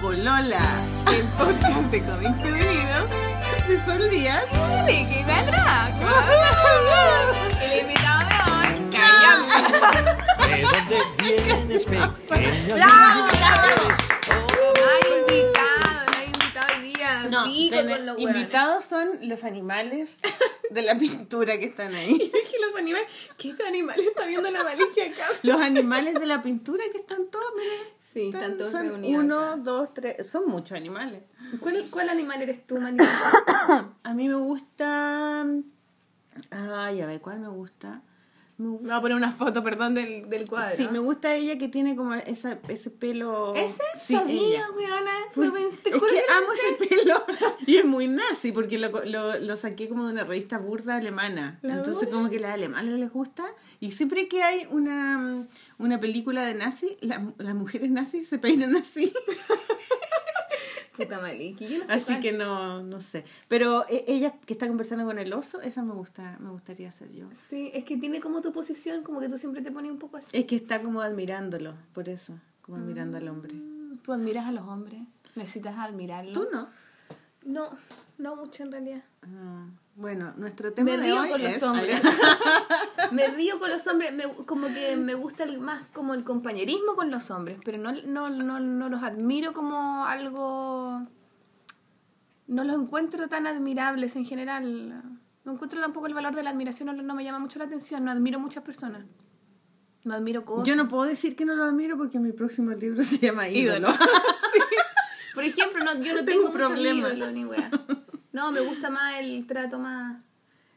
Polola, El podcast de cómic femenino. de Sol Díaz. Líquida Draco. El invitado de hoy, Calla. ¿De dónde vienes, pequeña? ¡Bravo! Es- No hay invitado, no hay invitado hoy día. No, Pico ten- con los invitados son los animales de la pintura que están ahí. Es que los animales. ¿Qué este animal está viendo la malicia acá? Los animales de la pintura que están todos, miren. Sí, están- están todos son reunidos. uno, acá. dos, tres, son muchos animales. ¿Cuál, ¿Cuál animal eres tú, Mani? A mí me gusta. Ay, a ver, ¿cuál me gusta? Me a poner una foto, perdón, del, del cuadro. Sí, me gusta ella que tiene como esa, ese pelo. ¿Ese? Sí, sabía, weona. Fue- No pensé- es que amo ese pelo y es muy nazi porque lo, lo, lo saqué como de una revista burda alemana. ¿La Entonces como que a los alemanes les gusta y siempre que hay una, una película de nazi, la- las mujeres nazis se peinan así. Puta Maliki. Yo no sé Así cuál. que no, no sé. Pero eh, ella que está conversando con el oso, esa me gusta, me gustaría ser yo. Sí, es que tiene como tu posición, como que tú siempre te pones un poco así. Es que está como admirándolo, por eso, como admirando al hombre. Mm, ¿Tú admiras a los hombres? ¿Necesitas admirarlos? ¿Tú no? No, no mucho en realidad. Ah, bueno, nuestro tema Me de río hoy con es... los hombres. me río con los hombres, me- como que me gusta el- más como el compañerismo con los hombres, pero no, no, no, no los admiro como algo... No los encuentro tan admirables en general. No encuentro tampoco el valor de la admiración, no, no me llama mucho la atención, no admiro muchas personas. No admiro cosas. Yo no puedo decir que no lo admiro porque mi próximo libro se llama Ídolo. Ídolo. Por ejemplo, no, yo no Tengo tengo, muchos problema. ídolos ni wea. No, me gusta más el trato más...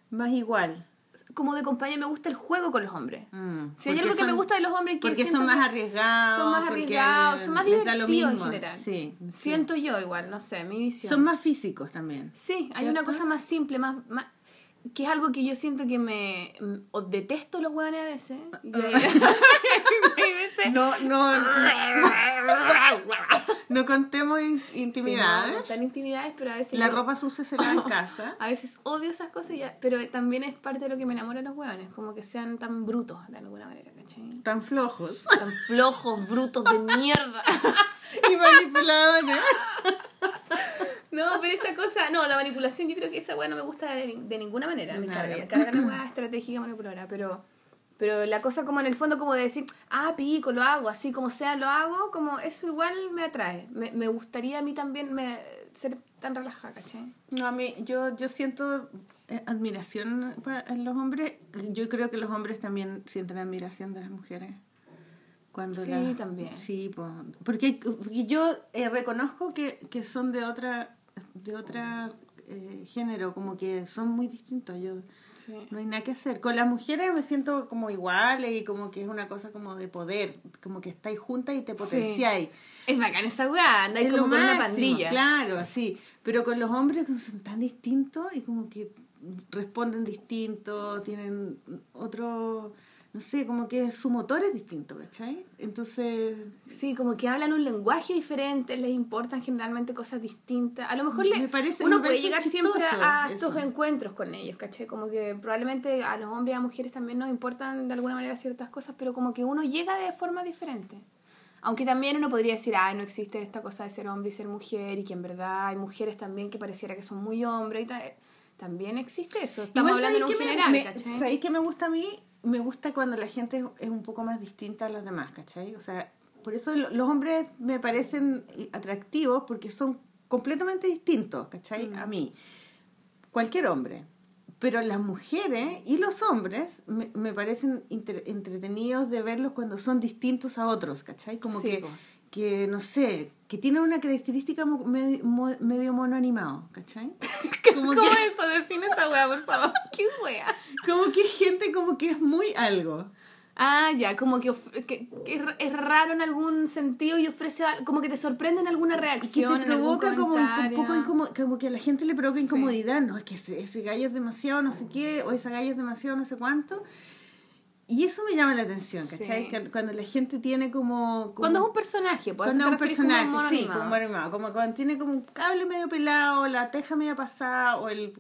Más igual. Como de compañía, me gusta el juego con los hombres. Mm, Si hay algo que me gusta de los hombres que Porque son más arriesgados. son más arriesgados, son más divertidos en general. Sí, sí. Siento yo igual, no sé, mi visión. Son más físicos también. Sí, hay una cosa más simple, más, más que es algo que yo siento que me o detesto los hueones a veces- No, no, no contemos in- Sí, no, intimidades. no están intimidades, pero a veces La yo- ropa sucia se lava en casa. a veces odio esas cosas, ya, pero también es parte de lo que me enamora de los hueones, como que sean tan brutos de alguna manera, ¿cachai? Tan flojos. Tan flojos, brutos de mierda. Y manipuladores. No, pero esa cosa, no, la manipulación, yo creo que esa weá no me gusta de, de ninguna manera. Me carga, me carga la weá estratégica manipuladora, pero, pero la cosa como en el fondo como de decir, ah, pico, lo hago, así como sea, lo hago, como eso igual me atrae. Me, me gustaría a mí también me, ser tan relajada, ¿cachai? No, a mí, yo, yo siento eh, admiración para los hombres. Yo creo que los hombres también sienten admiración de las mujeres. Cuando Sí, también. Sí, po. porque, porque yo eh, reconozco que, que son de otra de otra eh, género, como que son muy distintos. Yo Sí. no hay nada que hacer. Con las mujeres me siento como iguales y como que es una cosa como de poder, como que estáis juntas y te potenciáis. Es bacán esa weá, andáis como lo con una máximo, pandilla. Claro, sí. Pero con los hombres que son tan distintos y como que responden distinto, tienen otro, no sé, como que su motor es distinto, ¿cachai? Entonces, Sí, como que hablan un lenguaje diferente, les importan generalmente cosas distintas. A lo mejor Me le- parece- uno me puede llegar siempre a estos encuentros con ellos, ¿cachai? Como que probablemente a los hombres y a mujeres también nos importan de alguna manera ciertas cosas, pero como que uno llega de forma diferente. Aunque también uno podría decir, ay, no existe esta cosa de ser hombre y ser mujer, y que en verdad hay mujeres también que pareciera que son muy hombres y tal. También existe eso. Estamos igual hablando en un ¿sabéis qué me- general, me, ¿cachai? ¿sabéis qué me gusta a mí? Me gusta cuando la gente es- un poco más distinta a los demás, ¿cachai? O sea, por eso lo- los hombres me parecen atractivos porque son completamente distintos, ¿cachai? Mm. A mí. Cualquier hombre. Pero las mujeres y los hombres me, me parecen inter- entretenidos de verlos cuando son distintos a otros, ¿cachai? Como Sí, que. Que, no sé, que tienen una característica medio, medio mono animado, ¿cachai? Como ¿Cómo que- eso? Define esa wea, por favor. ¿Qué wea? como que gente como que es muy algo. Ah, ya, como que, que- que es, es raro en algún sentido y ofrece, como que te sorprende en alguna Y que reacción. te en algún provoca como un poco incómodo, como que a la gente le provoca Sí. incomodidad, no, es que ese, ese gallo es demasiado no sé qué, o esa galla es demasiado no sé cuánto. Y eso me llama la atención, ¿cachai? Sí. Cuando la gente tiene como... como- Cuando es un personaje, pues, cuando ¿a es un como personaje, sí, como animado, como cuando tiene como un cable medio pelado, la teja media pasada, o el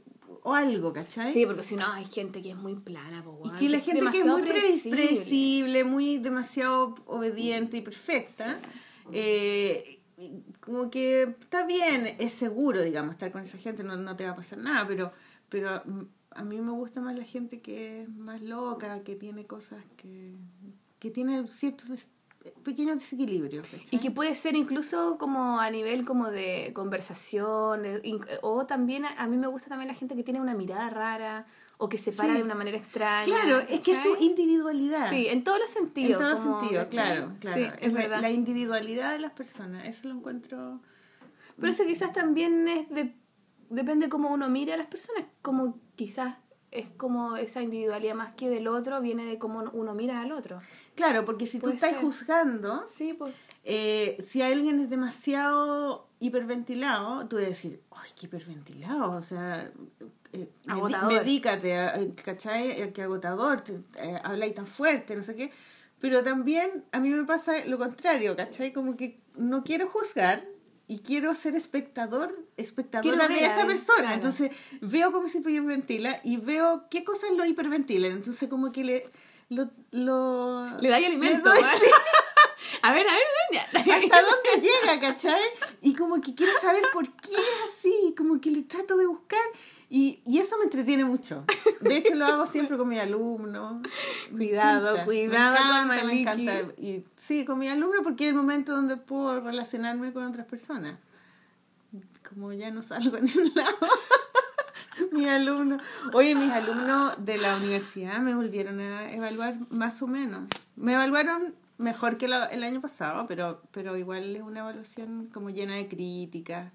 o algo, ¿cachai? Sí, porque si no hay gente que es muy plana, po, Y weón, que la gente que es muy predecible, predecible. muy demasiado obediente y perfecta, eh, como que está bien, es seguro, digamos, estar con esa gente, no, no te va a pasar nada, pero, pero mm, a mí me gusta más la gente que es más loca, que tiene cosas que, que tiene ciertos des- pequeños desequilibrios. ¿cachai? Y que puede ser incluso como a nivel como de conversación, de- o también a, a mí me gusta también la gente que tiene una mirada rara o que se para Sí. de una manera extraña. Claro, es que es su individualidad. Sí, en todos los sentidos. en todos los sentidos, claro, claro. Sí, es la, verdad. la individualidad de las personas, eso lo encuentro... Pero eso quizás también es de, depende cómo uno mire a las personas, como quizás es como esa individualidad más que del otro, viene de cómo uno mira al otro. Claro, porque si tú estás ser. juzgando, Sí, pues. eh, si alguien es demasiado hiperventilado, tú a decir, ¡ay, qué hiperventilado! O sea, eh, Agotador. medícate, eh, ¿cachai? Eh, Qué agotador, eh, habláis tan fuerte, no sé qué. Pero también a mí me pasa lo contrario, ¿cachai? Como que no quiero juzgar y quiero ser espectador, espectadora Quiero de ver, esa persona. claro. Entonces veo cómo se hiperventila y veo qué cosas lo hiperventilan. Entonces como que le... Lo, lo- Le dais alimento. doy- ¿eh? a ver, a ver, hasta dónde llega, ¿cachai? Y como que quiero saber por qué es así, como que le trato de buscar y, y eso me entretiene mucho. De hecho, lo hago siempre con mis alumnos. Cuidado, cuidado me encanta, me Maliki. encanta. Y, sí, con mis alumnos porque es el momento donde puedo relacionarme con otras personas. Como ya no salgo a ningún lado. mis alumnos. Oye, mis alumnos de la universidad me volvieron a evaluar más o menos. Me evaluaron mejor que el año pasado, pero, pero igual es una evaluación como llena de críticas.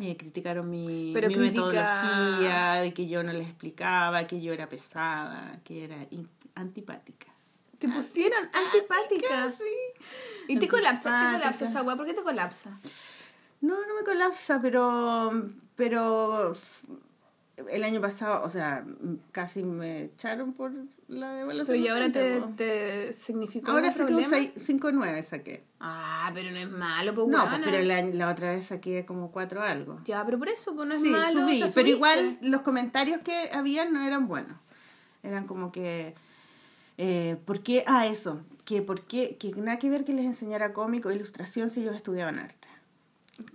Eh, criticaron mi, Pero mi critica- metodología, de que yo no les explicaba, que yo era pesada, que era antipática. Te pusieron antipática. Sí. Y te colapsa, te colapsa esa weá. ¿Por qué te colapsa? No, no me colapsa, pero, pero el año pasado, o sea, casi me echaron por la devaluación. Pero y ahora te, te significó Ahora algún saqué un problema? 5-9 saqué. Ah, pero no es malo, pues No, pues, pero la, la otra vez saqué como 4 algo. Ya, pero por eso, pues no es sí, malo. subí, o sea, pero igual los comentarios que habían no eran buenos. Eran como que... Eh, ¿Por qué? Ah, eso. Que por qué, que nada que ver que les enseñara cómic o ilustración si ellos estudiaban arte.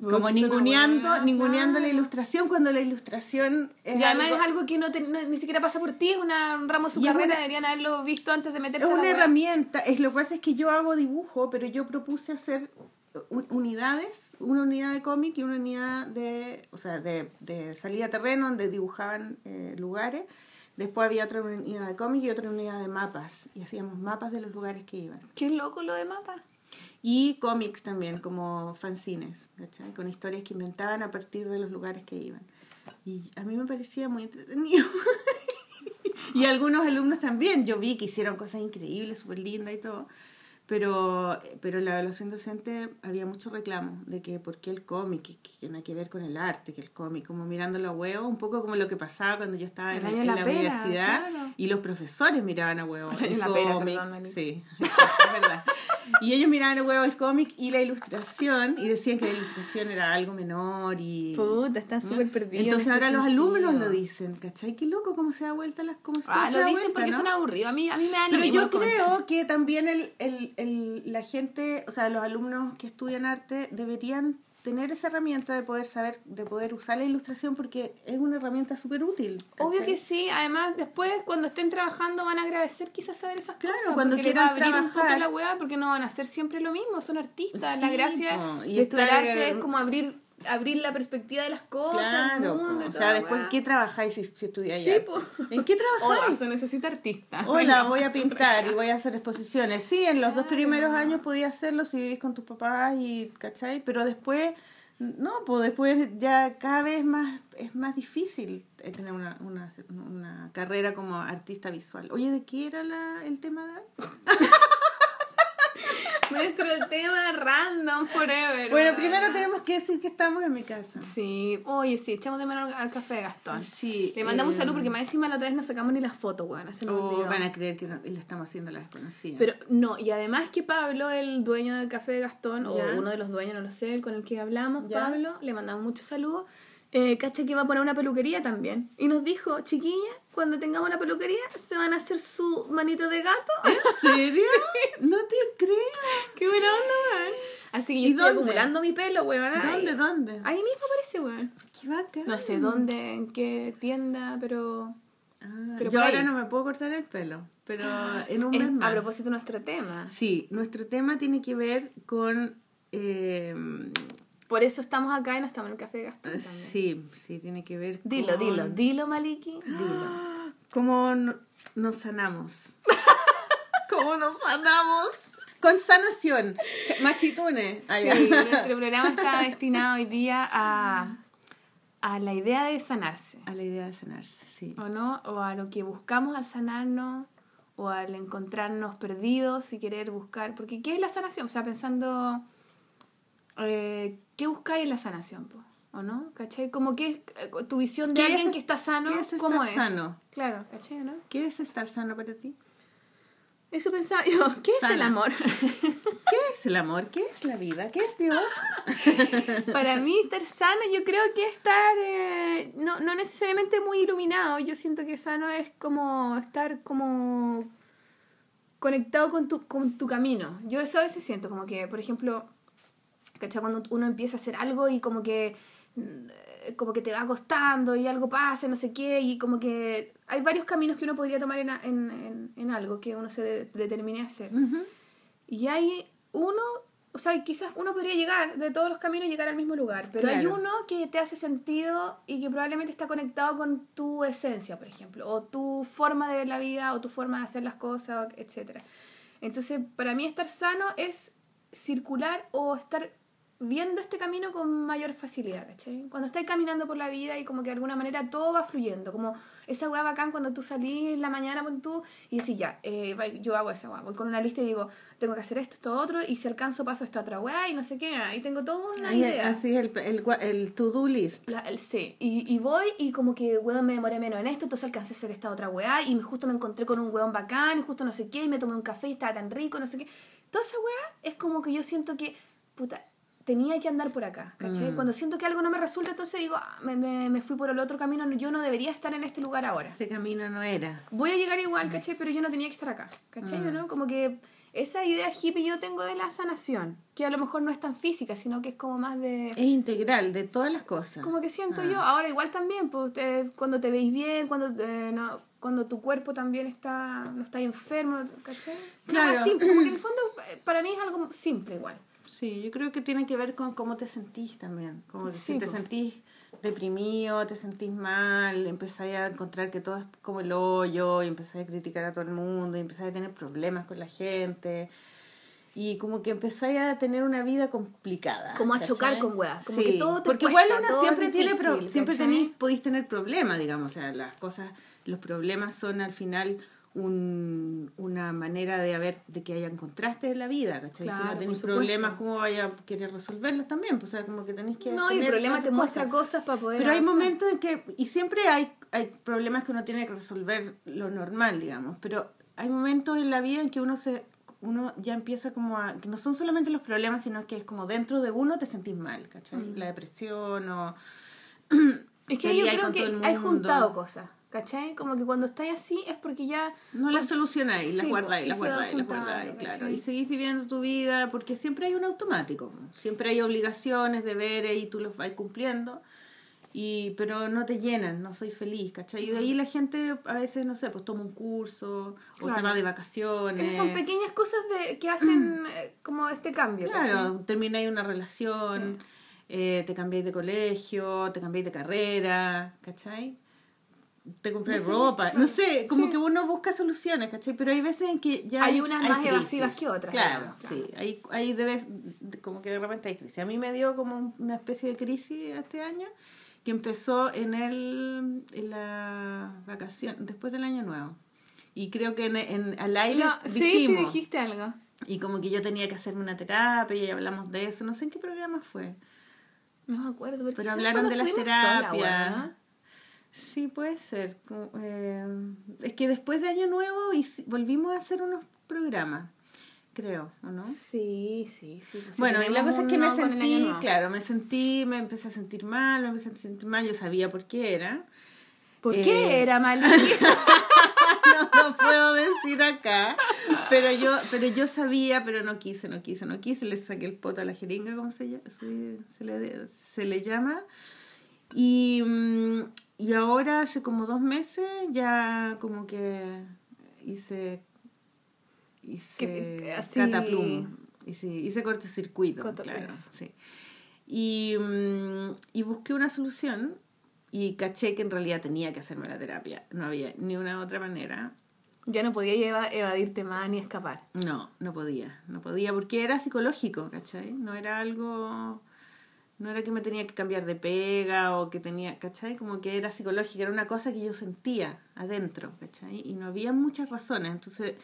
Como ninguneando, ninguneando la ilustración cuando la ilustración es Y además algo- es algo que no, te- no- ni siquiera pasa por ti, es una, un ramo de su carrera, una- deberían haberlo visto antes de meterse es a la una herramienta. Es lo que pasa es que yo hago dibujo, pero yo propuse hacer un- unidades, una unidad de cómic y una unidad de, o sea, de, de salida a terreno donde dibujaban eh, lugares. Después había otra unidad de cómic y otra unidad de mapas. Y hacíamos mapas de los lugares que iban. Qué loco lo de mapa. Y cómics también, como fanzines, ¿cachai? Con historias que inventaban a partir de los lugares que iban. Y a mí me parecía muy entretenido. y algunos alumnos también. Yo vi que hicieron cosas increíbles, súper lindas y todo. Pero, pero en la evaluación docente había mucho reclamo de que por qué el cómic, que, que nada que ver con el arte, que el cómic, como mirándolo a huevo, un poco como lo que pasaba cuando yo estaba en, la la, pera, universidad claro. y los profesores miraban a huevo El el la pera, cómic. perdón, Meli. sí, es verdad. Y ellos miraban a huevo el cómic y la ilustración y decían que la ilustración era algo menor y... Puta, están ¿no? súper perdidos. Entonces en ahora los sentido. alumnos lo dicen, ¿cachai? Qué loco cómo se da vuelta las... Cómo Ah, se lo dicen vuelta, porque ¿no? son aburridos. A mí, a mí me dan Pero yo creo que también el, el, el, la gente, o sea, los alumnos que estudian arte deberían tener esa herramienta de poder saber, de poder usar la ilustración porque es una herramienta súper útil. Obvio que sí, además después cuando estén trabajando van a agradecer quizás saber esas Claro, cosas. cuando quieran abrir un poco trabajar. la weá, porque no van a hacer siempre lo mismo, son artistas. la gracia y de estudiar arte es como abrir, abrir la perspectiva de las cosas, Claro, mundo o sea, después, weá. ¿qué trabajáis si, si estudiáis Sí. ¿En qué Hola, trabajáis? se necesita artista. Hola, voy a pintar y voy a hacer exposiciones. Sí, en los dos primeros años podías hacerlo si vivís con tus papás y, ¿cachai? Pero después, no, pues después ya cada vez más es más difícil eh, tener una, una, una carrera como artista visual. Oye, ¿de qué era la, el tema de hoy? Nuestro tema random forever. Bueno, primero tenemos que decir que estamos en mi casa. Sí, oye, sí, echamos de mano al, café de Gastón. Sí. Le mandamos eh, salud porque más encima la otra vez no sacamos ni las fotos, weón. Se nos o olvidó. van a creer que no- le estamos haciendo la desconocida. Pero no, y además que Pablo, el dueño del café de Gastón, Ya. o uno de los dueños, no lo sé, el con el que hablamos, Ya. Pablo, le mandamos muchos saludos. Eh, cacha que va a poner una peluquería también. Y nos dijo, chiquilla, cuando tengamos una peluquería, se van a hacer su manito de gato. ¿En serio? No te creo. Qué buena onda, weón. Así que yo ¿Y estoy dónde? acumulando mi pelo, weón. ¿Dónde, dónde? Ahí mismo parece, weón. Qué bacán. No sé dónde, en qué tienda, pero... Ah, Pero yo ahora no me puedo cortar el pelo, pero en un Es mes más. A propósito de nuestro tema. Sí, nuestro tema tiene que ver con... eh, Por eso estamos acá y no estamos en el café de Gastón sí, sí, tiene que ver Dilo, con... dilo, dilo, Maliki, dilo. ¿Cómo no- nos sanamos? ¿Cómo nos sanamos? Con sanación. Ch-. Sí, nuestro programa está destinado hoy día a, a la idea de sanarse, A la idea de sanarse, sí. ¿o no? O a lo que buscamos al sanarnos, o al encontrarnos perdidos y querer buscar. Porque, ¿qué es la sanación? O sea, pensando, ¿qué buscáis en la sanación? po? ¿O no? ¿Cachai? Como que es eh, tu visión de ¿Qué alguien es- que está sano, qué es estar ¿cómo es? sano? Claro, ¿cachai no? ¿Qué es estar sano para ti? Eso pensaba yo, ¿qué es el amor? ¿Qué es el amor? ¿Qué es la vida? ¿Qué es Dios? Para mí estar sano yo creo que estar eh, no, no necesariamente muy iluminado, yo siento que sano es como estar como conectado con tu, con tu camino. Yo eso a veces siento, como que, por ejemplo, ¿cachai? Cuando uno empieza a hacer algo y como que mm, como que te va costando y algo pasa, no sé qué, y como que hay varios caminos que uno podría tomar en, en, en, en algo que uno se de- determine a hacer. Y hay uno, o sea, quizás uno podría llegar, de todos los caminos, llegar al mismo lugar, pero hay uno que te hace sentido y que probablemente está conectado con tu esencia, por ejemplo, o tu forma de ver la vida, o tu forma de hacer las cosas, etc. Entonces, para mí estar sano es circular o estar viendo este camino con mayor facilidad, ¿cachai? Cuando estás caminando por la vida y como que de alguna manera todo va fluyendo, como esa weá bacán cuando tú salís en la mañana con tú y decís, ya, eh, yo hago esa weá, voy con una lista y digo, tengo que hacer esto, esto, otro, y si alcanzo paso esta otra weá y no sé qué, ahí tengo toda una Ahí, idea. así es el, el, el to-do list. La- el sí. Y, y voy y como que, weón, me demoré menos en esto, entonces alcancé a hacer esta otra weá y justo me encontré con un weón bacán y justo no sé qué y me tomé un café y estaba tan rico, no sé qué. Toda esa weá es como que yo siento que, puta, tenía que andar por acá, ¿cachai? Mm. Cuando siento que algo no me resulta, entonces digo, ah, me, me, me fui por el otro camino, yo no debería estar en este lugar ahora. Este camino no era. Voy a llegar igual, ¿cachai? Pero yo no tenía que estar acá, ¿cachai? Mm. ¿no? Como que esa idea hippie yo tengo de la sanación, que a lo mejor no es tan física, sino que es como más de... Es integral de todas las cosas. Como que siento Ah. yo, ahora igual también, pues, te- cuando te veis bien, cuando, eh, no, cuando tu cuerpo también está, no está enfermo, ¿cachai? Claro. Claro. simple, como que en el fondo eh, para mí es algo simple igual. Sí, yo creo que tiene que ver con cómo te sentís también. Como Sí, si te po. sentís deprimido, te sentís mal, empezáis a encontrar que todo es como el hoyo, y empezáis a criticar a todo el mundo, y empezáis a tener problemas con la gente. Y como que empezáis a tener una vida complicada. Como a ¿cachai? chocar con weas, como Sí, que todo te Porque cuesta, igual uno siempre es tiene pro- difícil, siempre tenéis, podéis tener problemas, digamos. O sea, las cosas, los problemas son al final un, una manera de haber, de que hayan contrastes en la vida, ¿cachai? si Claro, no por tenéis problemas, ¿cómo vaya a querer resolverlos también? Pues, o sea, como que tenéis que... No, y el problema te muestra cosas. cosas para poder Pero hay momentos en que, y siempre hay, hay problemas que uno tiene que resolver lo normal, digamos, pero hay momentos en la vida en que uno se uno ya empieza como a, que no son solamente los problemas, sino que es como dentro de uno te sentís mal, ¿cachai? Mm. La depresión o... Es que yo creo que mundo. juntado cosas, ¿cachai? Como que cuando estáis así es porque ya... No las solucionáis, las guardáis, las guardáis, las guardáis, claro. Y seguís viviendo tu vida porque siempre hay un automático, siempre hay obligaciones, deberes y tú los vas cumpliendo. Y, pero no te llenan, no soy feliz, ¿cachai? Y de ahí la gente a veces, no sé, pues toma un curso o se va de vacaciones. Esas son pequeñas cosas de, que hacen eh, como este cambio. Claro, termináis una relación, Sí. eh, te cambiáis de colegio, te cambiáis de carrera, ¿cachai? Te Decidí- ropa, no sé, como Sí. que uno busca soluciones, ¿cachai? Pero hay veces en que ya Hay unas más evasivas crisis. que otras, Claro, digamos, sí, hay, hay debes, como que de repente hay crisis. A mí me dio como una especie de crisis este año que empezó en el en la vacación, después del año nuevo. Y creo que en, en al aire No, sí, sí dijimos, dijiste algo. y como que yo tenía que hacerme una terapia y hablamos de eso, no sé en qué programa fue, No me acuerdo. pero quizás hablaron de las sola, terapias. weona. Sí, puede ser. Eh, es que después de Año Nuevo volvimos a hacer unos programas, creo, ¿o no? Sí, sí, sí. pues Bueno, y la cosa es que me sentí, claro, me sentí, me empecé a sentir mal, me empecé a sentir mal, yo sabía por qué era. ¿Por Eh, qué era mal? no lo puedo decir acá, pero yo, pero yo sabía, pero no quise, no quise, no quise, le saqué el poto a la jeringa, ¿cómo se llama? Se, se le, se le llama. Y, mm, y ahora hace como dos meses ya como que hice, hice Que- así- cataplum, hice, hice cortocircuito, Corto- claro, sí. Y, mm, y busqué una solución y caché que en realidad tenía que hacerme la terapia. No había ni una otra manera. Ya no podía eva- evadirte más ni escapar. No, no podía. No podía porque era psicológico, ¿cachai? No era algo... No era que me tenía que cambiar de pega o que tenía, ¿cachai? Como que era psicológica, era una cosa que yo sentía adentro, ¿cachai? Y no había muchas razones. Entonces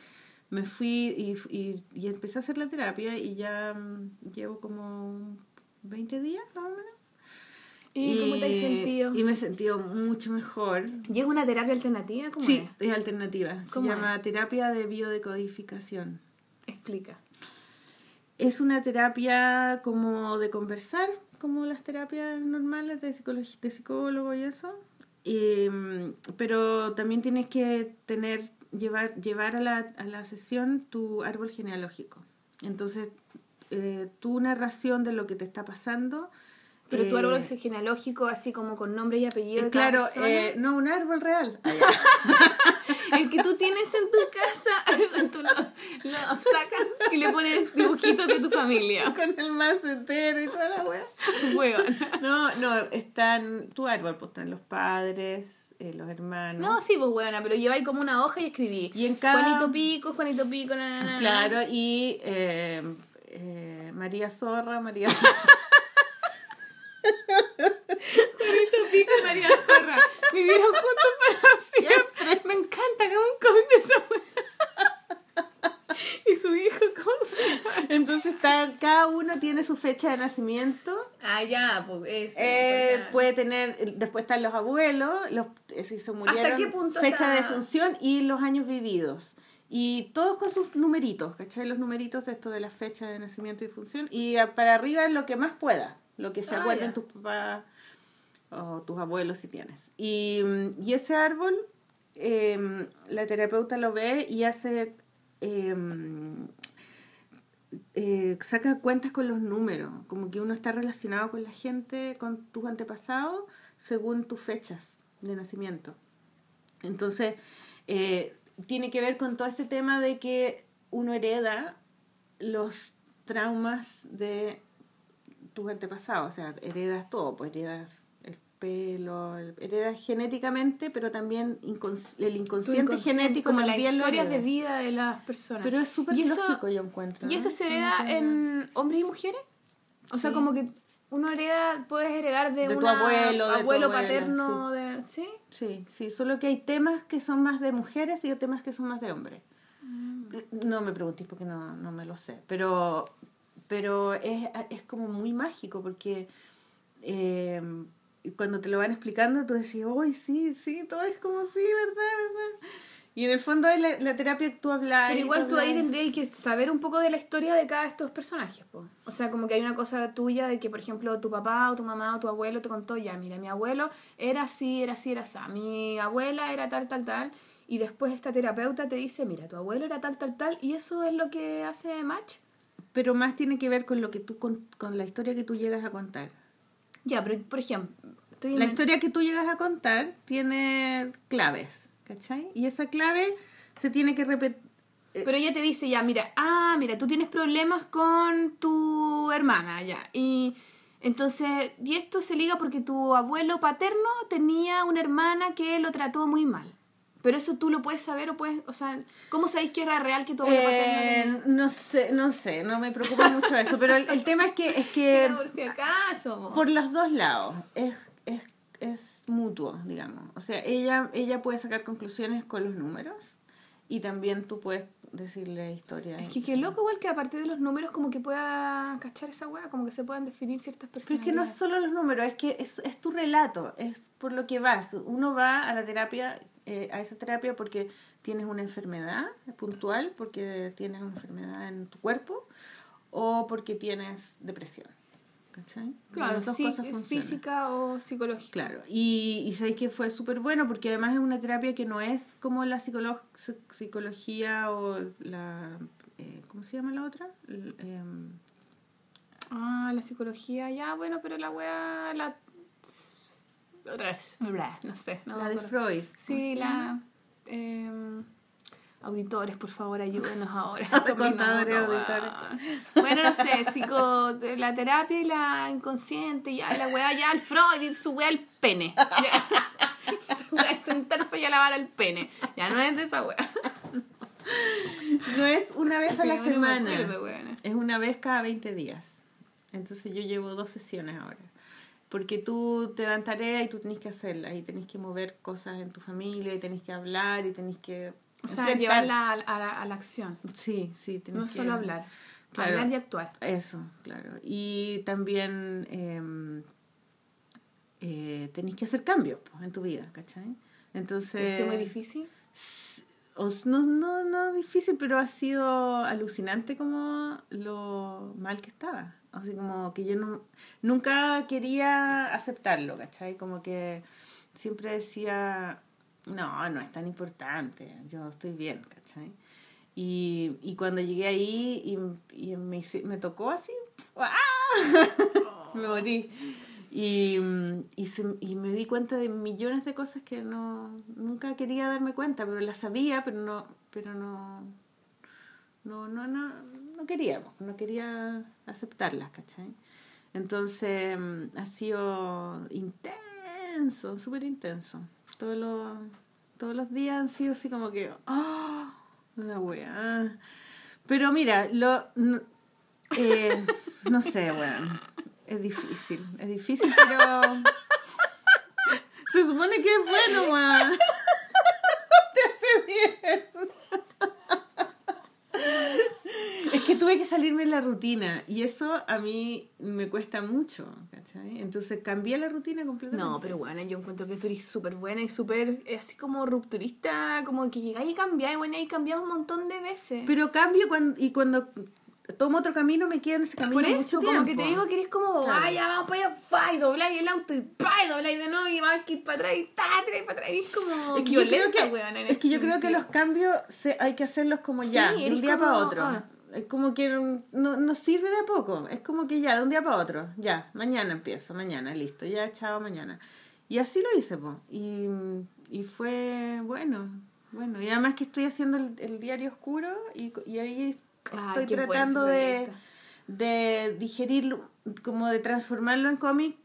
me fui y, y, y empecé a hacer la terapia y ya mm, llevo como 20 días, más o menos. ¿Y, cómo te has sentido? Y me he sentido mucho mejor. ¿Y es una terapia alternativa? ¿Cómo Sí, es alternativa. Se ¿Cómo llama terapia de biodecodificación. Explica. Es una terapia como de conversar, como las terapias normales de, de psicólogo y eso. Em, pero también tienes que tener, llevar, llevar a, la, a la sesión tu árbol genealógico. Entonces, eh, tu narración de lo que te está pasando. Pero tu eh, árbol es genealógico, así como con nombre y apellido. eh, de claro, eh, no un árbol real. El que tú tienes en tu casa, tú lo, lo sacas y le pones dibujitos de tu familia. Con el macetero y toda la wea. Huevón. No, no, están tu árbol, pues están los padres, eh, los hermanos. No, sí, pues huevona, pero lleváis como una hoja y escribí. Y en cada- Juanito Pico, Juanito Pico, na, na. Claro, y eh, eh, María Zorra, María Zorra. Juanito Pico María Zorra. Vivieron juntos para siempre. Me encanta, cómic de esa. Y su hijo, ¿cómo se llama? Entonces está, cada uno tiene su fecha de nacimiento. Ah, ya, pues eso. Eh, pues, ya. puede tener, después están los abuelos, los, eh, si se murieron, qué punto fecha está? de función y los años vividos. Y todos con sus numeritos, ¿cachai? Los numeritos de esto de la fecha de nacimiento y función. Y a- para arriba lo que más pueda, lo que se Ah, acuerden tus papás o tus abuelos si tienes. Y, y ese árbol, eh, la terapeuta lo ve y hace... eh, eh, saca cuentas con los números, como que uno está relacionado con la gente, con tus antepasados, según tus fechas de nacimiento. Entonces, eh, tiene que ver con todo este tema de que uno hereda los traumas de tus antepasados, o sea, heredas todo, pues heredas pelo, el- heredas genéticamente, pero también incons- el inconsciente, inconsciente, genético como las historias de vida de las personas. Pero es súper ¿Y eso- lógico, yo encuentro. ¿Y ¿no? eso se Como hereda en hombres y mujeres? O sea, Sí. como que uno hereda, puedes heredar de, De tu abuelo, de tu abuelo abuela, paterno, de, ¿sí? Sí, sí, solo que hay temas que son más de mujeres y hay temas que son más de hombres. No me preguntéis porque no, no me lo sé, pero, pero es, es como muy mágico porque eh, cuando te lo van explicando tú decís, uy, sí, sí, todo es como sí, ¿verdad? ¿verdad? Y en el fondo es la, la terapia que tú hablas. Pero igual tú ahí tendrías que saber un poco de la historia de cada de estos personajes, po. O sea, como que hay una cosa tuya de que, por ejemplo, tu papá o tu mamá o tu abuelo te contó, ya, mira, mi abuelo era así, era así, era así. Mi abuela era tal, tal, tal. Y después esta terapeuta te dice, mira, tu abuelo era tal, tal, tal. Y eso es lo que hace match. Pero más tiene que ver con lo que tú con, con la historia que tú llegas a contar. Ya, pero por ejemplo, estoy La historia que tú llegas a contar tiene claves, ¿cachai? Y esa clave se tiene que repetir. Pero ella te dice ya, mira, ah, mira, tú tienes problemas con tu hermana, ya. Y entonces, y esto se liga porque tu abuelo paterno tenía una hermana que lo trató muy mal. Pero eso tú lo puedes saber o puedes, o sea, ¿cómo sabéis que era real que tu abuelo paterno Eh, no sé, no sé, no me preocupa mucho eso, pero el, el tema es que es que? Por si acaso. po. por los dos lados es, es, es mutuo, digamos. O sea, ella, ella puede sacar conclusiones con los números y también tú puedes decirle historias. Es que qué loco igual que a partir de los números como que pueda cachar esa weá, como que se puedan definir ciertas Pero personas. es que no es solo los números, es que es, es tu relato, es por lo que vas. Uno va a la terapia eh, a esa terapia porque tienes una enfermedad puntual, porque tienes una enfermedad en tu cuerpo o porque tienes depresión. ¿Cachai? Claro, Las dos sí, cosas funcionan. física o psicológica. Claro, y, y sabéis que fue súper bueno porque además es una terapia que no es como la psicolo- psi- psicología o la... eh, ¿Cómo se llama la otra? L- em, Ah, la psicología, ya, bueno, pero la wea, la... Otra vez, bla, no sé. No la de. Freud. ¿cómo Sí, la... em, auditores, por favor, ayúdenos ahora. Contadores, auditores. Bueno, no sé, psico, la terapia y la inconsciente, ya, la weá, ya, el Freud y su weá, el pene. Ya. Su weá, sentarse y a lavar el pene. Ya no es de esa weá. No es una vez a la no semana. acuerdo. Es una vez cada 20 días. Entonces yo llevo dos sesiones ahora. Porque tú te dan tarea y tú tenés que hacerla. Y tenés que mover cosas en tu familia y tenés que hablar y tenés que... O sea, enfrentar- llevarla a, a la, a la acción. Sí, sí. tenés No que- solo hablar. Claro. Hablar y actuar. Eso, claro. Y también eh, eh, tenés que hacer cambios pues, en tu vida, ¿cachai? Entonces... ¿Ha sido muy difícil? No, no, no difícil, pero ha sido alucinante como lo mal que estaba. Así como que yo no, nunca quería aceptarlo, ¿cachai? Como que siempre decía, no, no es tan importante, yo estoy bien, ¿cachai? Y, y cuando llegué ahí y, y me, me tocó así, ¡ah! me morí. Y, y, se- y me di cuenta de millones de cosas que no nunca quería darme cuenta, pero las sabía, pero no, pero no, no, no, no, no quería, po, no quería aceptarlas, ¿cachai? Entonces mm, ha sido intenso, súper intenso. Todos los, todos los días han sido así como que, ¡ah! Una weá. Pero mira, lo, eh, no sé, weón. Es difícil, es difícil, pero se supone que es bueno, weón. Te hace bien. Es que tuve que salirme de la rutina y eso a mí me cuesta mucho, ¿cachai? Entonces cambié la rutina completamente. No, pero bueno, yo encuentro que tú eres súper buena y súper eh, así como rupturista, como que llegáis y cambiáis, bueno, y cambiado un montón de veces. Pero cambio cuando, y cuando tomo otro camino me quedo en ese camino Por eso, mucho como que te digo que eres como, Claro. vaya, vamos para allá, fa, y dobláis el auto y pa, y dobláis de nuevo y vas que ir para atrás y ta, tiráis para atrás. Y es como Es que yo creo que, es que, yo creo que los cambios se, hay que hacerlos como Sí, ya, de un día como, para otro. ah. Es como que no, no sirve de a poco. Es como que ya, de un día para otro. Ya, mañana empiezo, mañana, listo. Ya, chao, mañana. Y así lo hice, po. Y, y fue bueno, bueno. Y además que estoy haciendo el, el diario oscuro y, y ahí estoy tratando de, de digerirlo, como de transformarlo en cómic,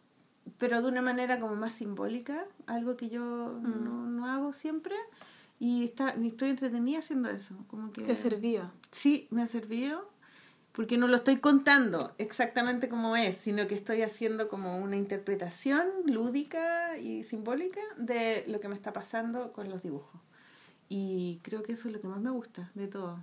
pero de una manera como más simbólica, algo que yo Mm. no, no hago siempre. Y está, estoy entretenida haciendo eso. Como que Te sirvió. Sí, me ha servido porque no lo estoy contando exactamente como es, sino que estoy haciendo como una interpretación lúdica y simbólica de lo que me está pasando con los dibujos. Y creo que eso es lo que más me gusta de todo.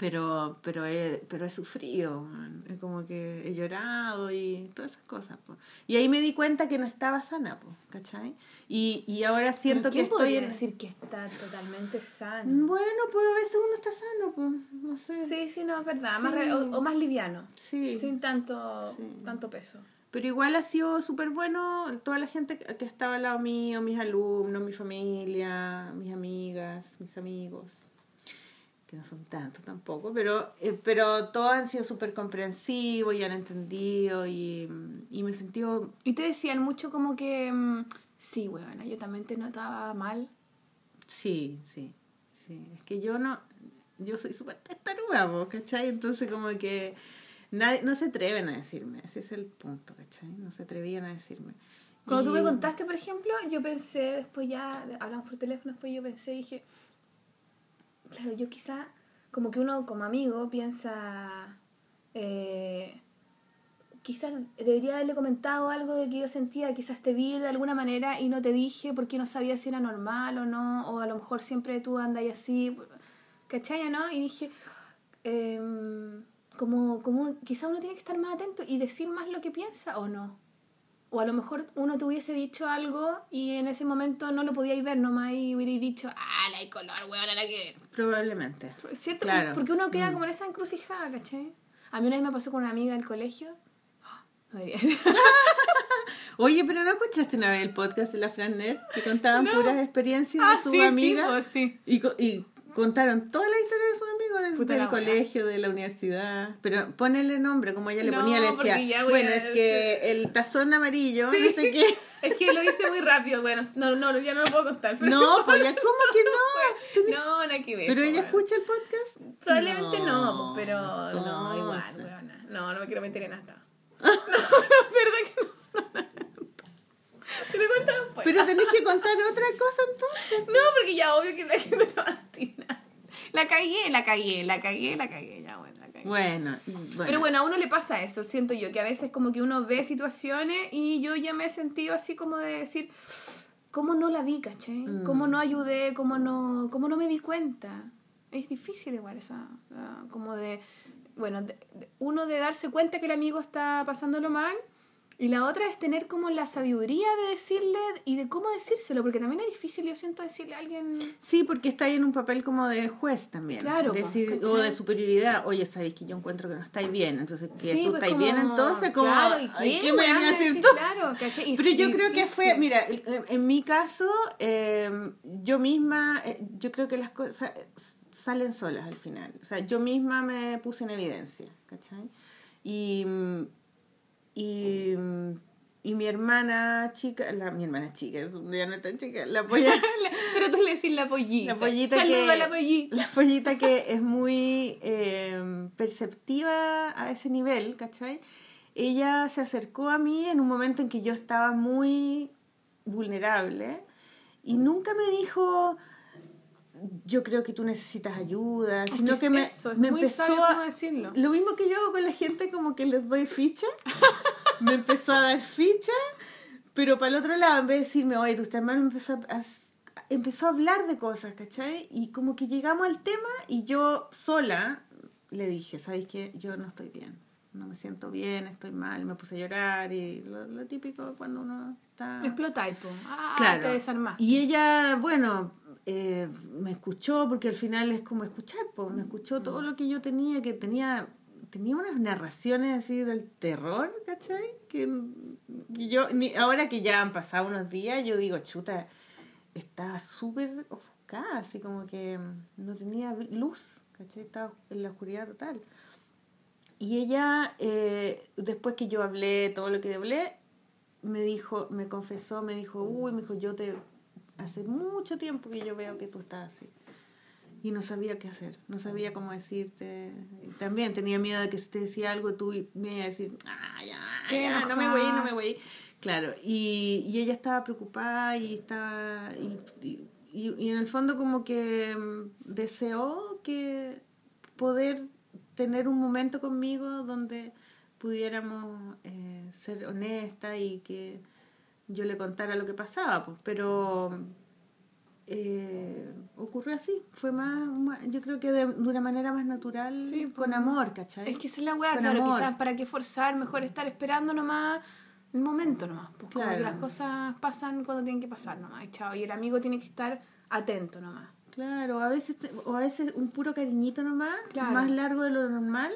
Pero, pero, he, pero he sufrido, man. Como que he llorado y todas esas cosas. po. Y ahí me di cuenta que no estaba sana, po, ¿cachai? Y, y ahora siento Pero que ¿quién estoy en... decir que está totalmente sano? Bueno, pues a veces uno está sano, pues, no sé. Sí, sí, no, es verdad. Más Sí. re- o, o más liviano. Sí. Sin tanto, Sí. tanto peso. Pero igual ha sido súper bueno toda la gente que que estaba al lado mío, mis alumnos, mi familia, mis amigas, mis amigos, que no son tantos tampoco, pero, eh, pero todos han sido súper comprensivos y han entendido y, y me sentido, Y te decían mucho como que, mm, sí, weona, yo también te notaba mal. sí, sí, sí, es que yo no, yo soy súper testaruda, po, ¿cachai? Entonces como que nadie, no se atreven a decirme, ese es el punto, ¿cachai? No se atrevían a decirme. Cuando tú me Y- contaste, por ejemplo, yo pensé, después ya hablamos por teléfono, después yo pensé, dije, claro, yo quizá, como que uno como amigo piensa, eh, quizás debería haberle comentado algo de que yo sentía, quizás te vi de alguna manera y no te dije porque no sabía si era normal o no, o a lo mejor siempre tú andas así, ¿cachai? ¿no? Y dije, em, como, como quizá uno tiene que estar más atento y decir más lo que piensa o no. O a lo mejor uno te hubiese dicho algo y en ese momento no lo podíais ver nomás y hubierais dicho, ah, la hay color, weón, la que ver. Probablemente. ¿Cierto? Claro. Porque uno queda Mm. como en esa encrucijada, ¿cachai? A mí una vez me pasó con una amiga del colegio. No diría. Oye, pero ¿no escuchaste una vez el podcast de la Fran Nerd? Que contaban No. puras experiencias ah, de sus sí, amigas. sí, pues, sí. Y contaron toda la historia de sus amigos desde Puta el la wea. colegio, de la universidad. Pero ponele nombre, como ella le No, ponía, le decía, bueno, a- es que el tazón amarillo, Sí. no sé qué. Es que lo hice muy rápido, bueno, no, no, ya no lo puedo contar. Pero No, pues ya, ¿cómo que no? No, nada que ver. ¿Pero pues, ella escucha el podcast? Probablemente no, pero no, igual. No, no me quiero meter en hasta. No, no, verdad que no. Te lo. Pero tenés que contar otra cosa entonces. No, porque ya obvio que la gente no va a. La cagué, la cagué, la cagué, la cagué, ya bueno, la cagué. Bueno, bueno. Pero bueno, a uno le pasa eso, siento yo, que a veces como que uno ve situaciones y yo ya me he sentido así como de decir, ¿cómo no la vi, cachai? Mm. ¿Cómo no ayudé? ¿Cómo no, cómo no me di cuenta? Es difícil igual esa, ah, como de, bueno, de- de- uno de darse cuenta que el amigo está pasándolo mal y la otra es tener como la sabiduría de decirle y de cómo decírselo, porque también es difícil, yo siento, decirle a alguien... Sí, porque está ahí en un papel como de juez también. Claro, Decir- po, o de superioridad. Oye, sabéis que yo encuentro que no estáis bien. Entonces, que Sí, tú pues estáis como- bien, entonces, como. Claro, ¿y ay, qué, ¿qué me venía a decir tú? Claro, ¿cachai? Pero yo creo que fue, mira, en, en mi caso, eh, yo misma, eh, yo creo que las cosas salen solas al final. O sea, yo misma me puse en evidencia, ¿cachai? Y, mm, y, mm, y mi hermana chica, la, mi hermana chica, es un día no tan chica, la polla, Pero tú le decís la pollita. la pollita que, a la pollita. la pollita que es muy eh, perceptiva a ese nivel, ¿cachai? Ella se acercó a mí en un momento en que yo estaba muy vulnerable y nunca me dijo yo creo que tú necesitas ayuda, sino que me, eso, es me muy empezó sabio a, decirlo. lo mismo que yo hago con la gente, como que les doy ficha. me empezó a dar ficha, pero para el otro lado, en vez de decirme, oye, tu hermano empezó a, a- empezó a hablar de cosas, ¿cachai? Y como que llegamos al tema y yo sola le dije, ¿sabes qué? Yo no estoy bien. No me siento bien, estoy mal, me puse a llorar y lo, lo típico cuando uno está... Explotáis, po. Ah, Claro. te desarmaste. Y ella, bueno, eh, me escuchó porque al final es como escuchar, pues, me escuchó todo lo que yo tenía, que tenía tenía unas narraciones así del terror, ¿cachai? Que, yo, ni, ahora que ya han pasado unos días, yo digo, chuta, estaba súper ofuscada, así como que no tenía luz, ¿cachai? Estaba en la oscuridad total. Y ella, eh, después que yo hablé todo lo que hablé, me dijo, me confesó, me dijo, uy, me dijo, yo te, hace mucho tiempo que yo veo que tú estás así. Y no sabía qué hacer, no sabía cómo decirte. También tenía miedo de que si te decía algo tú me ibas a decir, ah, ya, ya, no me voy, no me voy. Claro, y, y ella estaba preocupada y estaba, y, y, y- y en el fondo como que mm, deseó que poder tener un momento conmigo donde pudiéramos eh, ser honestas y que yo le contara lo que pasaba, pues, pero eh, ocurrió así, fue más, más- yo creo que de, de una manera más natural, Sí, con pues. amor, ¿cachai? Es que esa es la weá, claro, amor. quizás para qué forzar, mejor estar esperando nomás el momento nomás. Pues como Claro. que las cosas pasan cuando tienen que pasar nomás, y chao. Y el amigo tiene que estar atento nomás. Claro, a veces, te- o a veces un puro cariñito nomás, Claro. más largo de lo normal,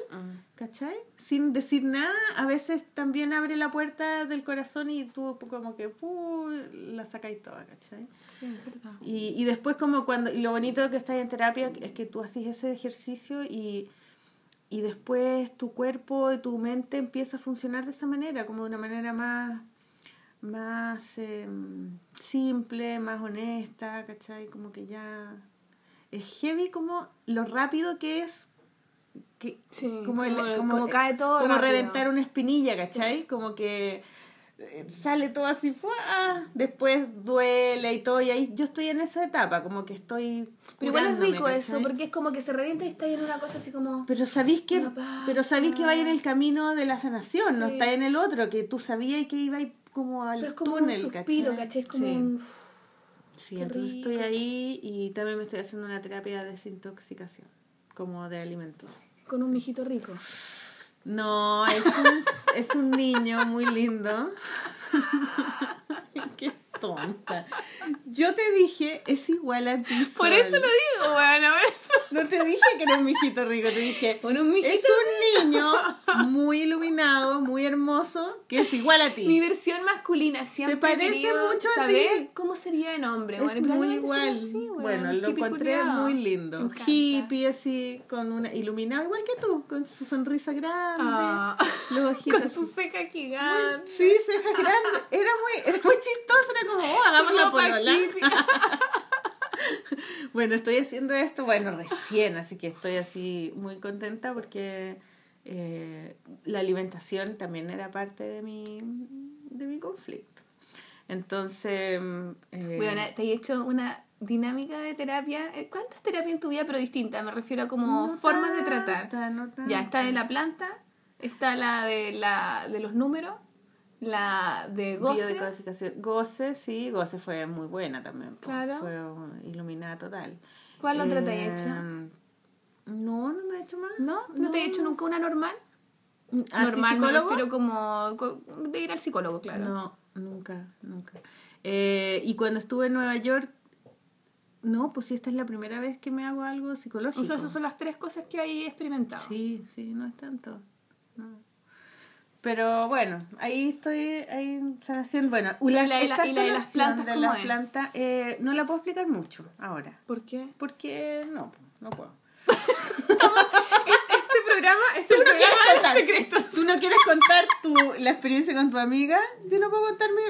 ¿cachai? Sin decir nada, a veces también abre la puerta del corazón y tú como que ¡pu! la sacáis toda, ¿cachai? Sí, es verdad. Y, y después como cuando, y lo bonito que estás en terapia es que tú haces ese ejercicio y, y después tu cuerpo y tu mente empieza a funcionar de esa manera, como de una manera más, más em, simple, más honesta, ¿cachai? Como que ya es heavy como lo rápido que es que, Sí, como, el- como- como- como cae todo como rápido. reventar una espinilla, ¿cachai? Como que eh, sale todo así, ¡fua! después duele y todo, y ahí yo estoy en esa etapa, como que estoy... Pero igual es rico eso, ¿cachai? porque es como que se revienta y está en una cosa así como... Pero sabéis que, pero sabéis que va en el camino de la sanación, no Sí. está en el otro, que tú sabías que iba como al Pero es como túnel, un suspiro, ¿cachai? ¿cachai? Es como Sí. un... Sí, Qué entonces rico. estoy ahí y también me estoy haciendo una terapia de desintoxicación, como de alimentos. con un mijito rico. No, es un, es un niño muy lindo. Qué tonta. Yo te dije, es igual a ti. Por eso lo digo, bueno. No te dije que era un mijito rico, te dije. Bueno, un mijito es un niño muy iluminado, muy hermoso, que es igual a ti. Mi versión masculina siempre Se parece mucho a ti. cómo sería en hombre. es bueno, muy igual. así, bueno, lo encontré muy lindo. encanta. Hippie, así, con una iluminado, igual que tú, con su sonrisa grande, Ah, los ojitos. con su así. ceja gigante. Sí, cejas grandes. Era muy, era muy chistoso, era como, oh, hagamos la polola. Bueno, estoy haciendo esto, bueno, recién, así que estoy así muy contenta porque eh, la alimentación también era parte de mi, de mi conflicto. Entonces, mm, eh, Bueno, te he hecho una dinámica de terapia. Eh, ¿Cuántas terapias en tu vida, pero distintas? Me refiero a como no formas de tratar. no Ya, está de la planta, está la de, la de los números, la de goce. Goce, sí, Goce fue muy buena también. Claro. Fue iluminada total. ¿Cuál otra te he hecho? No, no me he hecho más. ¿No? ¿No, te he hecho nunca una normal? ¿Así normal psicólogo? refiero como co- de ir al psicólogo, claro. No, nunca, nunca. Eh, y cuando estuve en Nueva York, no, pues sí, esta es la primera vez que me hago algo psicológico. O sea, esas son las tres cosas que hay experimentado. Sí, sí, no es tanto. no. Pero bueno, ahí estoy, ahí sanación. Bueno, ¿Y la- la, y la- esta y la de las plantas de las plantas, eh, no la puedo explicar mucho ahora. ¿Por qué? Porque no, no puedo. Este programa es el ¿Tú no quieres programa de contar? secretos. ¿Tú no quieres contar tu, la experiencia con tu amiga? Yo no puedo contarme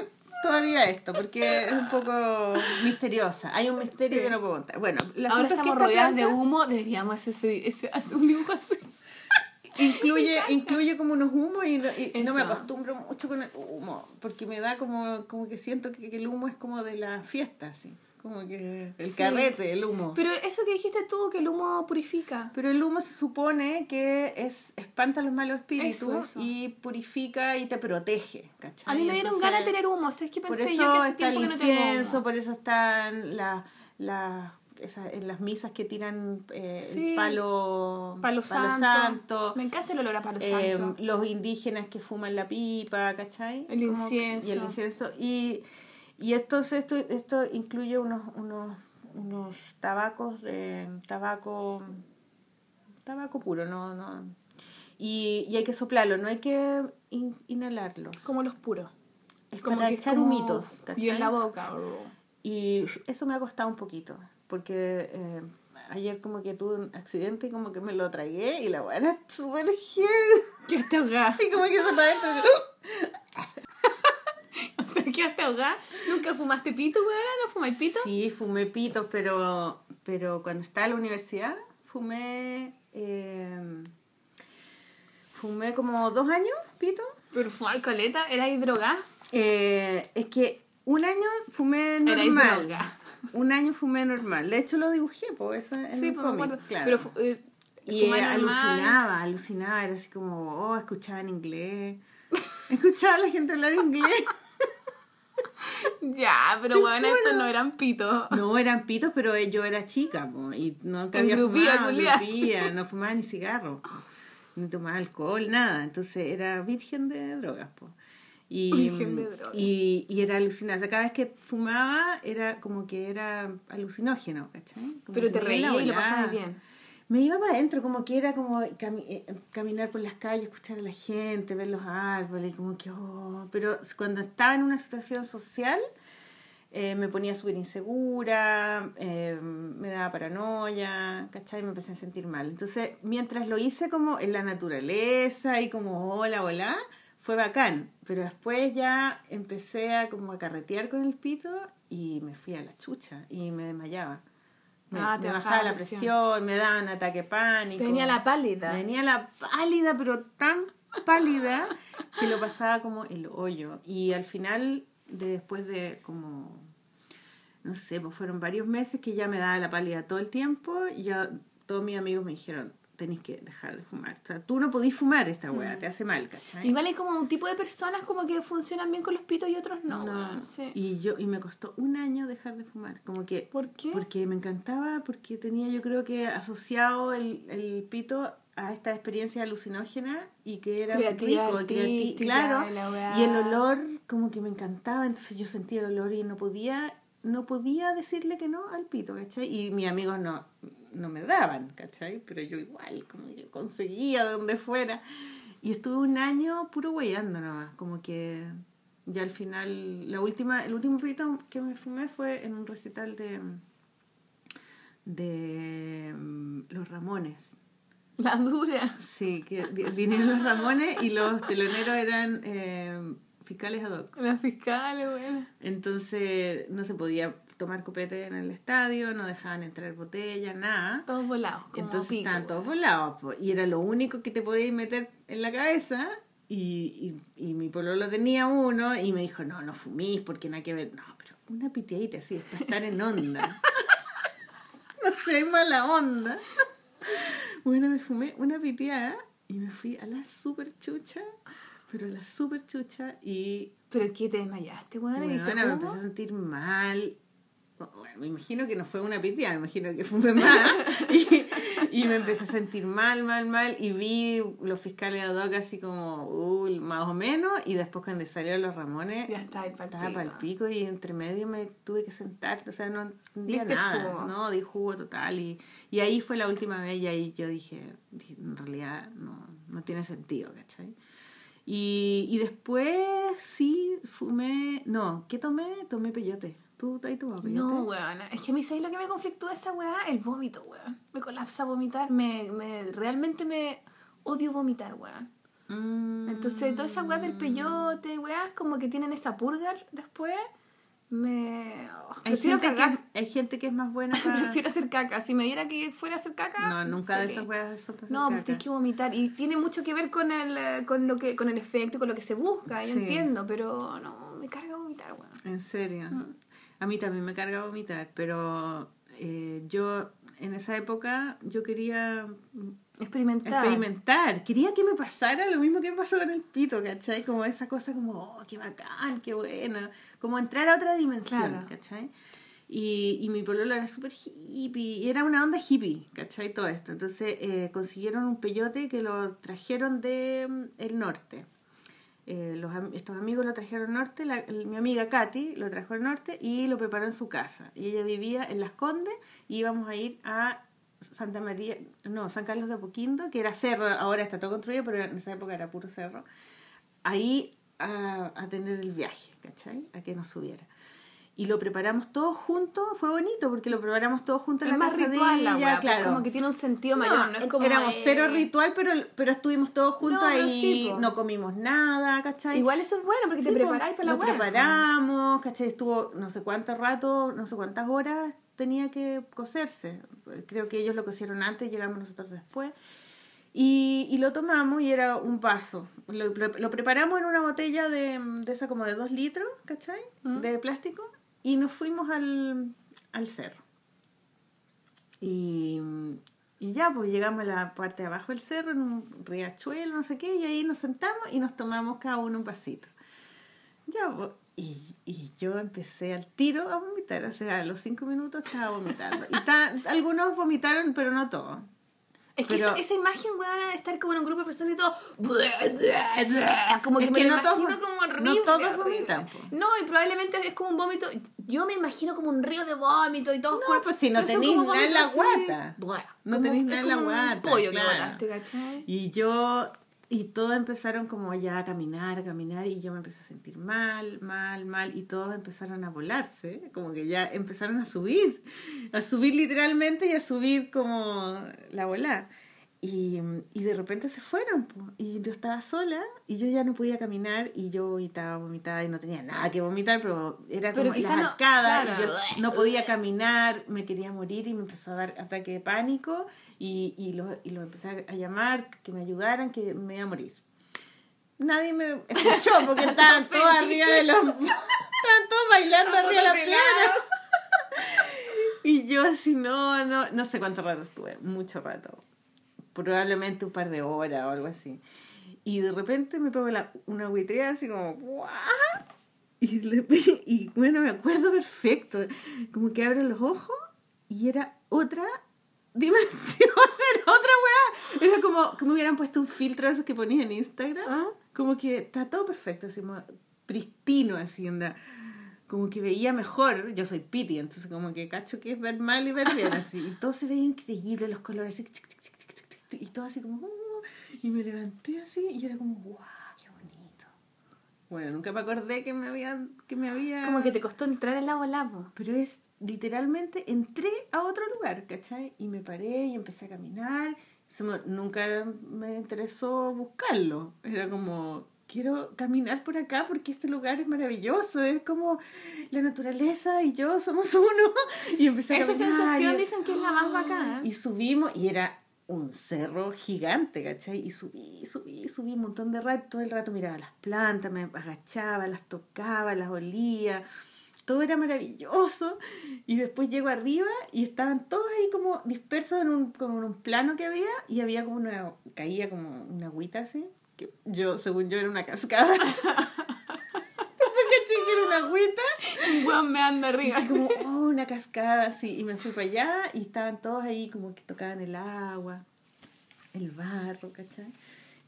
todavía esto, porque es un poco misteriosa. Hay un misterio Sí. que no puedo contar. Bueno, Ahora asunto es que estamos esta rodeadas de humo, deberíamos hacer, ese, ese- hacer un dibujo así. Incluye, incluye como unos humos y, no- y- y no me acostumbro mucho con el humo, porque me da como, como que siento que, que el humo es como de la fiesta, así. Como que el Sí. carrete, el humo. Pero eso que dijiste tú, que el humo purifica. Pero el humo se supone que es espanta los malos espíritus Eso, eso. y purifica y te protege, ¿cachai? A mí me dieron Entonces, ganas de tener humo, ¿sabes qué Por pensé eso yo que hace está el tiempo que no incienso, por eso están las las esas- en las misas que tiran eh, Sí. el palo, Palo, santo. santo. Me encanta el olor a palo eh, santo. los indígenas que fuman la pipa, ¿cachai? El Como- incienso. Y el incienso. Y, y esto, esto, esto incluye unos, unos, unos tabacos de tabaco, tabaco puro, no, no. Y, y hay que soplarlo, no hay que in- inhalarlos. Como los puros. Es Como para echar humitos, Y en la boca. Y eso me ha costado un poquito, porque eh, ayer como que tuve un accidente y como que me lo tragué y la buena es súper heavy. Que te. Y como que se para adentro. Quedaste ahogada. ¿Nunca fumaste pito, weón? ¿No fumáis pito? Sí, fumé pitos, pero, pero cuando estaba en la universidad fumé... eh, fumé como dos años pito. Pero fumar caleta, era droga. Eh, es que un año fumé normal. Un año fumé normal. De hecho lo dibujé, pues eso en Sí, pues claro. Pero eh, Y eh, alucinaba, alucinaba, era así como, oh, escuchaba en inglés. Escuchaba a la gente hablar inglés. Ya, pero bueno, eso no eran pitos. No, eran pitos, pero yo era chica, po, y no había fumado, engrupía, no fumaba ni cigarro, po, ni tomaba alcohol, nada. Entonces era virgen de drogas, po. Y, Virgen de drogas. y, y era alucinante. O sea, cada vez que fumaba era como que era alucinógeno, ¿cachai? Como Pero te me iba reía y lo pasabas bien. Me iba para adentro, como que era como eh, caminar por las calles, escuchar a la gente, ver los árboles, como que, oh. Pero cuando estaba en una situación social, eh, me ponía súper insegura, eh, me daba paranoia, ¿cachai? Me empecé a sentir mal. Entonces, mientras lo hice como en la naturaleza y como hola, hola, fue bacán. Pero después ya empecé a como a carretear con el pito y me fui a la chucha y me desmayaba. Me, Ah, me bajaba la presión. presión, me daba un ataque pánico. Te venía la pálida. Me venía la pálida, pero tan pálida que lo pasaba como el hoyo. Y al final, de- después de como, no sé, pues fueron varios meses que ya me daba la pálida todo el tiempo, ya todos mis amigos me dijeron, tenés que dejar de fumar. O sea, tú no podís fumar esta weá, te hace mal, ¿cachai? Igual hay como un tipo de personas como que funcionan bien con los pitos y otros no. No, sí. y yo y me costó un año dejar de fumar como que ¿Por qué? porque me encantaba porque tenía yo creo que asociado el, el pito a esta experiencia alucinógena y que era Creativa, rico, claro, y el olor como que me encantaba, entonces yo sentía el olor y no podía no podía decirle que no al pito, ¿cachai? Y mis amigos no, no me daban, ¿cachai? Pero yo igual, como que conseguía de donde fuera. Y estuve un año puro hueando nomás, como que ya al final, la última, el último pito que me fumé fue en un recital de, de mm, Los Ramones. La dura. Sí, que vi- vinieron los Ramones y los teloneros eran eh, fiscales ad hoc. La fiscal, bueno. Entonces no se podía tomar copete en el estadio, no dejaban entrar botella, nada. Todos volados. como Entonces pico, estaban todos volados. po, Y era lo único que te podías meter en la cabeza. Y, y, y mi pololo tenía uno y me dijo, no, no fumís porque nada que ver. No, pero una piteadita así, es para estar en onda. no sé, mala onda. bueno, me fumé una piteada y me fui a la super chucha, pero a la super chucha y ¿Pero qué te desmayaste, weón? ¿Y bueno, me empecé a sentir mal. Bueno, me imagino que no fue una pitiada, me imagino que fumé más. y, y me empecé a sentir mal, mal, mal. Y vi los fiscales ad hoc así como, uh, más o menos. Y después cuando salieron los Ramones, Ya estaba para el pico. Y entre medio me tuve que sentar. O sea, no entendía nada. jugo. No, di jugo total. Y, y ahí fue la última vez. Y ahí yo dije, dije, en realidad no, no tiene sentido, ¿cachai? Y, y después sí fumé. No, ¿qué tomé? Tomé peyote. ¿Tú ahí? No, weón. Es que a mí, ¿sabes lo que me conflictúa esa weá? El vómito, weón. Me colapsa vomitar. Me, me, realmente me odio vomitar, weón. Mm. Entonces, toda esa weá del peyote, weá, como que tienen esa purga después. Me. oh, Hay prefiero gente, cagar. que, hay gente que es más buena para. Prefiero hacer caca. Si me diera que fuera a hacer caca. No, nunca de esas weas No, pues tienes que vomitar. Y tiene mucho que ver con el, eh, con lo que, con el efecto, con lo que se busca, yo Sí. entiendo, pero no, me carga vomitar, weón. En serio. Mm. A mí también me carga vomitar, pero eh, yo en esa época yo quería Experimentar. experimentar. Quería que me pasara lo mismo que me pasó con el pito, ¿cachai? Como esa cosa como, oh, qué bacán, qué buena. Como entrar a otra dimensión, Claro. ¿cachai? Y, y mi pololo era súper hippie, y era una onda hippie, ¿cachai? Todo esto. Entonces eh, consiguieron un peyote que lo trajeron de mm, el norte. Eh, los, estos amigos lo trajeron al norte, la- mi amiga Katy lo trajo al norte y lo preparó en su casa. Y ella vivía en Las Condes y íbamos a ir a Santa María, no, San Carlos de Apoquindo, que era cerro, ahora está todo construido, pero en esa época era puro cerro. Ahí a, a tener el viaje, ¿cachai? A que nos subiera. Y lo preparamos todos juntos, fue bonito porque lo preparamos todos juntos en Es la más casa ritual de la ella, weá, pues, claro. como que tiene un sentido No, mayor, no es como... éramos eh, cero ritual, pero, pero estuvimos todos juntos No, ahí, sí, no comimos nada, ¿cachai? Igual eso es bueno porque te Sí, preparáis para la Lo weá. preparamos, ¿cachai? Estuvo no sé cuánto rato, no sé cuántas horas tenía que cocerse. Creo que ellos lo cocieron antes, llegamos nosotros después. Y, y lo tomamos y era un vaso. Lo, lo preparamos en una botella de, de esa como de dos litros, ¿cachai? ¿Mm? De plástico. Y nos fuimos al, al cerro. Y, y ya, pues llegamos a la parte de abajo del cerro, en un riachuelo, no sé qué, y ahí nos sentamos y nos tomamos cada uno un vasito. Ya, pues, y, y yo empecé al tiro a vomitar, o sea, a los cinco minutos estaba vomitando. Y algunos vomitaron, pero no todos. Es que Pero- esa, esa imagen, weón, de estar como en un grupo de personas y todo. Como que Es me que lo no todos- imagino como no horrible. todos horrible. vomitan. No, y probablemente es como un vómito. Yo me imagino como un río de vómito y todo. No, pues si no como nada en la así, guata. buah, No como- es nada en la como un guata, pollo claro. que botaste, ¿cachai? Y yo, y todos empezaron como ya a caminar, a caminar, y yo me empecé a sentir mal, mal, mal, y todos empezaron a volarse, como que ya empezaron a subir, a subir literalmente y a subir como la volada. Y, y de repente se fueron, po, y yo estaba sola, y yo ya no podía caminar, y yo vomitaba, vomitaba, y no tenía nada que vomitar, pero era Pero como las no- arcadas, claro. y yo no podía caminar, me quería morir, y me empezó a dar ataque de pánico, y, y los y los empecé a llamar, que me ayudaran, que me iba a morir. Nadie me escuchó porque estaban todos arriba de los... Estaban todos bailando arriba de la piedra. Y yo así, no, no, no sé cuánto rato estuve, mucho rato. Probablemente un par de horas o algo así. Y de repente me pego la, una buitrea así como, "Guau". Y, le- y bueno, me acuerdo perfecto. Como que abro los ojos y era otra dimensión, era otra weá. Era como me hubieran puesto un filtro de esos que ponías en Instagram. ¿Ah? Como que está todo perfecto, así como pristino, así, onda. Como que veía mejor, yo soy piti, entonces como que cacho que es ver mal y ver bien, así. Y todo se veía increíble, los colores, así, y todo así como... uh, y me levanté así y era como, wow, qué bonito. Bueno, nunca me acordé que me había... Que me había... Como que te costó entrar en la bola, po. Pero es literalmente entré a otro lugar, ¿cachai? Y me paré y empecé a caminar. Me- nunca me interesó buscarlo. Era como, quiero caminar por acá porque este lugar es maravilloso. Es como la naturaleza y yo somos uno. Y empecé a Esa caminar. sensación y- dicen que es la más bacán. Y subimos y era un cerro gigante, ¿cachai? Y subí, subí, subí un montón de rato. Todo el rato miraba las plantas, me agachaba, las tocaba, las olía. Todo era maravilloso. Y después llego arriba y estaban todos ahí como dispersos en un, como un plano que había. Y había como una, caía como una agüita así. Que yo, según yo, era una cascada. Era una agüita. Un weón me anda Y arriba. así como, oh, una cascada, así. Y me fui para allá y estaban todos ahí como que tocaban el agua, el barro, ¿cachai?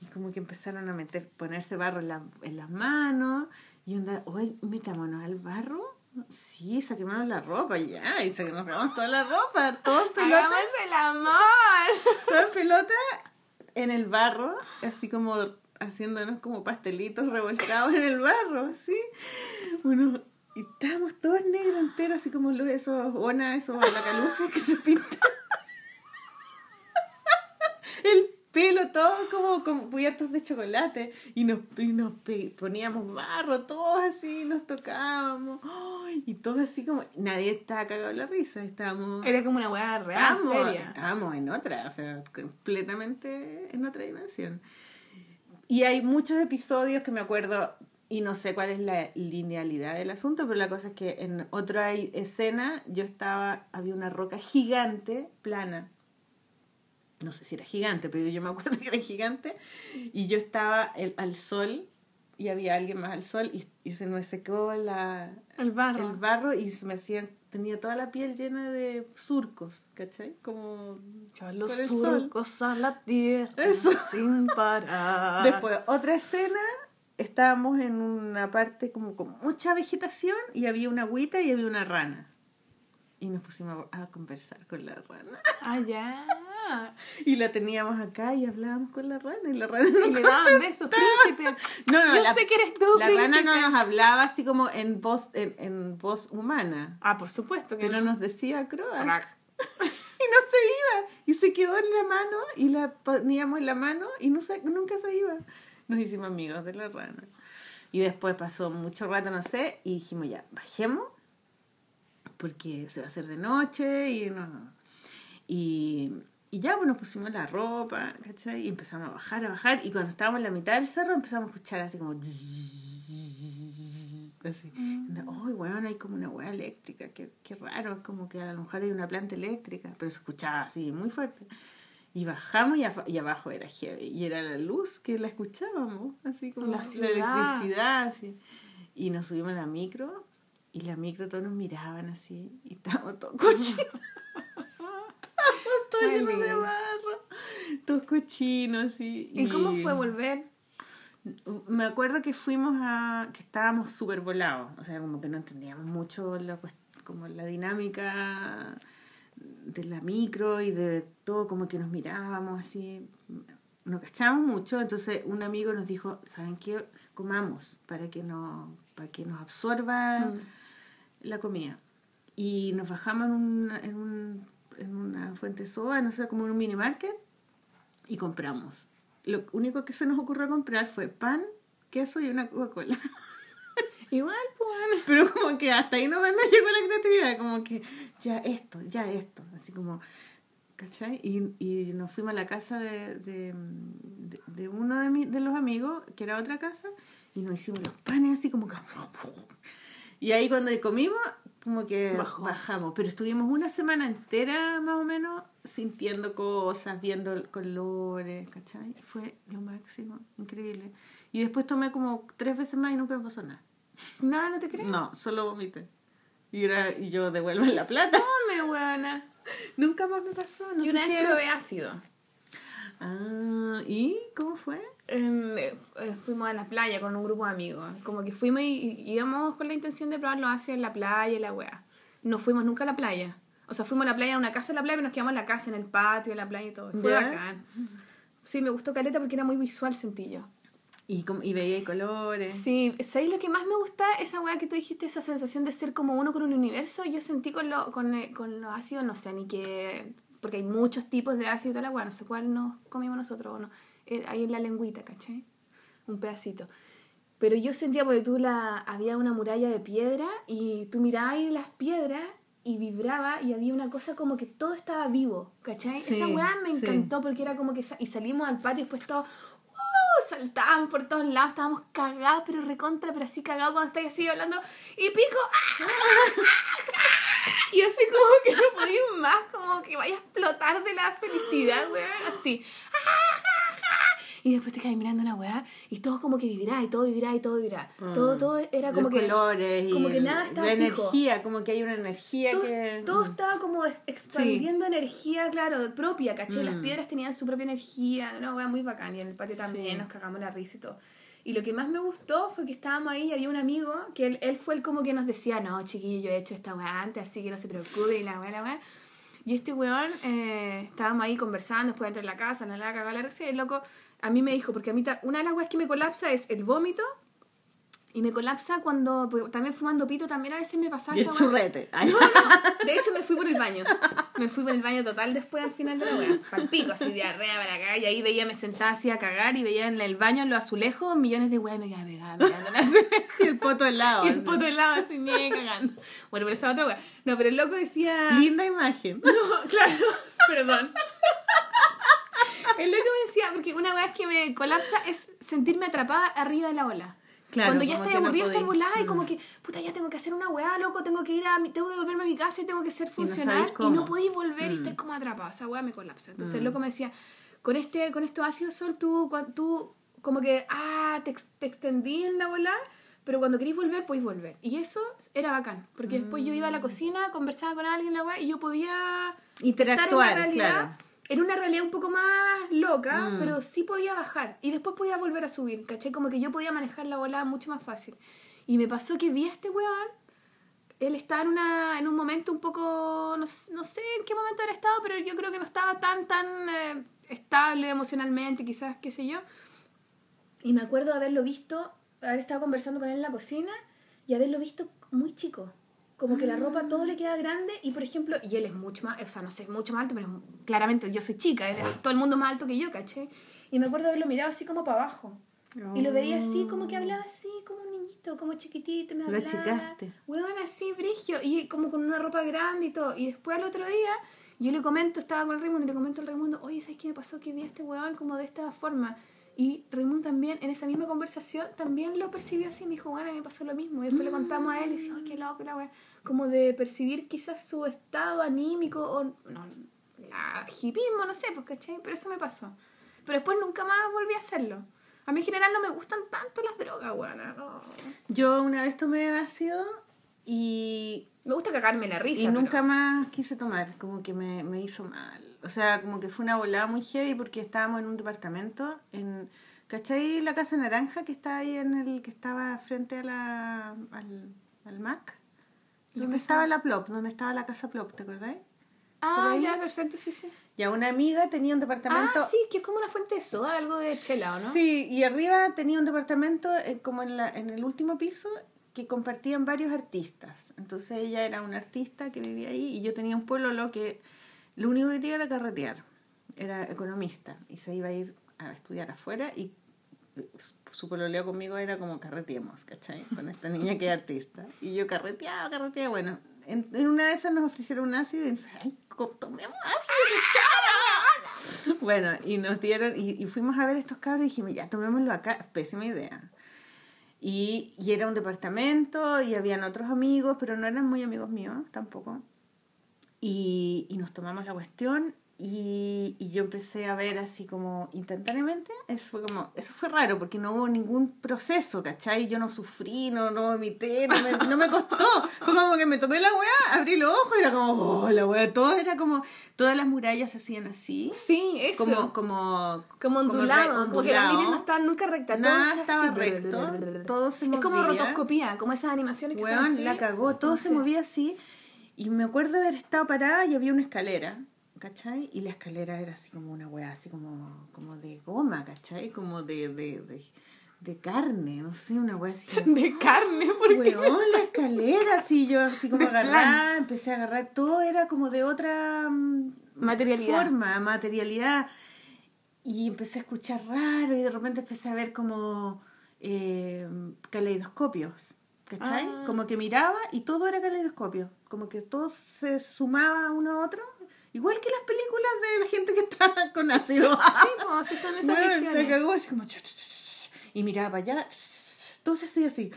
Y como que empezaron a meter, ponerse barro en, la- en las manos. Y onda, oye, metámonos al barro. Sí, saquémonos la ropa ya. Y saquémonos toda la ropa, todo en pelota, Hagamos el amor. todo en pelota en el barro, así como haciéndonos como pastelitos revolcados en el barro, ¿sí? Bueno, y estábamos todos negros enteros, así como los, esos ona, esos la calufa que se pintan. El pelo todo como, cubiertos de chocolate y nos, y nos poníamos barro todos así, nos tocábamos y todos así como nadie estaba cagado la risa, estábamos Era como una weá real, estábamos, seria. estábamos en otra, o sea, completamente en otra dimensión. Y hay muchos episodios que me acuerdo, y no sé cuál es la linealidad del asunto, pero la cosa es que en otra escena yo estaba, había una roca gigante, plana. No sé si era gigante, pero yo me acuerdo que era gigante. Y yo estaba el- al sol, y había alguien más al sol, y, y se me secó la, El barro. el barro y se me hacían, tenía toda la piel llena de surcos, ¿cachai? Como Yo los surcos a la tierra Eso. sin parar. Después, otra escena, estábamos en una parte como con mucha vegetación y había una agüita y había una rana. Y nos pusimos a conversar con la rana. Ah, ya. Y la teníamos acá y hablábamos con la rana y la rana no Y le daban besos, príncipe. No, no, Yo la, sé que eres tú, la príncipe. rana no nos hablaba así como en voz, en, en voz humana, Ah, por supuesto que pero no. nos decía. Crack. Y no se iba. Y se quedó en la mano y la poníamos en la mano y no se, nunca se iba. Nos hicimos amigos de la rana. Y después pasó mucho rato, no sé, y dijimos ya, bajemos porque se va a hacer de noche y no. Y, y ya, pues nos pusimos la ropa, ¿cachai? Y empezamos a bajar, a bajar. Y cuando estábamos en la mitad del cerro empezamos a escuchar así como... Así. Uy, weón, hay como una weá eléctrica, qué, qué raro, es como que a lo mejor hay una planta eléctrica, pero se escuchaba así, muy fuerte. Y bajamos y, abajo era heavy, y era la luz que la escuchábamos, así como La electricidad, así. Y nos subimos a la micro, y la micro todos nos miraban así, y estábamos todos cochinos. estábamos todos llenos de barro, todos cochinos, así. ¿Y cómo fue volver? Me acuerdo que fuimos a. que estábamos súper volados. O sea, como que no entendíamos mucho la, como la dinámica de la micro y de todo, como que nos mirábamos así. No cachábamos mucho. Entonces, un amigo nos dijo: ¿Saben qué? Comamos para que, no, para que nos absorba Mm. La comida. Y nos bajamos en una, en un, en una fuente soba, no sé, como en un mini market, y compramos. Lo único que se nos ocurrió comprar fue pan, queso y una Coca-Cola. Igual, pues. Pero como que hasta ahí no me llegó la creatividad, como que ya esto, ya esto, así como, ¿cachai? Y, y nos fuimos a la casa de, de, de- de uno de, mi- de los amigos, que era otra casa, y nos hicimos los panes así como que... Y ahí cuando comimos, como que Bajó. bajamos, pero estuvimos una semana entera más o menos sintiendo cosas, viendo colores, ¿cachai? Fue lo máximo, increíble. Y después tomé como tres veces más y nunca me pasó nada. No, no te crees. No, solo vomité. Y, era, y yo devuelvo la plata. Tome, nieve, weona. Nunca más me pasó. No y sé una si vez era- probé ácido. Ah, ¿y cómo fue? Em, eh, eh, fuimos a la playa con un grupo de amigos. Como que fuimos y íbamos con la intención de probar los ácidos en la playa y la weá. No fuimos nunca a la playa. O sea, fuimos a la playa, a una casa en la playa, pero nos quedamos en la casa, en el patio, en la playa y todo. Fue ¿Ya? bacán. Sí, me gustó Caleta porque era muy visual, sentí yo. Y, y veía colores. Sí, ¿sabéis lo que más me gusta? Esa weá que tú dijiste, esa sensación de ser como uno con el universo. Yo sentí con, lo, con, el- con los ácidos, no sé, ni que. Porque hay muchos tipos de ácido y toda la weá, no sé cuál nos comimos nosotros o no. Eh, Ahí en la lengüita, ¿cachai? Un pedacito. Pero yo sentía porque tú la. Había una muralla de piedra y tú mirabas ahí las piedras y vibraba y había una cosa como que todo estaba vivo, ¿cachai? Sí, Esa weá me sí. encantó porque era como que. sa- Y salimos al patio y después todo. Saltaban por todos lados, estábamos cagados, pero recontra, pero así cagados cuando estáis así hablando, y pico, ¡ah! y así como que no podéis más, como que vaya a explotar de la felicidad, weón, así. Y después te caes mirando una weá y todo como que vivirá y todo vivirá y todo vivirá. Todo, todo era como Los que. colores y como que el- nada estaba la fijo. energía, como que hay una energía todo, que... todo estaba como ex- expandiendo energía, claro, propia. Las Mm. piedras tenían su propia energía, una wea muy bacán, y en el patio también Sí. nos cagamos la risa y todo. Y lo que más me gustó fue que estábamos ahí y había un amigo que él, él fue el como que nos decía, no, chiquillo, yo he hecho esta weá antes, así que no se preocupe, y la weá, la weá. Y este weón, eh, estábamos ahí conversando, después de entrar a la casa, la la cagó la risa, y el loco a mí me dijo, porque a mí una de las weas que me colapsa es el vómito, y me colapsa cuando, porque también fumando pito, también a veces me pasaba Y el churrete. Ay, No, no, de hecho me fui por el baño. Me fui por el baño total después al final de la wea. Palpico, así diarrea para cagar. Y ahí veía, me sentaba así a cagar y veía en el baño, en los azulejos, millones de weas me quedaba pegada mirando el azulejo. y el poto helado. Y el así. poto helado así, ni cagando. Bueno, pero esa otra wea. No, pero el loco decía. Linda imagen. No, claro, perdón. El loco me decía, porque una wea que me colapsa es sentirme atrapada arriba de la ola. Claro, Cuando ya estoy que no aburrida, estoy volada y Mm. como que, puta, ya tengo que hacer una weá, loco, tengo que ir a mi, tengo que volverme a mi casa y tengo que ser no funcional y, cómo. no podéis volver y Mm. estáis como atrapada. Esa weá me colapsa. Entonces Mm. el loco me decía, con este, con estos ácidos sol, tú, tú como que, ah, te, te extendí en la bola, pero cuando queréis volver, podéis volver. Y eso era bacán, porque después yo iba Mm. a la cocina, conversaba con alguien, la weá, y yo podía Interactuar, estar en una realidad, claro. En una realidad un poco más loca, Mm. pero sí podía bajar y después podía volver a subir, ¿cachai? Como que yo podía manejar la bola mucho más fácil. Y me pasó que vi a este weón, él estaba en, una, en un momento un poco, no, no sé en qué momento era estado, pero yo creo que no estaba tan, tan eh, estable emocionalmente, quizás, qué sé yo. Y me acuerdo de haberlo visto, haber estado conversando con él en la cocina y haberlo visto muy chico. Como que la ropa todo le queda grande y, por ejemplo, y él es mucho más, o sea, no sé, mucho más alto, pero es- claramente yo soy chica, él es- todo el mundo es más alto que yo, ¿caché? Y me acuerdo de haberlo mirado así como para abajo. Y lo veía así, como que hablaba así, como un niñito, como chiquitito, me Lo hablaba. achicaste. Huevón así, brigio, y como con una ropa grande y todo. Y después al otro día, yo le comento, estaba con el Raimundo, y le comento al Raimundo, oye, ¿sabes qué me pasó? Que vi a este huevón como de esta forma. Y Raimundo también, en esa misma conversación, también lo percibió así. Me dijo, bueno, me pasó lo mismo. Y después le contamos a él y dice, ay, qué loco la wea. Como de percibir quizás su estado anímico o, no, la hipismo, no sé, pues, ¿cachai? Pero eso me pasó. Pero después nunca más volví a hacerlo. A mí en general no me gustan tanto las drogas, weona, no. Yo una vez tomé ácido y, Me gusta cagarme la risa. y nunca pero- más quise tomar, como que me, me hizo mal. O sea, como que fue una volada muy heavy porque estábamos en un departamento en... ¿Cachai la Casa Naranja que está ahí en el... que estaba frente a la, al, al Mac? ¿La Donde casa? estaba la Plop, donde estaba la casa Plop, ¿te acordáis? ¿Por Ah, ya, perfecto, sí, sí. Ya una amiga tenía un departamento... Ah, sí, que es como una fuente de soda, algo de chela, ¿o no? Sí, y arriba tenía un departamento eh, como en, la, en el último piso que compartían varios artistas. Entonces ella era una artista que vivía ahí y yo tenía un pueblo que lo único que quería era carretear. Era economista y se iba a ir a estudiar afuera y su pololeo conmigo era como carreteemos, ¿cachai? Con esta niña que es artista. Y yo carreteaba, carreteaba. Bueno, en, una de esas nos ofrecieron un ácido y dice, ay, tomemos ácido, chara". Bueno, y nos dieron, y, fuimos a ver estos cabros y dijimos, ya, tomémoslo acá. Pésima idea. Y, y era un departamento y habían otros amigos, pero no eran muy amigos míos tampoco. Y nos tomamos la cuestión y, y yo empecé a ver así como instantáneamente, eso fue como, eso fue raro porque no hubo ningún proceso, ¿cachai? Yo no sufrí, no, no vomité, no me, no me costó. Fue como que me tomé la weá, abrí los ojos y era como, oh, la weá, todo era como, todas las murallas se hacían así. Sí, eso. Como, como, Como ondulado, re- porque las líneas no estaban nunca rectas. Nada estaba así. recto, todo se Es como movía. rotoscopía, como esas animaciones que son Weón, así. la cagó, todo No se sé. movía así. Y me acuerdo haber estado parada y había una escalera, ¿cachai? Y la escalera era así como una weá, así como, como de goma, ¿cachai? Como de, de, de, de carne, no sé, una weá así como... De carne, porque Weón, la escalera, así yo, así como agarrada, empecé a agarrar, todo era como de otra mm, Materialidad. forma, materialidad. Y empecé a escuchar raro y de repente empecé a ver como eh, caleidoscopios, ¿cachai? Ah. Como que miraba y todo era caleidoscopio, como que todo se sumaba uno a otro, igual que las películas de la gente que está con ácido. Sí, así son esas Bueno, me cagó así como... Y miraba para allá, todo se hacía así.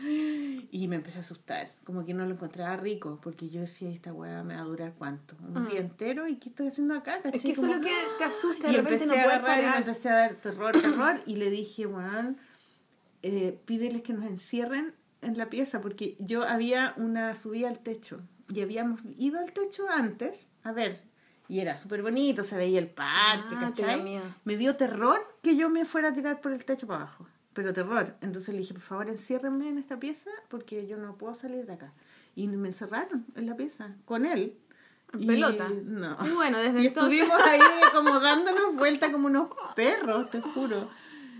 Y me empecé a asustar, como que no lo encontraba rico, porque yo decía, esta weá me va a durar cuánto, un Mm. día entero, ¿y qué estoy haciendo acá? Es que eso es lo que te asusta, y de repente empecé no puedes agarrar y me parar. empecé a dar terror, terror, y le dije, weón, eh, pídeles que nos encierren en la pieza, porque yo había una subida al techo, y habíamos ido al techo antes, a ver, y era súper bonito, se veía el parque, Ah, ¿cachai? Me dio terror que yo me fuera a tirar por el techo para abajo, pero terror. Entonces le dije, por favor, enciérrenme en esta pieza, porque yo no puedo salir de acá. Y me encerraron en la pieza, con él. Y- pelota. No. Y bueno, desde Y entonces- estuvimos ahí como dándonos vueltas como unos perros, te juro.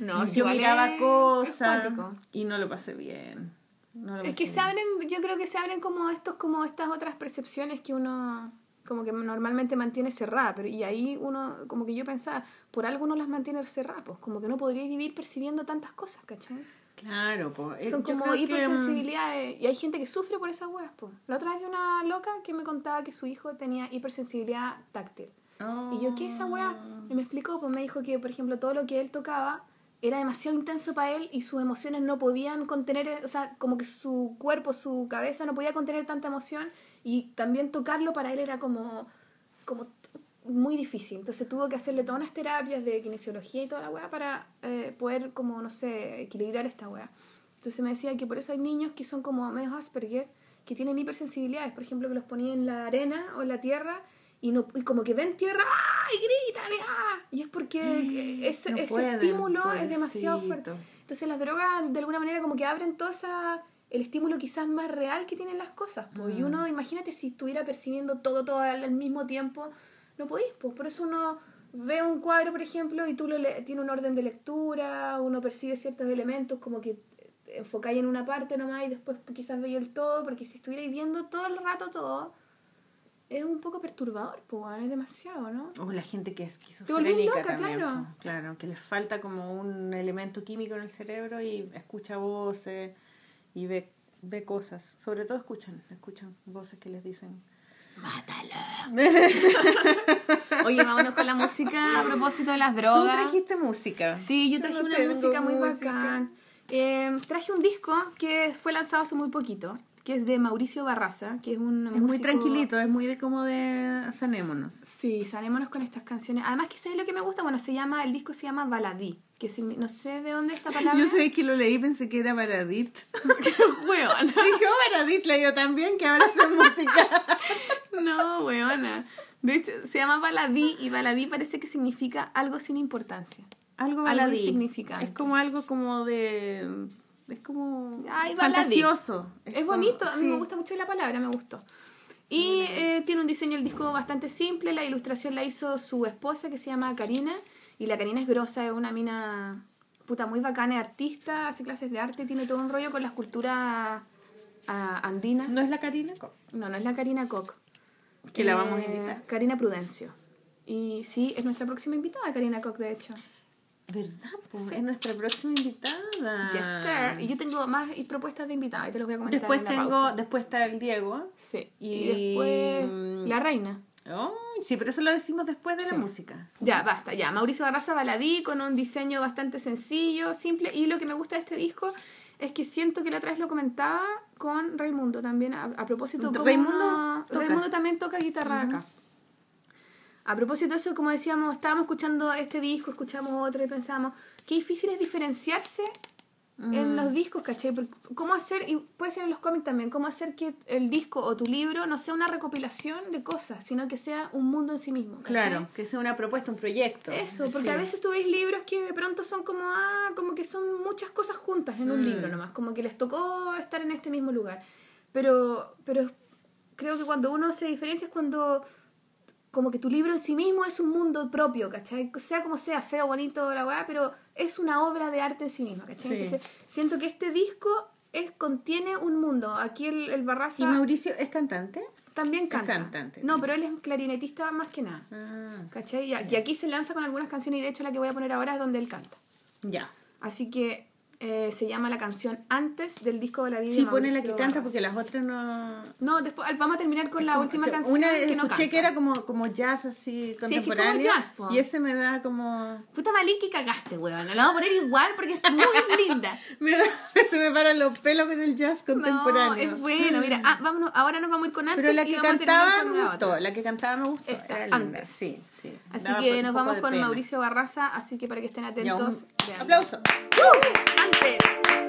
No, yo igual miraba cosas y no lo pasé bien. No lo Es que se abren, yo creo que se abren como estos, como estas otras percepciones que uno como que normalmente mantiene cerrada, pero y ahí uno, como que yo pensaba, por algo uno las mantiene cerradas, pues como que no podría vivir percibiendo tantas cosas, ¿cachai? Claro, pues. Son como hipersensibilidades y hay gente que sufre por esas weas, pues. La otra vez vi una loca que me contaba que su hijo tenía hipersensibilidad táctil. Y yo, ¿qué es esa weá? Ah. Y me explicó, pues me dijo que, por ejemplo, todo lo que él tocaba era demasiado intenso para él y sus emociones no podían contener, o sea, como que su cuerpo, su cabeza no podía contener tanta emoción y también tocarlo para él era como, como muy difícil. Entonces tuvo que hacerle todas unas terapias de kinesiología y toda la weá para eh, poder, como, no sé, equilibrar esta weá. Entonces me decía que por eso hay niños que son como medio Asperger, que tienen hipersensibilidades, por ejemplo, que los ponía en la arena o en la tierra y, no, y como que ven tierra ¡ah! y gritan ¡ah! y es porque eh, ese, No ese pueden, estímulo es demasiado pobrecito. fuerte. Entonces las drogas de alguna manera como que abren todo esa, el estímulo quizás más real que tienen las cosas. Y Mm. uno, imagínate si estuviera percibiendo todo, todo al, mismo tiempo, no podís, pues por eso uno ve un cuadro, por ejemplo, y tú lo le- tiene un orden de lectura, uno percibe ciertos elementos como que enfocáis en una parte nomás y después quizás veis el todo, porque si estuvierais viendo todo el rato todo, es un poco perturbador, pues, es demasiado, ¿no? O la gente que es esquizofrénica loca, también, claro. po. claro, que les falta como un elemento químico en el cerebro y escucha voces y ve, ve cosas. Sobre todo escuchan, escuchan voces que les dicen. Oye, vámonos con la música a propósito de las Tú drogas. trajiste música. Sí, yo Yo traje no una música muy música. bacán. Eh, traje un disco que fue lanzado hace muy poquito, que es de Mauricio Barraza, que es un Es muy tranquilito, es muy de como de sanémonos. Sí, sanémonos con estas canciones. Además que sabes lo que me gusta, bueno, se llama, el disco se llama Baladí, que no sé de dónde esta palabra. Yo sé que lo leí pensé que era Baradit. Weona. Dije, oh, Baradit leído también, que ahora hace música. No, weona. De hecho, se llama Baladí y Baladí parece que significa algo sin importancia. Algo baladí. insignificante. Es como algo como de... Es como Ay, fantasioso. Es, como- bonito, a mí me gusta mucho la palabra, me gustó. Y eh, tiene un diseño del disco bastante simple, la ilustración la hizo su esposa que se llama Karina, y la Karina es grosa, es una mina puta muy bacana, es artista, hace clases de arte, tiene todo un rollo con las culturas ah, andinas. ¿No es la Karina? Co- no, no es la Karina Koch. Que la vamos a Eh, invitar. Karina Prudencio. Y sí, es nuestra próxima invitada, Karina Koch, de hecho. ¿Verdad? po? Sí. Es nuestra próxima invitada. Yes, sir. Y yo tengo más y propuestas de invitada, y te los voy a comentar Después en la tengo, pausa. después está el Diego. Sí. Y, y- después la reina. Oh, sí, pero eso lo decimos después de Sí. la música. Ya, basta, ya. Mauricio Barraza Baladí con un diseño bastante sencillo, simple. Y lo que me gusta de este disco es que siento que la otra vez lo comentaba con Raimundo también, a, a propósito Raimundo. Raimundo también toca guitarra acá. A propósito de eso, como decíamos, estábamos escuchando este disco, escuchamos otro y pensábamos, qué difícil es diferenciarse en los discos, ¿cachai? ¿Cómo hacer, y puede ser en los cómics también, cómo hacer que el disco o tu libro no sea una recopilación de cosas, sino que sea un mundo en sí mismo? ¿cachai? Claro, que sea una propuesta, un proyecto. Eso, porque Sí. a veces tú ves libros que de pronto son como, ah, como que son muchas cosas juntas en un Mm. libro nomás, como que les tocó estar en este mismo lugar. Pero, pero creo que cuando uno se diferencia es cuando como que tu libro en sí mismo es un mundo propio, ¿cachai? Sea como sea, feo, bonito, la weá, pero es una obra de arte en sí misma, ¿cachai? Sí. Entonces, siento que este disco es, contiene un mundo. Aquí el, el Barraza ¿Y Mauricio es cantante? también canta. cantante. No, pero él es clarinetista más que nada. Ah, ¿Cachai? Y, y aquí se lanza con algunas canciones y de hecho la que voy a poner ahora es donde él canta. ya. Así que eh, se llama la canción Antes del disco de Sí, pone la que canta porque las otras no... No, después vamos a terminar con la última que canción Una que no escuché canta. que era como, como jazz así es que como contemporáneo. jazz, po. y ese me da como... Puta malí que cagaste, weón. La vamos a poner igual porque es muy linda. Me da- se me paran los pelos con el jazz contemporáneo. No, es bueno. Mira, ah, vámonos, ahora nos vamos a ir con antes Pero la y que terminar cantaba me la gustó, la que cantaba me gustó. Esta, era linda, antes. sí, sí. Así Daba que un nos vamos con pena. Mauricio Barraza, así que para que estén un atentos. vean. aplauso. ¡Uh! Antes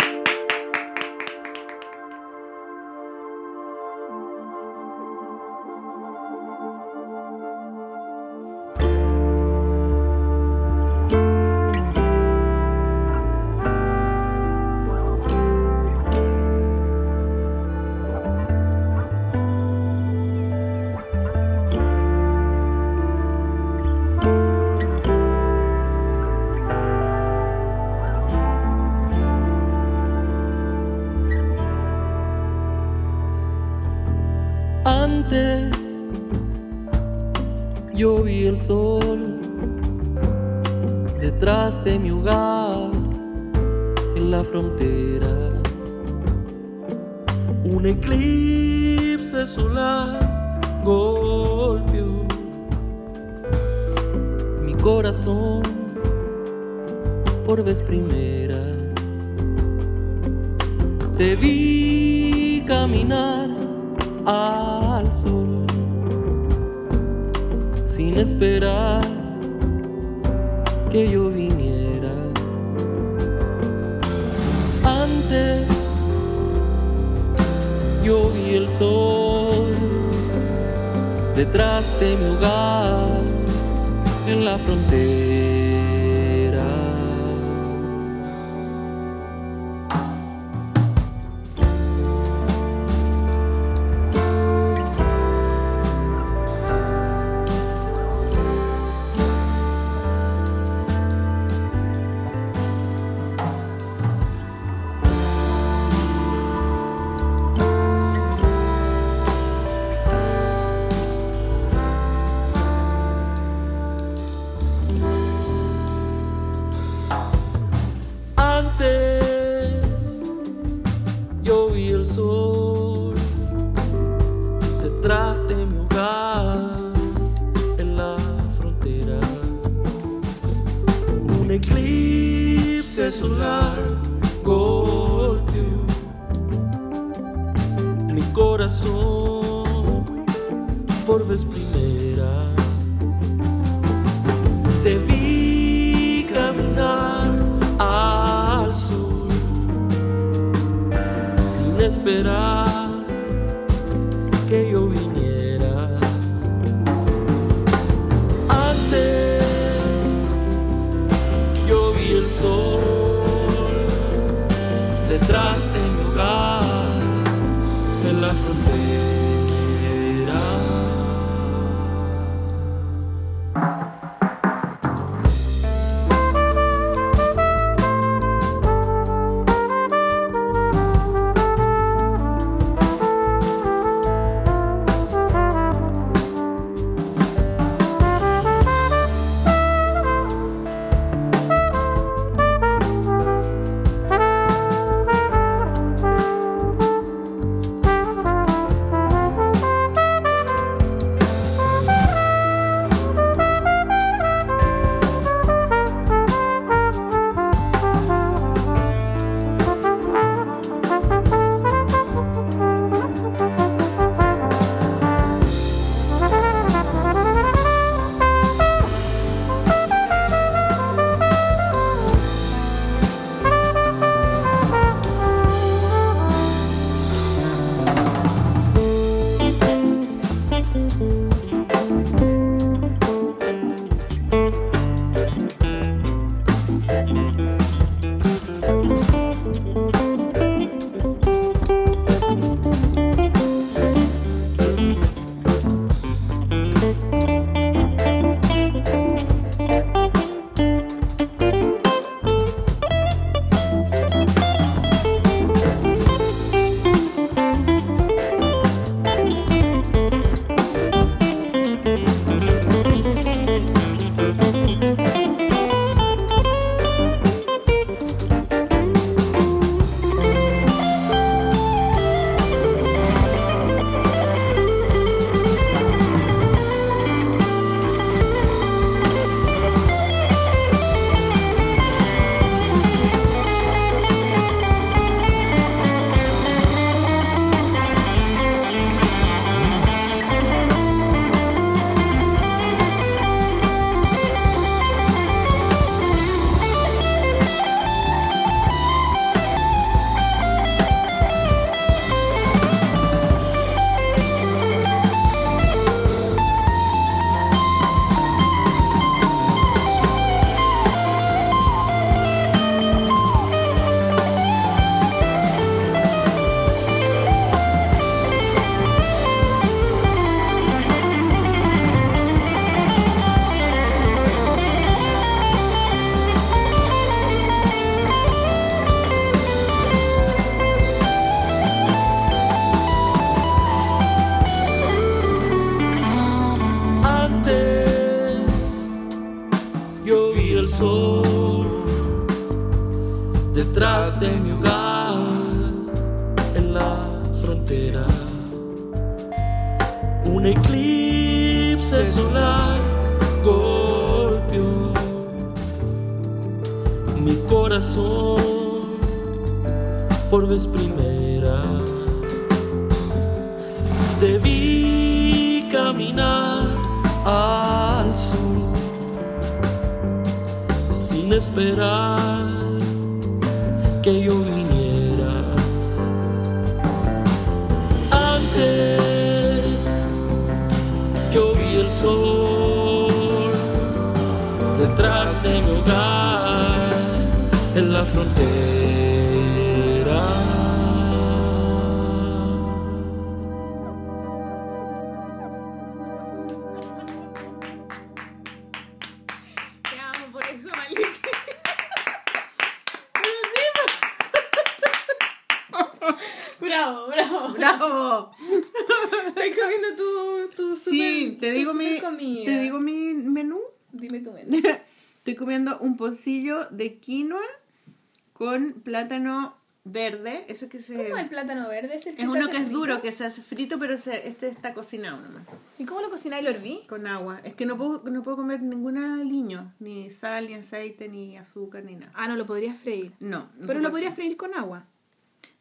plátano verde. Ese que se... ¿Cómo el plátano verde? Es el que Es se uno hace que es frito? duro, que se hace frito, pero se- este está cocinado nomás. ¿Y cómo lo cocináis? ¿Lo herví? Con agua. Es que no puedo, no puedo comer ningún aliño. Ni sal, ni aceite, ni azúcar, ni nada. Ah, no, lo podrías freír. No. no Pero lo podrías freír con agua.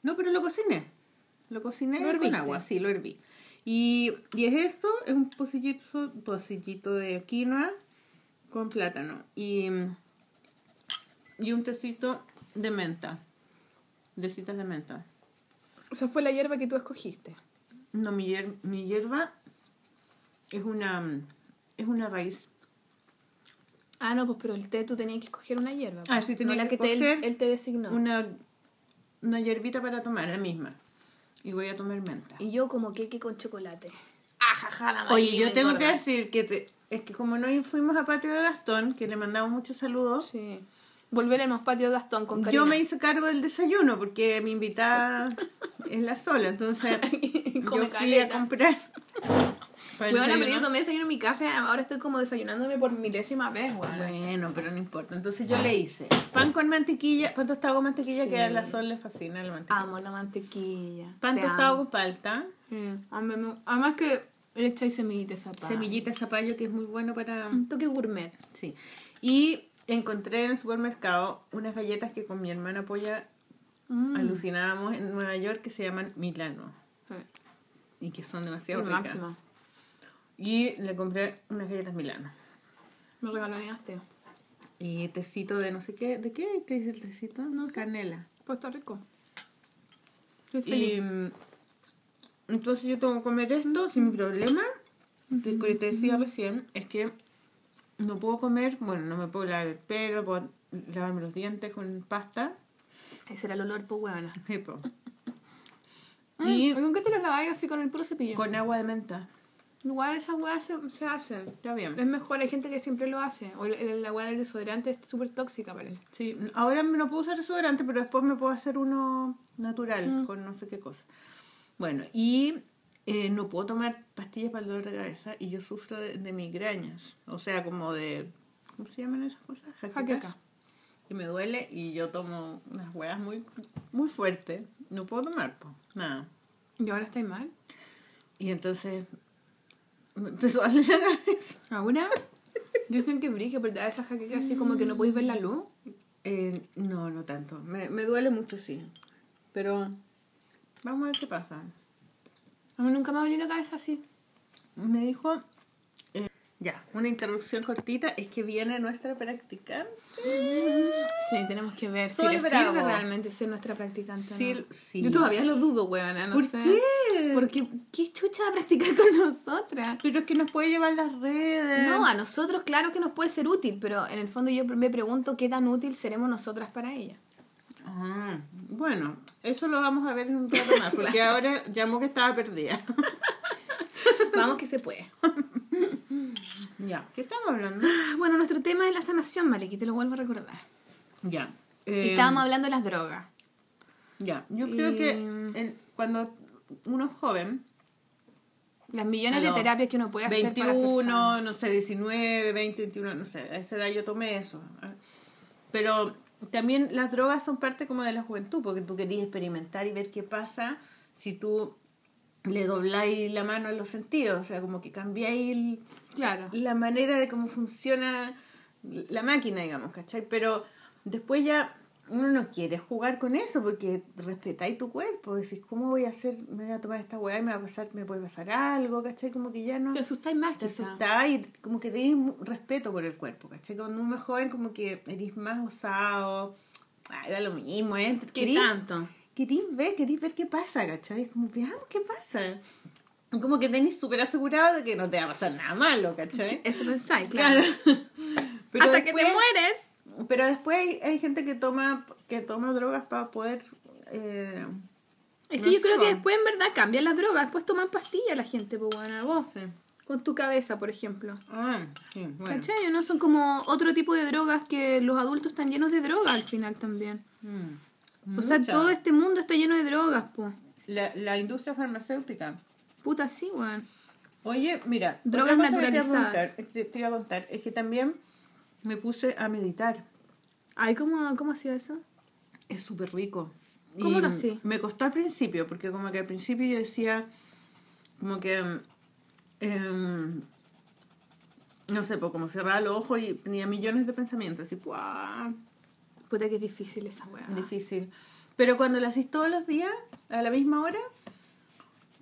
No, pero lo cociné. Lo cociné ¿Lo con agua, sí, lo herví. Y, y es esto, es un pocillito, pocillito de quinoa con plátano. Y, y un tecito de menta. De hojitas de menta. O sea, fue la hierba que tú escogiste. No, mi, hier- mi hierba es una, es una raíz. Ah, no, pues pero el té tú tenías que escoger una hierba. Ah, pues. sí, tenía no la que que te, él, te designó. Una, una hierbita para tomar, la misma. Y voy a tomar menta. Y yo como queque con chocolate. Ajaja, la Oye, yo tengo que decir que te- es que como no fuimos a Patio de Gastón, que le mandamos muchos saludos, Sí. Volveremos patio de Gastón con Karina. yo me hice cargo del desayuno porque mi invitada es la sola, entonces yo fui caleta. a comprar. Weona, pero yo desayuno. tomé desayuno en mi casa, ahora estoy como desayunándome por milésima vez, weón. Bueno, pero no importa. Entonces yo le hice pan con mantequilla, pan tostado con mantequilla, Sí. que a la sol le fascina la mantequilla. Amo la mantequilla. pan Te tostado amo. con palta, me- Además que le echáis semillita esa semillita de zapallo, que es muy bueno para... Un toque gourmet. Sí. Y encontré en el supermercado unas galletas que con mi hermana apoya Mm. alucinábamos en Nueva York que se llaman Milano y que son demasiado ricas. Y le compré unas galletas Milano. Me regalaste. Y tecito de no sé qué. ¿De qué te dice el tecito? No, canela. Pues está rico. Estoy feliz. Y mm, entonces yo tengo que comer esto sin problema. Que te decía recién, es que no puedo comer, bueno, no me puedo lavar el pelo, puedo lavarme los dientes con pasta. Ese era el olor, pues, huevona. Y po. ¿Y Y con qué te los laváis así con el puro cepillo? con agua de menta. Igual esas huevas se, se hacen. Está bien. Es mejor, hay gente que siempre lo hace. O el- la hueá del desodorante es súper tóxica, parece. Sí, ahora no puedo usar desodorante, pero después me puedo hacer uno natural con no sé qué cosa. Bueno, y eh, no puedo tomar pastillas para el dolor de cabeza y yo sufro de, de migrañas. O sea, como de. ¿Cómo se llaman esas cosas? Jaquecas. Jaqueca. Que me duele y yo tomo unas huevas muy, muy fuertes. No puedo tomar, po, nada. ¿Y ahora estáis mal? Y entonces me empezó a doler la cabeza. ¿Ahora? Yo sé que brilla, pero te da esa jaqueca así como que no podéis ver la luz. Eh, no, no tanto. Me, me duele mucho, sí. Pero vamos a ver qué pasa. A mí nunca me ha dolido la cabeza así. Me dijo, eh, ya, una interrupción cortita, es que viene nuestra practicante. Sí, tenemos que ver si le Bravo. sirve realmente ser nuestra practicante. o Sí, no. sí. Yo todavía lo dudo, weona, no ¿Por sé. qué? Porque, ¿qué chucha va a practicar con nosotras? Pero es que nos puede llevar las redes. No, a nosotros claro que nos puede ser útil, pero en el fondo yo me pregunto qué tan útil seremos nosotras para ella. Ah, bueno, eso lo vamos a ver en un rato más, porque ahora llamó que estaba perdida. Vamos que se puede. ya, ¿qué estamos hablando? Bueno, nuestro tema es la sanación, Maliki, te lo vuelvo a recordar. Ya. Eh, estábamos hablando de las drogas. Ya, yo creo que en- cuando uno es joven, Las millones de terapias que uno puede hacer para ser 21, sano. no sé, 19, 20, 21, no sé, a esa edad yo tomé eso. Pero también las drogas son parte como de la juventud, porque tú querías experimentar y ver qué pasa si tú le dobláis la mano en los sentidos, o sea, como que cambiáis el- Claro. la manera de cómo funciona la máquina, digamos, ¿cachai? Pero después ya uno no quiere jugar con eso porque respetáis tu cuerpo, decís, ¿cómo voy a hacer? Me voy a tomar esta weá y me va a pasar, me puede pasar algo, ¿cachai? Como que ya no Te asustáis más, te asustáis y como que tenéis respeto por el cuerpo, ¿cachai? Cuando uno es joven como que eres más osado, ay, da lo mismo, ¿eh? ¿Qué Querís- tanto? querís ver, querís ver qué pasa, ¿cachai? Como, veamos qué pasa. Como que tenéis súper asegurado de que no te va a pasar nada malo, ¿cachai? Eso pensáis, claro. Claro. Pero Hasta que te mueres. Pero después hay, hay gente que toma que toma drogas para poder... eh, Es no que yo creo que después en verdad cambian las drogas. Después toman pastillas la gente, pues bueno, vos. sí. Con tu cabeza, por ejemplo. Ah, sí, bueno. ¿Cachai? ¿No? Son como otro tipo de drogas que los adultos están llenos de drogas al final también. Mm. O sea, Mucha. todo este mundo está lleno de drogas, pues. La, la industria farmacéutica. Puta, sí, weón. Oye, mira, Drogas naturalizadas. Te, te iba a contar, es que también me puse a meditar. Ay, ¿cómo, cómo ha sido eso? Es súper rico. ¿Cómo Y lo hacía? Me costó al principio, porque como que al principio yo decía, como que, em, no sé, pues como cerraba los ojos y tenía millones de pensamientos, así, ¡puah! Puta que es difícil esa weá. difícil. Pero cuando lo haces todos los días, a la misma hora,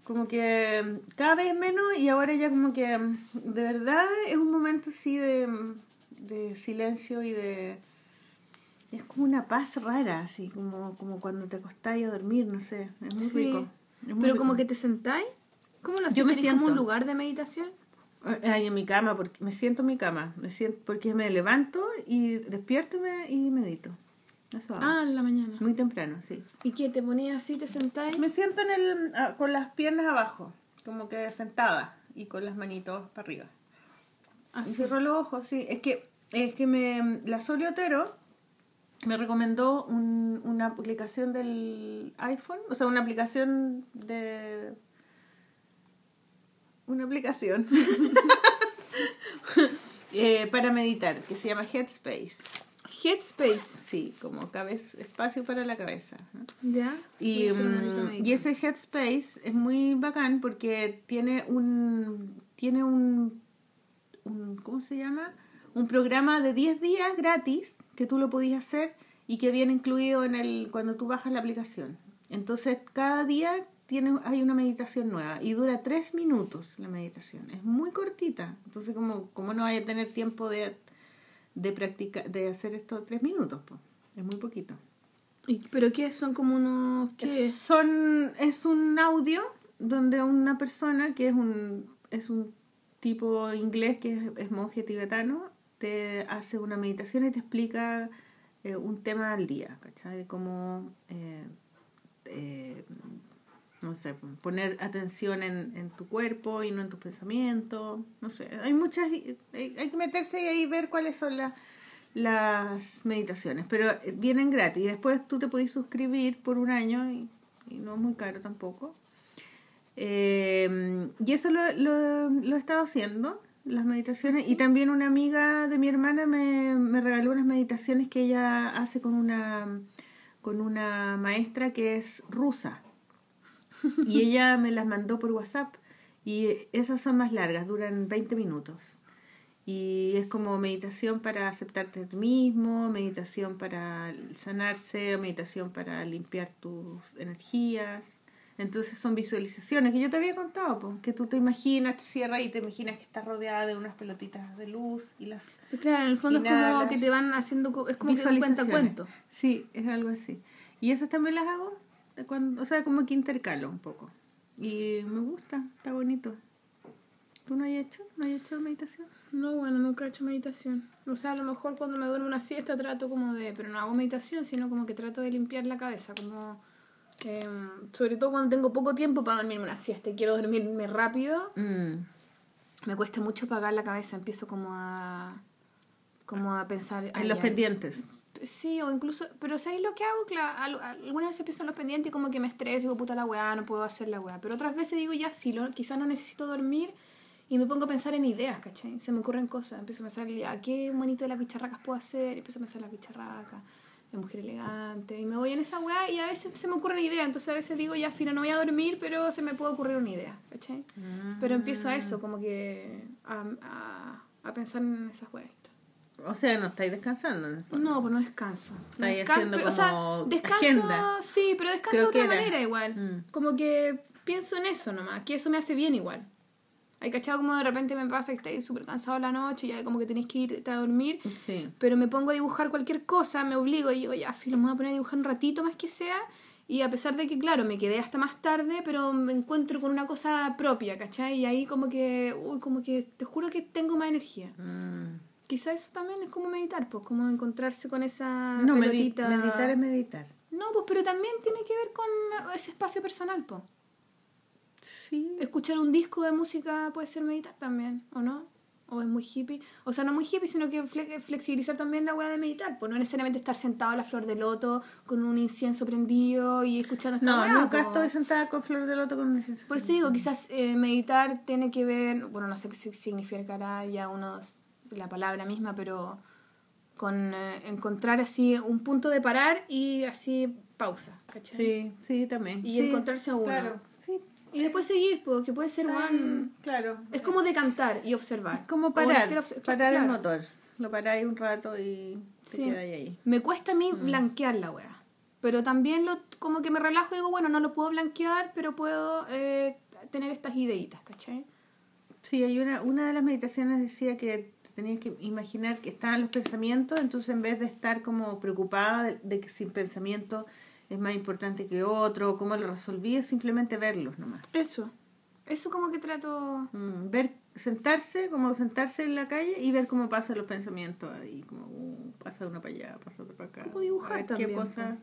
como que em, cada vez menos y ahora ya como que em, de verdad es un momento así de, de silencio y de... Es como una paz rara, así como, como cuando te acostás a dormir, no sé, es muy Sí. rico. es muy Pero como que te sentáis. ¿Cómo lo haces? Yo me ¿Tenés como un siento. lugar de meditación? Ay, en mi cama, porque me siento en mi cama, me siento, porque me levanto y despierto y, me, y medito. Eso hago. Ah, en la mañana. Muy temprano, sí. ¿Y qué? ¿Te ponías así, te sentáis? Me siento en el, ah, con las piernas abajo, como que sentada y con las manitos para arriba. Así. Cierro los ojos, sí. Es que, es que me, la Soli Otero me recomendó un- una aplicación del iPhone, o sea, una aplicación de... Una aplicación eh, para meditar que se llama Headspace. Headspace. Sí, como cabeza, espacio para la cabeza. ¿Ya? Y, mm, y ese Headspace es muy bacán porque tiene un tiene un, un ¿cómo se llama? Un programa de 10 días gratis que tú lo podías hacer y que viene incluido en el cuando tú bajas la aplicación. Entonces, cada día tiene hay una meditación nueva y dura 3 minutos la meditación. Es muy cortita. Entonces, como como no vaya a tener tiempo de de practicar de hacer esto 3 minutos, pues. Es muy poquito. ¿Y- ¿Pero qué? ¿Son como unos... ¿Qué es? Son, es un audio donde una persona que es un, es un tipo inglés que es, es monje tibetano te hace una meditación y te explica eh, un tema al día, ¿cachai? De cómo, eh, eh, no sé, poner atención en, en tu cuerpo y no en tus pensamientos, no sé, hay muchas, hay, hay que meterse y ahí ver cuáles son las las meditaciones, pero eh, vienen gratis. Después tú te podés suscribir por un año y, y no es muy caro tampoco. Eh, y eso lo, lo, lo he estado haciendo, las meditaciones. Y también una amiga de mi hermana me, me regaló unas meditaciones que ella hace con una, con una maestra que es rusa. Y ella me las mandó por WhatsApp. Y esas son más largas, duran 20 minutos. Y es como meditación para aceptarte a ti mismo, meditación para sanarse, meditación para limpiar tus energías. Entonces son visualizaciones que yo te había contado, pues, que tú te imaginas, te cierras y te imaginas que estás rodeada de unas pelotitas de luz y las Claro, en el fondo es como que te van haciendo... Es como que un cuenta-cuento. Sí, es algo así. Y esas también las hago, de cuando, o sea, como que intercalo un poco. Y me gusta, está bonito. ¿Tú no has hecho? ¿No has hecho meditación? No, bueno, nunca he hecho meditación. O sea, a lo mejor cuando me duermo una siesta trato como de... Pero no hago meditación, sino como que trato de limpiar la cabeza. Como... em, sobre todo cuando tengo poco tiempo para dormirme una siesta y quiero dormirme rápido, Mm. me cuesta mucho apagar la cabeza. Empiezo como a... como a pensar... En "Ay, los ya, pendientes. Sí, o incluso, pero ¿sabéis lo que hago? Cla- al- algunas veces pienso en los pendientes y como que me estreso y digo, puta la weá, no puedo hacer la weá. Pero otras veces digo, ya filo, quizás no necesito dormir y me pongo a pensar en ideas, ¿cachai? Se me ocurren cosas. Empiezo a pensar, ya, ¿qué bonito de las bicharracas puedo hacer? Y empiezo a pensar en las bicharracas, la mujer elegante. Y me voy en esa weá y a veces se me ocurren ideas. Entonces a veces digo, ya filo, no voy a dormir, pero se me puede ocurrir una idea, ¿cachai? Pero empiezo a eso, como que a, a, a pensar en esas weas. O sea, no estáis descansando en el fondo. No, pues no descanso. No Estáis descan- haciendo pero, o sea, como descanso, agenda. sí, pero descanso de otra manera igual. Mm. Como que pienso en eso nomás, que eso me hace bien igual. Hay cachado como de repente me pasa que estáis súper cansado la noche y ya como que tenéis que irte a dormir, Sí. pero me pongo a dibujar cualquier cosa, me obligo y digo, ya, filo, me voy a poner a dibujar un ratito más que sea. Y a pesar de que, claro, me quedé hasta más tarde, pero me encuentro con una cosa propia, ¿cachai? Y ahí como que, uy, como que te juro que tengo más energía. Mm. Quizá eso también es como meditar, pues, como encontrarse con esa No, medi- pelotita. meditar es meditar. No, pues, pero también tiene que ver con ese espacio personal, pues. Sí. Escuchar un disco de música puede ser meditar también, ¿o no? O es muy hippie. O sea, no muy hippie, sino que fle- flexibilizar también la hueá de meditar. Pues no necesariamente estar sentado a la flor de loto con un incienso prendido y escuchando esta No, hueá, nunca estoy sentada con flor de loto con un incienso. Por eso te digo, quizás eh, meditar tiene que ver, bueno, no sé qué si- significará ya unos, la palabra misma, pero con eh, encontrar así un punto de parar y así pausa, ¿cachai? Sí, sí, también. Y Sí, encontrarse a uno. Claro, sí. Y después seguir, porque puede ser one... Claro. Es como decantar y observar. Es como parar, parar el motor. Lo paráis un rato y te Sí. quedáis ahí. Me cuesta a mí Mm. blanquear la wea. Pero también lo, como que me relajo y digo, bueno, no lo puedo blanquear, pero puedo eh, tener estas ideitas, ¿cachai? Sí, hay una, una de las meditaciones decía que te tenías que imaginar que estaban los pensamientos, entonces en vez de estar como preocupada de, de que si el pensamiento es más importante que otro, o cómo lo resolvías, simplemente verlos nomás. Eso. Eso como que trato... Mm, ver, sentarse, como sentarse en la calle y ver cómo pasan los pensamientos ahí, como uh, pasa uno para allá, pasa otro para acá. Como dibujar ver también, Qué cosa,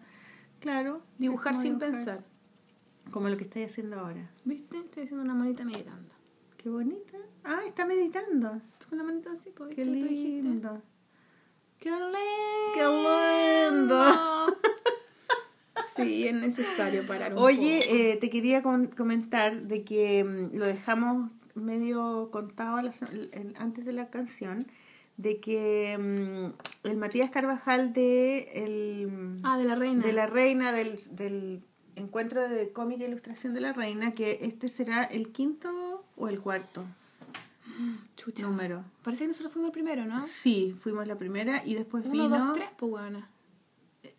claro. Dibujar es sin dibujar, pensar. Como lo que estáis haciendo ahora. ¿Viste? Estoy haciendo una manita meditando. Qué bonita. Ah, está meditando. Con la manita así, pues, Qué lindo. ¡Qué lindo! ¡Qué lindo! Sí, es necesario parar un poco. Oye, eh, te quería com- comentar de que mm, lo dejamos medio contado la se- el- antes de la canción, de que mm, el Matías Carvajal de, el, Ah, de la reina. de la reina, del, del encuentro de cómica e ilustración de la reina, que este será el quinto o el cuarto Chucha. número. Parece que nosotros fuimos el primero, ¿no? Sí, fuimos la primera y después Uno, vino... dos, tres, pues bueno.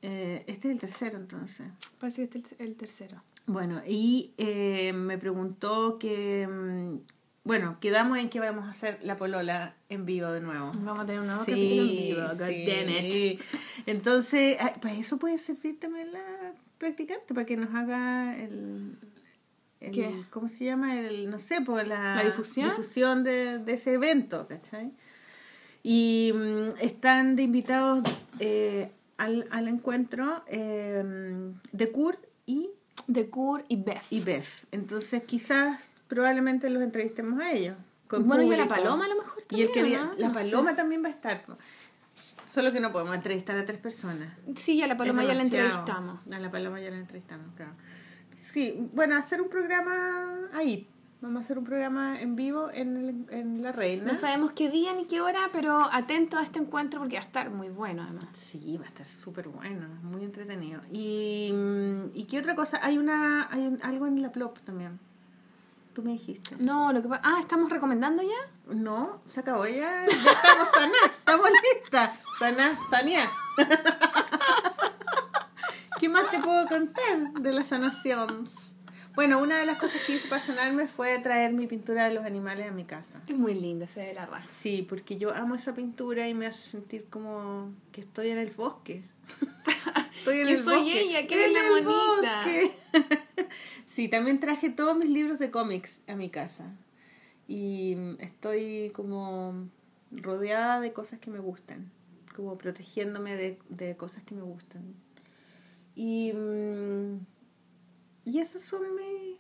Eh, este es el tercero entonces. Parece que este es el, tercero. Bueno, y eh, me preguntó que, mm, bueno, quedamos en que vamos a hacer la polola en vivo de nuevo. Vamos a tener un nuevo Sí, capítulo en vivo. God sí. damn it. Entonces, para eso puede servir también la practicante, para que nos haga el... el- ¿Qué? ¿Cómo se llama? El, no sé, por la, ¿La difusión? difusión de, de ese evento, ¿cachai? Y mm, están de invitados eh, al, al encuentro eh, de Kur y De Kur y Beth. y Beth. Entonces quizás probablemente los entrevistemos a ellos. con Bueno, y a la público. Paloma a lo mejor Y él también, quería, ¿no? la No sé. Paloma también va a estar. Solo que no podemos entrevistar a tres personas. Sí, a la Paloma ya la entrevistamos. A la Paloma ya la entrevistamos, claro. Sí, bueno, hacer un programa ahí. Vamos a hacer un programa en vivo en, el- en La Reina. No sabemos qué día ni qué hora, pero atento a este encuentro porque va a estar muy bueno además. Sí, va a estar súper bueno, muy entretenido. Y, mm, ¿y qué otra cosa? Hay una hay un- algo en la Plop también. Tú me dijiste. No, lo que pasa... Ah, ¿estamos recomendando ya? No, se acabó ya. Ya estamos sanas, estamos listas. Sana, sanía. ¿Qué más te puedo contar de la sanación? Bueno, una de las cosas que hice para sanarme fue traer mi pintura de los animales a mi casa. Es muy linda, se ve la raza. Sí, porque yo amo esa pintura y me hace sentir como que estoy en el bosque. Estoy en el soy bosque. ella, que eres la bonita. sí, también traje todos mis libros de cómics a mi casa. Y estoy como rodeada de cosas que me gustan. Como protegiéndome de, de cosas que me gustan. Y, mm, y esos son mis...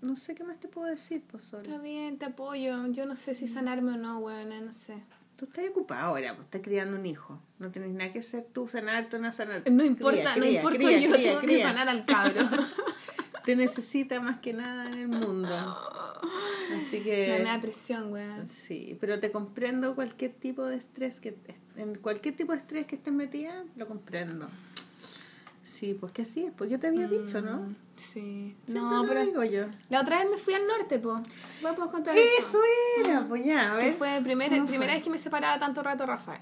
No sé qué más te puedo decir, pues Está solo. bien, te apoyo. Yo no sé si sanarme o no, bueno, no sé. Tú estás ocupado ahora, pues estás criando un hijo. No tenés nada que hacer tú, sanarte o no sanarte. No importa, Cría, no cría, importa, cría, yo tengo que sanar al cabro. Te necesita más que nada en el mundo. Así que... Me da presión, weón. Sí, pero te comprendo cualquier tipo de estrés que en cualquier tipo de estrés que estés metida, lo comprendo. Sí, pues que así es, pues yo te había dicho, ¿no? Sí. Siempre No, lo pero digo yo. la otra vez me fui al norte, po. Voy a contar Eso era, pues ya, a Que ver. fue primera, ¿cómo primera fue? vez que me separaba tanto rato Rafael.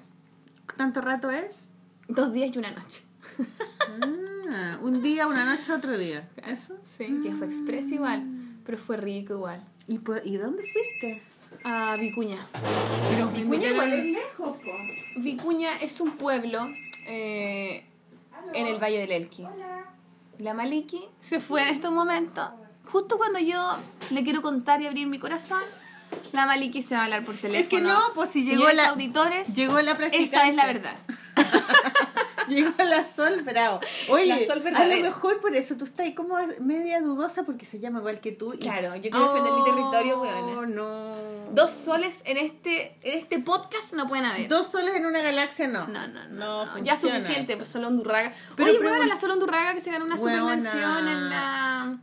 ¿Tanto rato es? Dos días y una noche. Ah, un día, una noche, otro día. ¿Eso? Sí, que fue express igual. Pero fue rico igual. ¿Y, por, ¿y dónde fuiste? A Vicuña. Pero Vicuña igual es lejos, po. Vicuña es un pueblo eh, en el Valle del Elqui. La Maliki se fue en estos momentos. Justo cuando yo le quiero contar y abrir mi corazón, la Maliki se va a hablar por teléfono. Es que no, pues si llegó Señores la- auditores, llegó la practicante. esa es la verdad. Llegó la Sol Bravo. Oye, La Sol a lo mejor por eso tú estás ahí como media dudosa porque se llama igual que tú. y- Claro, yo quiero defender mi territorio, weona. Oh, no. Dos soles en este, en este podcast no pueden haber. Dos soles en una galaxia, no. No, no, no. No, no. Ya suficiente, pues Sol Hondurraga. Pero Oye, bueno, la Sol Hondurraga que se ganó una supermención en la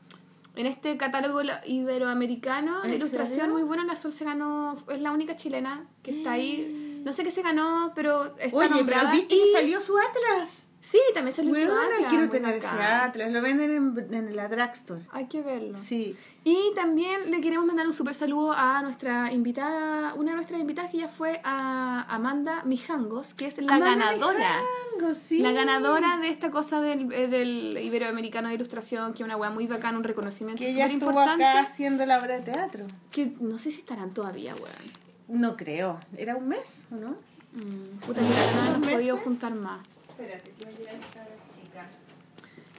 en este catálogo iberoamericano de ¿En ilustración serio? muy bueno. La Sol se ganó, es la única chilena que está ahí. No sé qué se ganó, pero está Oye, nombrada. pero viste y- que salió su Atlas. Sí, también salió su Weona, Atlas, quiero tener ese. Atlas. Lo venden en, en la drugstore. Hay que verlo. Sí. Y también le queremos mandar un súper saludo a nuestra invitada, una de nuestras invitadas que ya fue a Amanda Mijangos, que es la Amanda ganadora. Mijangos, sí. La ganadora de esta cosa del, eh, del Iberoamericano de Ilustración, que es una weá muy bacana, un reconocimiento Que ella súper estuvo importante. acá haciendo la obra de teatro. Que no sé si estarán todavía, weón. No creo. ¿Era un mes o no? Mm, puta, que lata no habernos ¿Dos podido juntar más. Espérate, que voy a esta chica.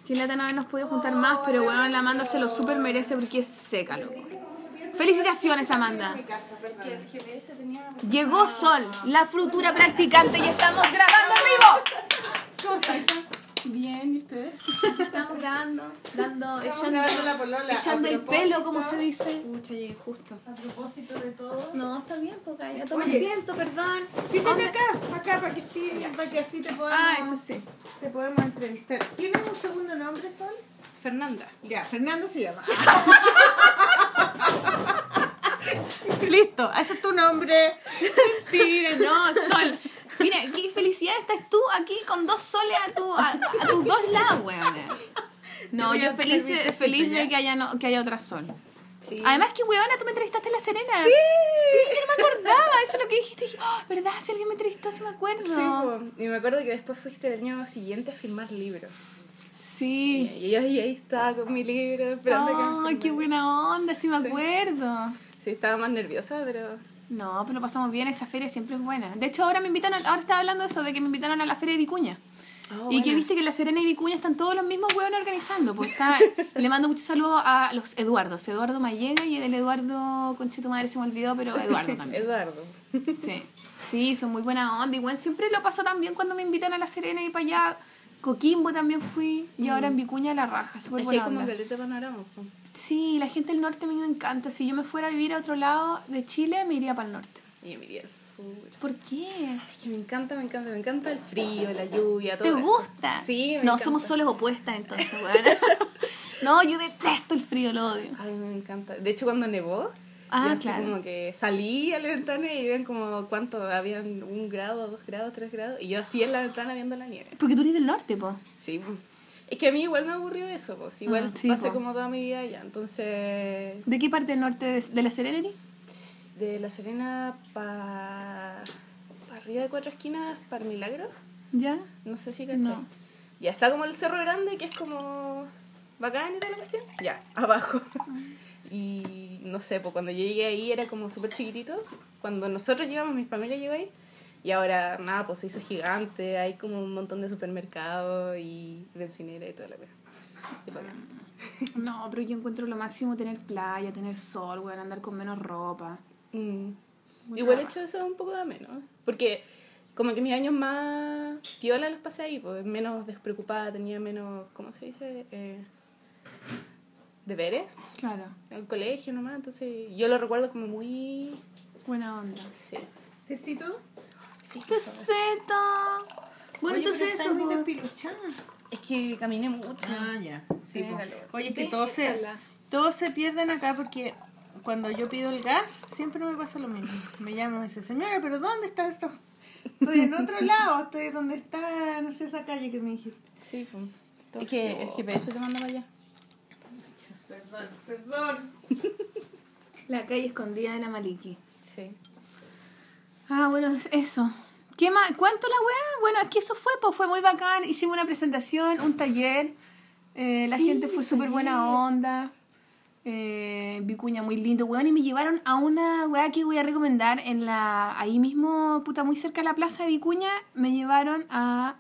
Que lata no habernos podido juntar más, pero weón, la Amanda se lo súper merece porque es seca, loco. Felicitaciones, Amanda. Llegó Sol, la futura practicante, y estamos grabando en vivo. Bien, ¿y ustedes? Estamos grabando, dando, grabando la echando, polola, echando el pelo, como se dice. Pucha, llegué justo. A propósito de todo. No, está bien, porque ya toma Oye. asiento, perdón. Sí, ven acá, acá, para que, esté- para que así te podamos, Ah, eso sí. te podemos entrevistar. ¿Tienes un segundo nombre, Sol? Fernanda. Ya, Fernando se llama. Listo, ese es tu nombre. Mentira, no, Sol. Mira, qué felicidad estás tú aquí con dos soles a, tu, a, a tus dos lados, weón. No, yo feliz, feliz de que haya, no, que haya otra Sol. Sí. Además que, weona, tú me entrevistaste en La Serena. Sí. Sí, yo no me acordaba. Eso es lo que dijiste. Dije, oh, ¿verdad? Si alguien me entrevistó, sí me acuerdo. Sí, po. y me acuerdo que después fuiste el año siguiente a filmar libros. Sí. Y yo ahí, ahí estaba con mi libro esperando que me Ay, qué buena onda, sí me Sí. acuerdo. Sí, estaba más nerviosa, pero... No, pero pasamos bien, esa feria siempre es buena. De hecho, ahora me invitaron, ahora estaba hablando de eso, de que me invitaron a la feria de Vicuña. Oh, y que viste que La Serena y Vicuña están todos los mismos hueones organizando. Pues está, le mando muchos saludos a los Eduardos. Eduardo Mallega y el Eduardo, conche tu madre se me olvidó, pero Eduardo también. Eduardo. Sí, sí, son muy buena onda. Igual siempre lo paso tan bien cuando me invitan a La Serena y para allá. Coquimbo también fui y ahora en Vicuña la raja, súper Es que como panorama. Sí, la gente del norte a mí me encanta. Si yo me fuera a vivir a otro lado de Chile, me iría para el norte. Y yo me iría al sur. ¿Por qué? Es que me encanta, me encanta, me encanta el frío, la lluvia, todo ¿Te eso. gusta? Sí, me No, encanta. somos soles opuestas entonces, weón. no, yo detesto el frío, lo odio. Ay, me encanta. De hecho, cuando nevó, Ah, claro. como que salí a la ventana y veían como cuánto, habían un grado, dos grados, tres grados, y yo así en la ventana viendo la nieve. Porque tú eres del norte, po. Sí, po. Es que a mí igual me aburrió eso, pues igual Ah, sí, pasé po. como toda mi vida allá, entonces ¿De qué parte del norte de, de la Serena eres? de La Serena para arriba de cuatro esquinas, para Milagro, ¿Ya? no sé si caché. No. Ya está como el Cerro Grande, que es como bacán y toda la cuestión. Ya, abajo. Y no sé, pues cuando yo llegué ahí era como súper chiquitito. Cuando nosotros llegamos, mi familia llegó ahí. Y ahora, nada, pues se hizo gigante. Hay como un montón de supermercados y bencinera y toda la cosa. Y bacán. No, pero yo encuentro lo máximo tener playa, tener sol, weón, andar con menos ropa. Mm. Igual trabajo. hecho eso un poco de menos. Porque como que mis años más piola los pasé ahí, pues menos despreocupada, tenía menos, ¿cómo se dice? Eh, deberes. Claro, al colegio nomás, entonces yo lo recuerdo como muy... buena onda. Sí. ¿Tecito? Sí, ¡Qué seto! Bueno, Oye, entonces pero eso, muy po. despiluchada. Es que caminé mucho. Ah, ya. Sí, Tiene po. calor. Oye, que todos se, Déjala. todos se pierden acá porque cuando yo pido el gas, siempre me pasa lo mismo. Me llaman y me dice, señora, pero ¿dónde está esto? Estoy en otro lado, estoy donde está, no sé, esa calle que me dijiste. Sí, pues. Es que el. GPS te manda para allá. Perdón, perdón. La calle escondida de la Maliki. Sí. Ah, bueno, es eso. ¿Qué más? ¿Cuánto la weá? Bueno, es que eso fue, pues fue muy bacán. Hicimos una presentación, un taller. Eh, la Sí, gente fue súper buena onda. Eh, Vicuña muy lindo, weón. Y me llevaron a una weá que voy a recomendar en la. Ahí mismo, puta, muy cerca de la plaza de Vicuña. Me llevaron a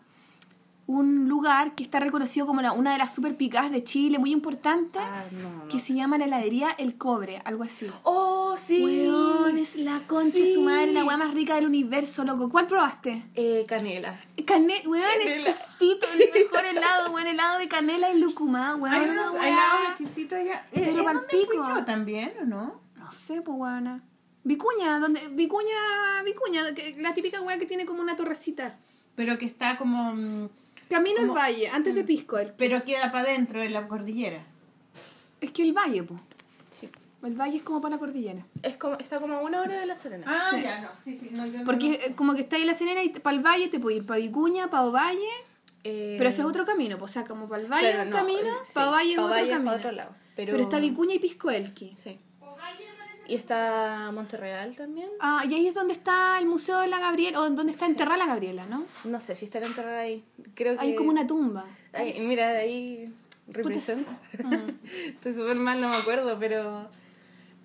un lugar que está reconocido como la, una de las super picas de Chile, muy importante. Ah, no, no. Que se llama la heladería El Cobre, algo así. ¡Oh, sí! Weón, es la concha de su madre, la weá más rica del universo, loco. ¿Cuál probaste? Eh, canela. Cane weón, Canela. exquisito, el mejor helado, weón, helado de canela y lúcuma, weón. Hay unos helados exquisitos allá. Eh, Pero ¿es pico. yo también o no? No sé, pues weona. Vicuña, donde Vicuña, Vicuña, que- la típica weá que tiene como una torrecita. Pero que está como... mm, Camino al valle, antes de Pisco. el- Pero queda para adentro de la cordillera. Es que el valle, pues. Sí. El valle es como para la cordillera. Es como, está como a una hora de la Serena. Ah, Sí. ya, no. Sí, sí, no, yo no Porque lo- eh, como que está ahí la Serena y para el valle te puedes ir para Vicuña, para Ovalle. Eh, Pero ese es otro camino, pues, o sea, como para el valle claro, es un no, camino, eh, sí, para Valle es otro camino. otro lado, pero- Pero está Vicuña y Pisco Elqui. Sí. Y está Monterreal también. Ah, y ahí es donde está el Museo de la Gabriela, o donde está enterrada la Gabriela, ¿no? No sé si estará enterrada ahí. Creo que... Hay como una tumba. Ay, mira, ahí representa. Estoy súper mal, no me acuerdo, pero...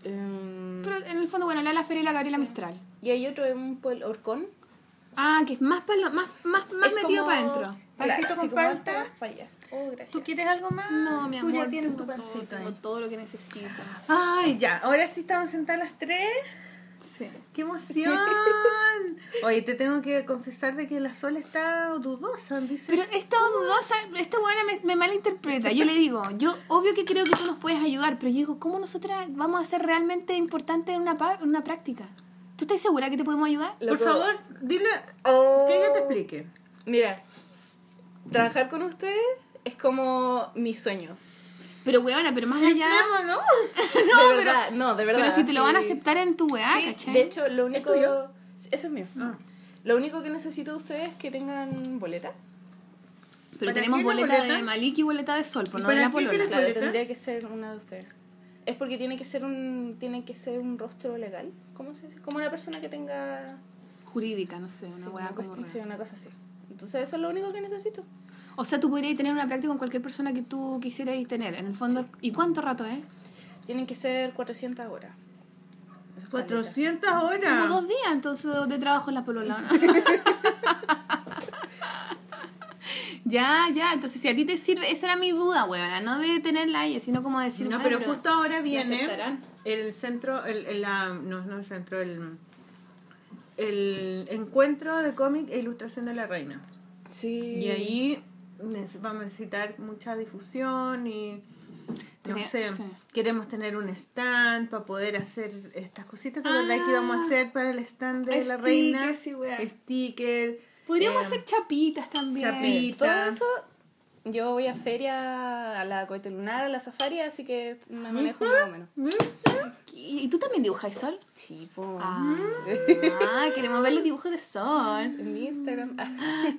em, Pero en el fondo, bueno, la la Feria y la Gabriela Mistral. y hay otro en un pueblo, Orcón. Ah, que es más, palo- más, más, más Es metido como- para adentro. Claro, como palta. para allá. Oh, gracias. ¿Tú quieres algo más? No, mi Tú amor, ya tienes tu tengo todo, tengo todo lo que necesito. Ay, ya. Ahora sí estamos sentadas las tres. Sí. ¡Qué emoción! Oye, te tengo que confesar de que la Sol está dudosa. Dice, Pero esta dudosa, esta buena me, me malinterpreta. Yo le digo, yo obvio que creo que tú nos puedes ayudar, pero yo digo, ¿cómo nosotras vamos a ser realmente importantes en una, en una práctica? ¿Tú estás segura que te podemos ayudar? por favor, dile Oh. que ella te explique. Mira, trabajar con ustedes es como mi sueño. Pero weona, pero más allá. Extremo, ¿no? No, de verdad, no, de verdad. Pero si te lo van a sí. aceptar en tu weá, Sí, ¿cachai? de hecho, lo único... tuyo? Eso es mío. Ah. Lo único que necesito de ustedes es que tengan boleta. pero ¿para tenemos boleta, boleta? de Malik y boleta de Sol, pues no ¿Para de la polola. Claro, tendría que ser una de ustedes. Es porque tiene que ser un tiene que ser un rostro legal. ¿Cómo se dice? Como una persona que tenga Jurídica, no sé, una sí, weá una, como sí, una cosa así. Entonces eso es lo único que necesito. O sea, tú podrías tener una práctica con cualquier persona que tú quisieras tener. En el fondo, ¿y cuánto rato es? Tienen que ser 400 horas. Eso es 400 Como horas. dos días entonces de trabajo en la polola, ¿no? ya, ya, entonces si a ti te sirve, esa era mi duda, weona, no de tenerla a ella, sino como decir, No, pero justo ahora ¿me viene el centro, el, el- la, no, no el centro, el, el encuentro de cómic e ilustración de la reina. Sí. Y ahí vamos a necesitar mucha difusión y no sé, sí. queremos tener un stand para poder hacer estas cositas de verdad que íbamos a hacer para el stand de la reina. Ah. Stickers y weá. Sticker. Podríamos eh, hacer chapitas también. chapi- Todo eso yo voy a feria, a la cohete lunar, a la safari, así que me manejo más o menos. ¿Y, tú también dibujas Sol? Sí, po. Ah, ah, queremos ver los dibujos de Sol. En mi Instagram.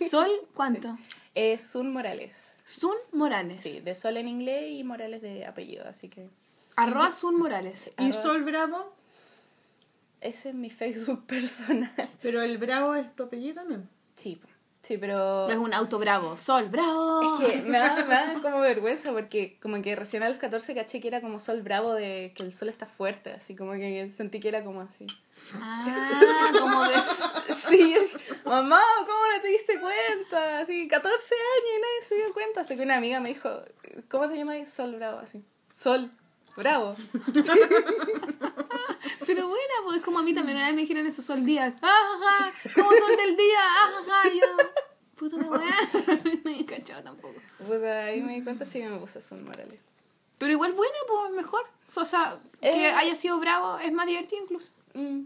¿Sol cuánto? Es Sun Morales. Sun Morales. Sí, de Sol en inglés y Morales de apellido, así que Arroba Sun Morales. Y Arroba- Sol Bravo, ese es mi Facebook personal. pero el Bravo es tu apellido también. Sí. Sí, pero Es un auto bravo. Sol, bravo. es que me da, me da como vergüenza porque como que recién a los 14 caché que era como Sol Bravo de que el sol está fuerte, así como que sentí que era como así. Ah, como de... Sí, dije, mamá, ¿cómo no te diste cuenta? Así, 14 años y nadie se dio cuenta. Hasta que una amiga me dijo, ¿cómo te llamas? Sol Bravo, así. Sol Bravo. Pero bueno, pues es como a mí también una vez me dijeron eso, Sol Díaz. ¡Ah, ajá! ¿Cómo Sol del día? ¡Ah, ajá! Y yo, puta la weá. No he cachado tampoco. Puta, ahí me di cuenta sí que me puse Sol Morales. Pero igual bueno, pues mejor. O sea, que Eh. haya sido bravo es más divertido incluso. Mm.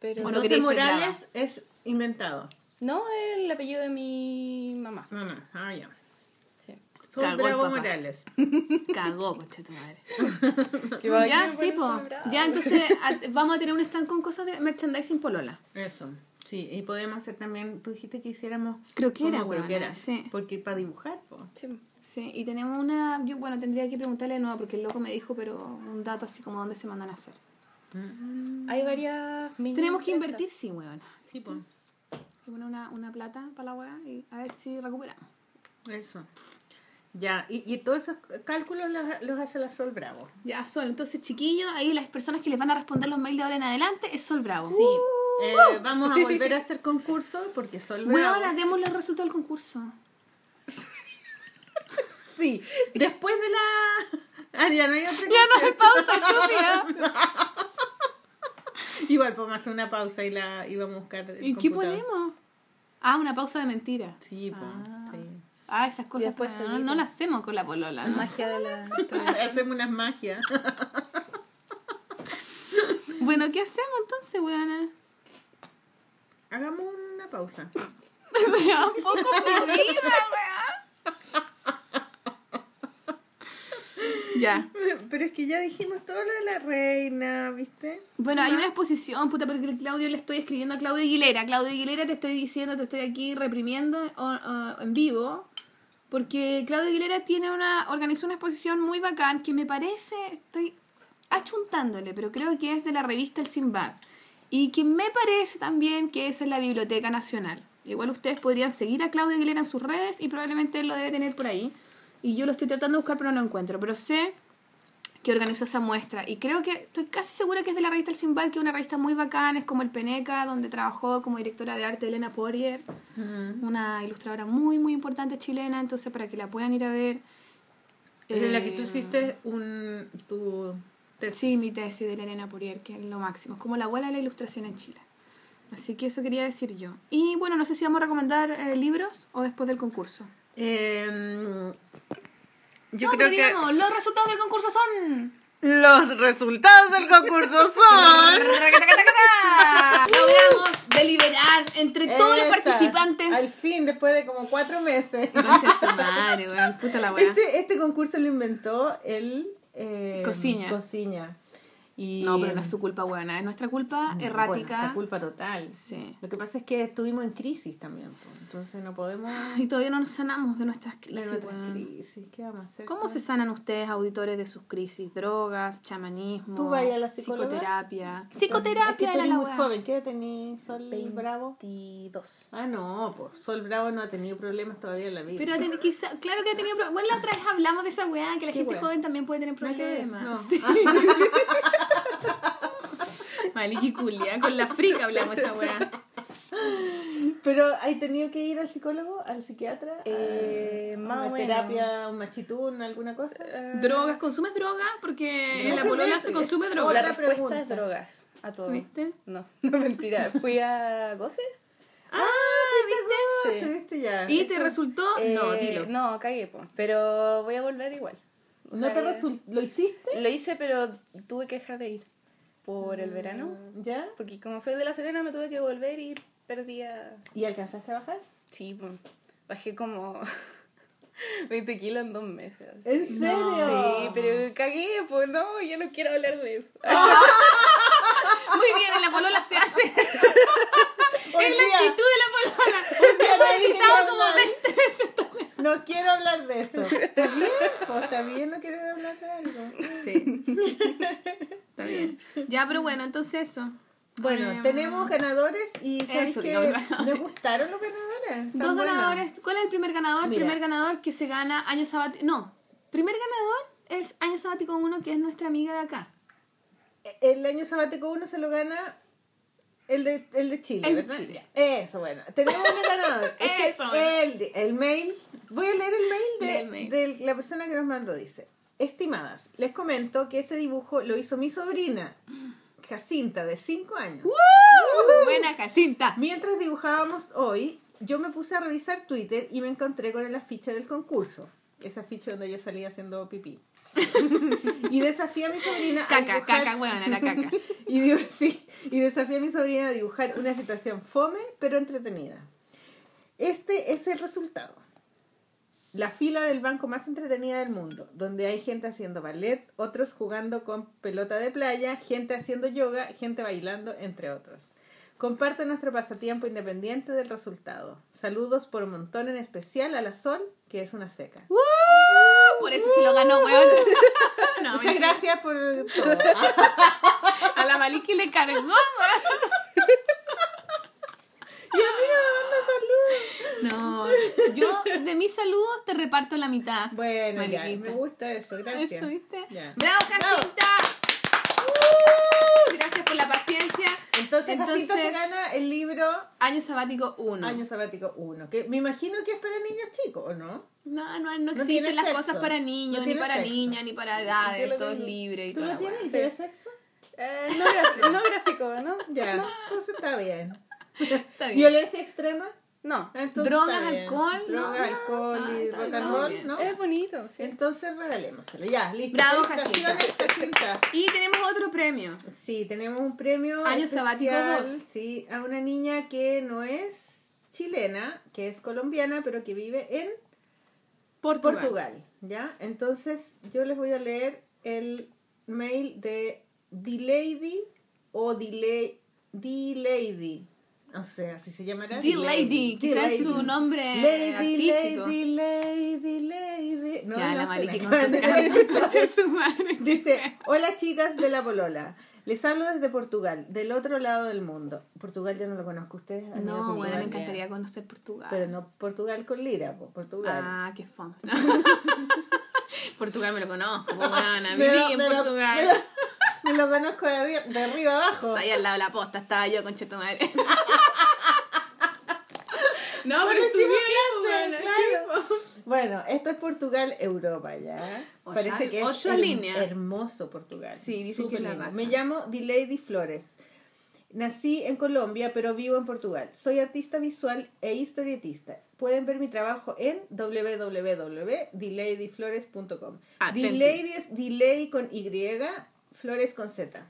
Pero Bueno, Entonces Morales es inventado. No, el apellido de mi mamá. No, no, ah, ya. Sol Cagó Bravo. Morales. Cagó, concha tu madre. Ya, sí, po. Ya, entonces a- vamos a tener un stand con cosas de merchandising polola. Eso. Sí, y podemos hacer también, tú dijiste que hiciéramos Croquera, como weona, croquera, sí. Porque para dibujar, po. Sí. Sí, y tenemos una, yo bueno, tendría que preguntarle de nuevo porque el loco me dijo, pero un dato así como dónde se mandan a hacer. Hay varias mini Tenemos que invertir, sí, weón. Sí, po. Poner una, una plata para la weá y a ver si recuperamos. Eso. Ya, y, y todos esos cálculos los, los hace la Sol Bravo. Ya, Sol, entonces chiquillos, ahí las personas que les van a responder los mails de ahora en adelante es Sol Bravo. Sí. Eh, vamos a volver a hacer concurso porque Sol Bravo. Weona, demos los resultados del concurso. Sí. Después de la. Ah, ya no hay otra Ya no hay cosa. pausa, estúpida. Igual podemos hacer una pausa y la y vamos a buscar. el ¿Y qué ponemos? Ah, una pausa de mentira. Sí, Ah. sí. Ah, esas cosas después pues, no, no las hacemos con la polola. ¿no? Magia de la. Hacemos unas magias. Bueno, ¿qué hacemos entonces, weona? Hagamos una pausa. Un poco jodida, weón. Ya. Pero es que ya dijimos todo lo de la reina, ¿viste? Bueno, hay una exposición, puta, porque el Claudio le estoy escribiendo a Claudio Aguilera. Claudio Aguilera, te estoy diciendo, te estoy aquí reprimiendo o- o- en vivo. Porque Claudio Aguilera tiene una, organizó una exposición muy bacán que me parece, estoy achuntándole, pero creo que es de la revista El Sinbad. Y que me parece también que es en la Biblioteca Nacional. Igual ustedes podrían seguir a Claudio Aguilera en sus redes y probablemente él lo debe tener por ahí. Y yo lo estoy tratando de buscar, pero no lo encuentro. Pero sé que organizó esa muestra. Y creo que estoy casi segura que es de la revista El Sinbad, que es una revista muy bacana, es como el Peneca, donde trabajó como directora de arte Elena Poirier, una ilustradora muy, muy importante chilena, entonces para que la puedan ir a ver. Es en la que Eh, tú hiciste un, tu tesis. Sí, mi tesis de la Elena Poirier, que es lo máximo, es como la abuela de la ilustración en Chile. Así que eso quería decir yo. Y bueno, no sé si vamos a recomendar eh, libros o después del concurso. Eh, yo No, creo pero que digamos, los resultados del concurso son... los resultados del concurso son... Logramos deliberar entre todos los participantes. Al fin, después de como cuatro meses. Madre, weón. Puta la weá. Este, este concurso lo inventó el... Eh, Cociña. Cociña. Y, No, pero no es su culpa, buena. Es nuestra culpa Bueno, errática. nuestra culpa total. Sí. Lo que pasa es que estuvimos en crisis también, entonces no podemos... Y todavía no nos sanamos de nuestras de crisis, nuestras weón. crisis. ¿Qué vamos a hacer? ¿Cómo se sanan ustedes, auditores, de sus crisis? Drogas, chamanismo, ¿Tú vas a la psicóloga? psicoterapia. Es que Psicoterapia era la muy weá. joven. ¿Qué edad tenés, Sol Bravo? 22. Ah, no, pues Sol Bravo no ha tenido problemas todavía en la vida. Pero ten- quizá, claro que ha tenido problemas. Bueno, la otra vez hablamos de esa weá, que la ¿Qué gente weá? joven también puede tener problemas. no. Sí. Maliki culia, con la frica hablamos esa weá. Pero ¿hay tenido que ir al psicólogo, al psiquiatra? Eh, a más una terapia, un machitún, alguna cosa? ¿Drogas? ¿Consumes droga? Porque en la ¿Qué es polola se consume ¿Qué- droga. La Otra respuesta pregunta. es drogas. A todo. ¿Viste? No, no mentira. Fui a Goce. Ah, ¿viste? Sí, viste ya. ¿Y te resultó? no, Eh, dilo. No, cagué, po. Pero voy a volver igual. O ¿No sea, te resultó? ¿Lo hiciste? Lo hice, pero tuve que dejar de ir por el verano. ¿Ya? Porque como soy de La Serena, me tuve que volver y perdía. ¿Y alcanzaste a bajar? Sí, bajé como 20 kilos en dos meses. ¿En serio? Sí, pero cagué, pues no, yo no quiero hablar de eso. Muy bien, en la polola se hace. Es la actitud de la polola. día nadie editado como hablar. 20 veces esta weá. No quiero hablar de eso. ¿Está bien? Pues, ¿Está bien no querer hablar de algo? Sí. Está bien. Ya, pero bueno, entonces eso. Bueno, Em, tenemos ganadores y ¿sabes eso, ganadores. ¿Les gustaron los ganadores? Dos ganadores. ¿Cuál es el primer ganador? Mira. primer ganador que se gana año sabático. No. Primer ganador es año sabático 1, que es nuestra amiga de acá. El año sabático 1 se lo gana el de, el de Chile, El de ¿verdad? Chile. Eso, bueno. Tenemos un ganador. Es que Eso, bueno. el, el mail. Voy a leer el mail de, el mail. de la persona que nos mandó. Dice: Estimadas, les comento que este dibujo lo hizo mi sobrina, Jacinta, de 5 años. Buena Jacinta. Mientras dibujábamos hoy, yo me puse a revisar Twitter y me encontré con el afiche del concurso. ese afiche donde yo salía haciendo pipí. y desafié a mi sobrina a Caca, dibujar- caca, weón, era caca. y, digo, sí, y desafié a mi sobrina a dibujar una situación fome pero entretenida. Este es el resultado. La fila del banco más entretenida del mundo, donde hay gente haciendo ballet, otros jugando con pelota de playa, gente haciendo yoga, gente bailando, entre otros. Comparto nuestro pasatiempo independiente del resultado. Saludos por un montón en especial a la Sol, que es una seca. ¡Uh! Por eso se lo ganó, weón. No, Muchas gracias por todo. A la Maliki le cargó, weón. Y a mí no. No, yo de mis saludos te reparto la mitad. Bueno, ya, me gusta eso, gracias. Eso, ¿viste? Ya. ¡Bravo, Jacinta! ¡Uh! Gracias por la paciencia. Entonces, Jacinto se Entonces- gana el libro Año sabático 1. Año Sabático 1, que me imagino que es para niños chicos, ¿o no? No, no, no No existen las sexo. cosas para niños, No ni para sexo. niñas, ni para edades, todo es libre y ¿Tú toda lo la tienes? weá. ¿Y tienes sexo? Eh, no, no gráfico, ¿no? Ya, entonces está bien. Está bien. ¿Violencia extrema? No. Entonces Drogas, alcohol, ¿no? Drogas, alcohol Ah, y está rock and roll, bien. ¿no? Es bonito, sí. Entonces regalémoselo. Ya, listo. Bravo, Jacinta. Y tenemos otro premio. Sí, tenemos un premio Año especial, sabático dos. Sí, a una niña que no es chilena, que es colombiana, pero que vive en Portugal. Portugal, ¿ya? Entonces yo les voy a leer el mail de The Lady o The Lady. O sea, si se llamará The Lady, The quizás su nombre Lady, artístico. Lady, Lady, Lady. No, ya, no la Maliki con su madre. Dice, hola chicas de la Polola. Les hablo desde Portugal, del otro lado del mundo. Portugal yo no lo conozco, ustedes han ido a No, bueno, me encantaría conocer Portugal. Pero no Portugal con lira, po, Portugal. Ah, qué fome. Portugal me lo conozco, Me viví en Portugal. Me lo conozco de, de arriba abajo. Ahí al lado de la posta estaba yo, con madre. no, pero weona, claro. sí, po. Bueno, esto es Portugal, Europa, ¿ya? Parece que es her- líneas. hermoso Portugal. Sí, dicen que la. Me llamo The Lady Flores. Nací en Colombia, pero vivo en Portugal. Soy artista visual e historietista. Pueden ver mi trabajo en www.theladyflores.com. Atenti. The Lady es Delay con Y, Flores con Z.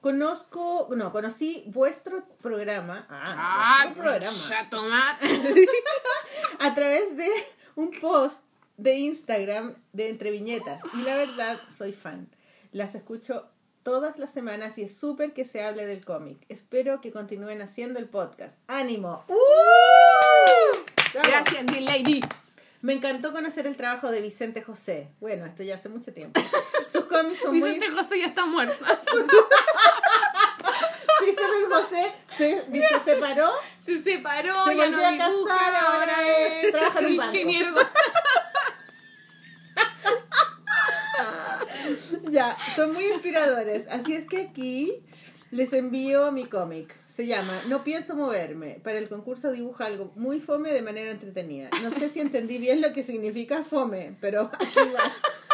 Conozco, no, conocí vuestro programa. Ah, Ah, vuestro programa a través de un post de Instagram de Entre Viñetas. Y la verdad, soy fan. Las escucho todas las semanas y es súper que se hable del cómic. Espero que continúen haciendo el podcast. ¡Ánimo! ¡Uh! Gracias, The Lady. Me encantó conocer el trabajo de Vicente José. Bueno, esto ya hace mucho tiempo. Sus cómics son muy... Vicente José ya está muerto. Vicente José se, se separó Se separó, Se ya no a dibuja, casar, ahora es- trabaja en un banco. ingeniero. Ya, son muy inspiradores. Así es que aquí les envío mi cómic. Se llama No pienso moverme. Para el concurso dibuja algo muy fome de manera entretenida. No sé si entendí bien lo que significa fome, pero aquí va.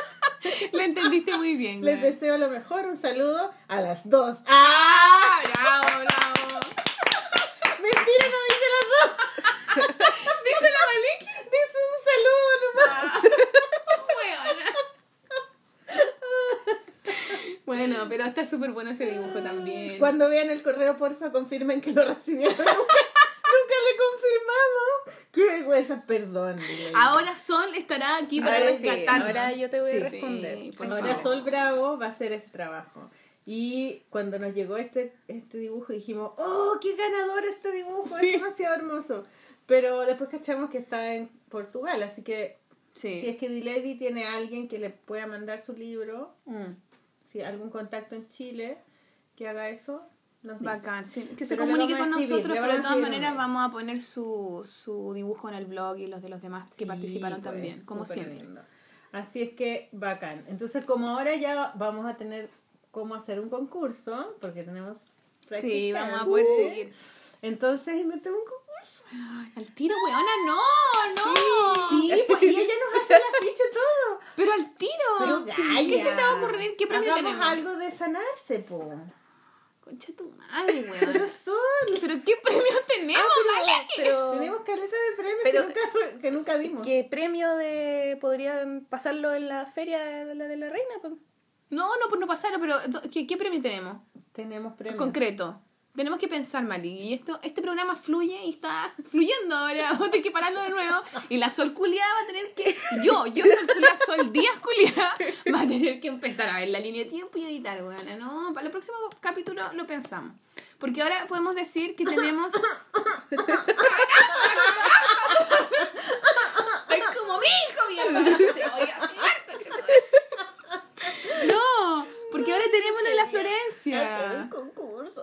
Lo entendiste muy bien. Les güey. deseo lo mejor. Un saludo a las dos. ¡Ah! ¡Ah! ¡Bravo, bravo! Mentira, no dice las dos. Dice la Maliki. Dice un saludo nomás. Weona. Bueno, pero está súper bueno ese dibujo también. Cuando vean el correo, porfa, confirmen que lo recibieron. Confirmamos. Qué vergüenza, perdón. Lili. Ahora Sol estará aquí para Ahora sí, rescatarnos. ahora yo te voy Sí. a responder. por Ahora favor. Sol Bravo va a hacer ese trabajo. Y cuando nos llegó este, este dibujo dijimos, ¡oh, qué ganador este dibujo! Sí. Es demasiado hermoso. Pero después cachamos que está en Portugal, así que Sí. si es que D-Lady tiene a alguien que le pueda mandar su libro, Mm. si algún contacto en Chile que haga eso, nos. Bacán, sí. Que se Pero comunique con escribir, nosotros, pero de todas maneras mail. vamos a poner su, su dibujo en el blog y los de los demás que Sí, participaron pues, también, como siempre. lindo. Así es que bacán. Entonces, como ahora ya vamos a tener cómo hacer un concurso, porque tenemos Sí, practicando. vamos a poder Uh. seguir. Entonces inventé un concurso. Al tiro, weona, no, no. Sí, pues, y ella nos hace la ficha todo. Pero al tiro. Pero ¿Qué se te va a ocurrir? ¿Qué premio Hagamos tenemos? algo de sanarse, po. Concha tu madre, Pero weón. Sol, ¿Pero qué premio tenemos, Maliki? Pero, tenemos caleta de premios Pero- que, nunca, que nunca dimos. ¿Qué premio de podrían pasarlo en la feria de la, de la reina. No, no, pues no pasaron, pero ¿qué, qué premio tenemos? Tenemos premios. Concreto. Tenemos que pensar, Mali. Y esto, este programa fluye y está fluyendo ahora. Vamos a tener que pararlo de nuevo. Y la Sol Culiada va a tener que. Yo, yo Sol Culiada, Sol Díaz Culiada, va a tener que empezar a ver la línea de tiempo y editar, weona. No, para el próximo capítulo lo pensamos. Porque ahora podemos decir que tenemos. ¡Es como mi hijo, mierda! No, porque ahora tenemos la Florencia.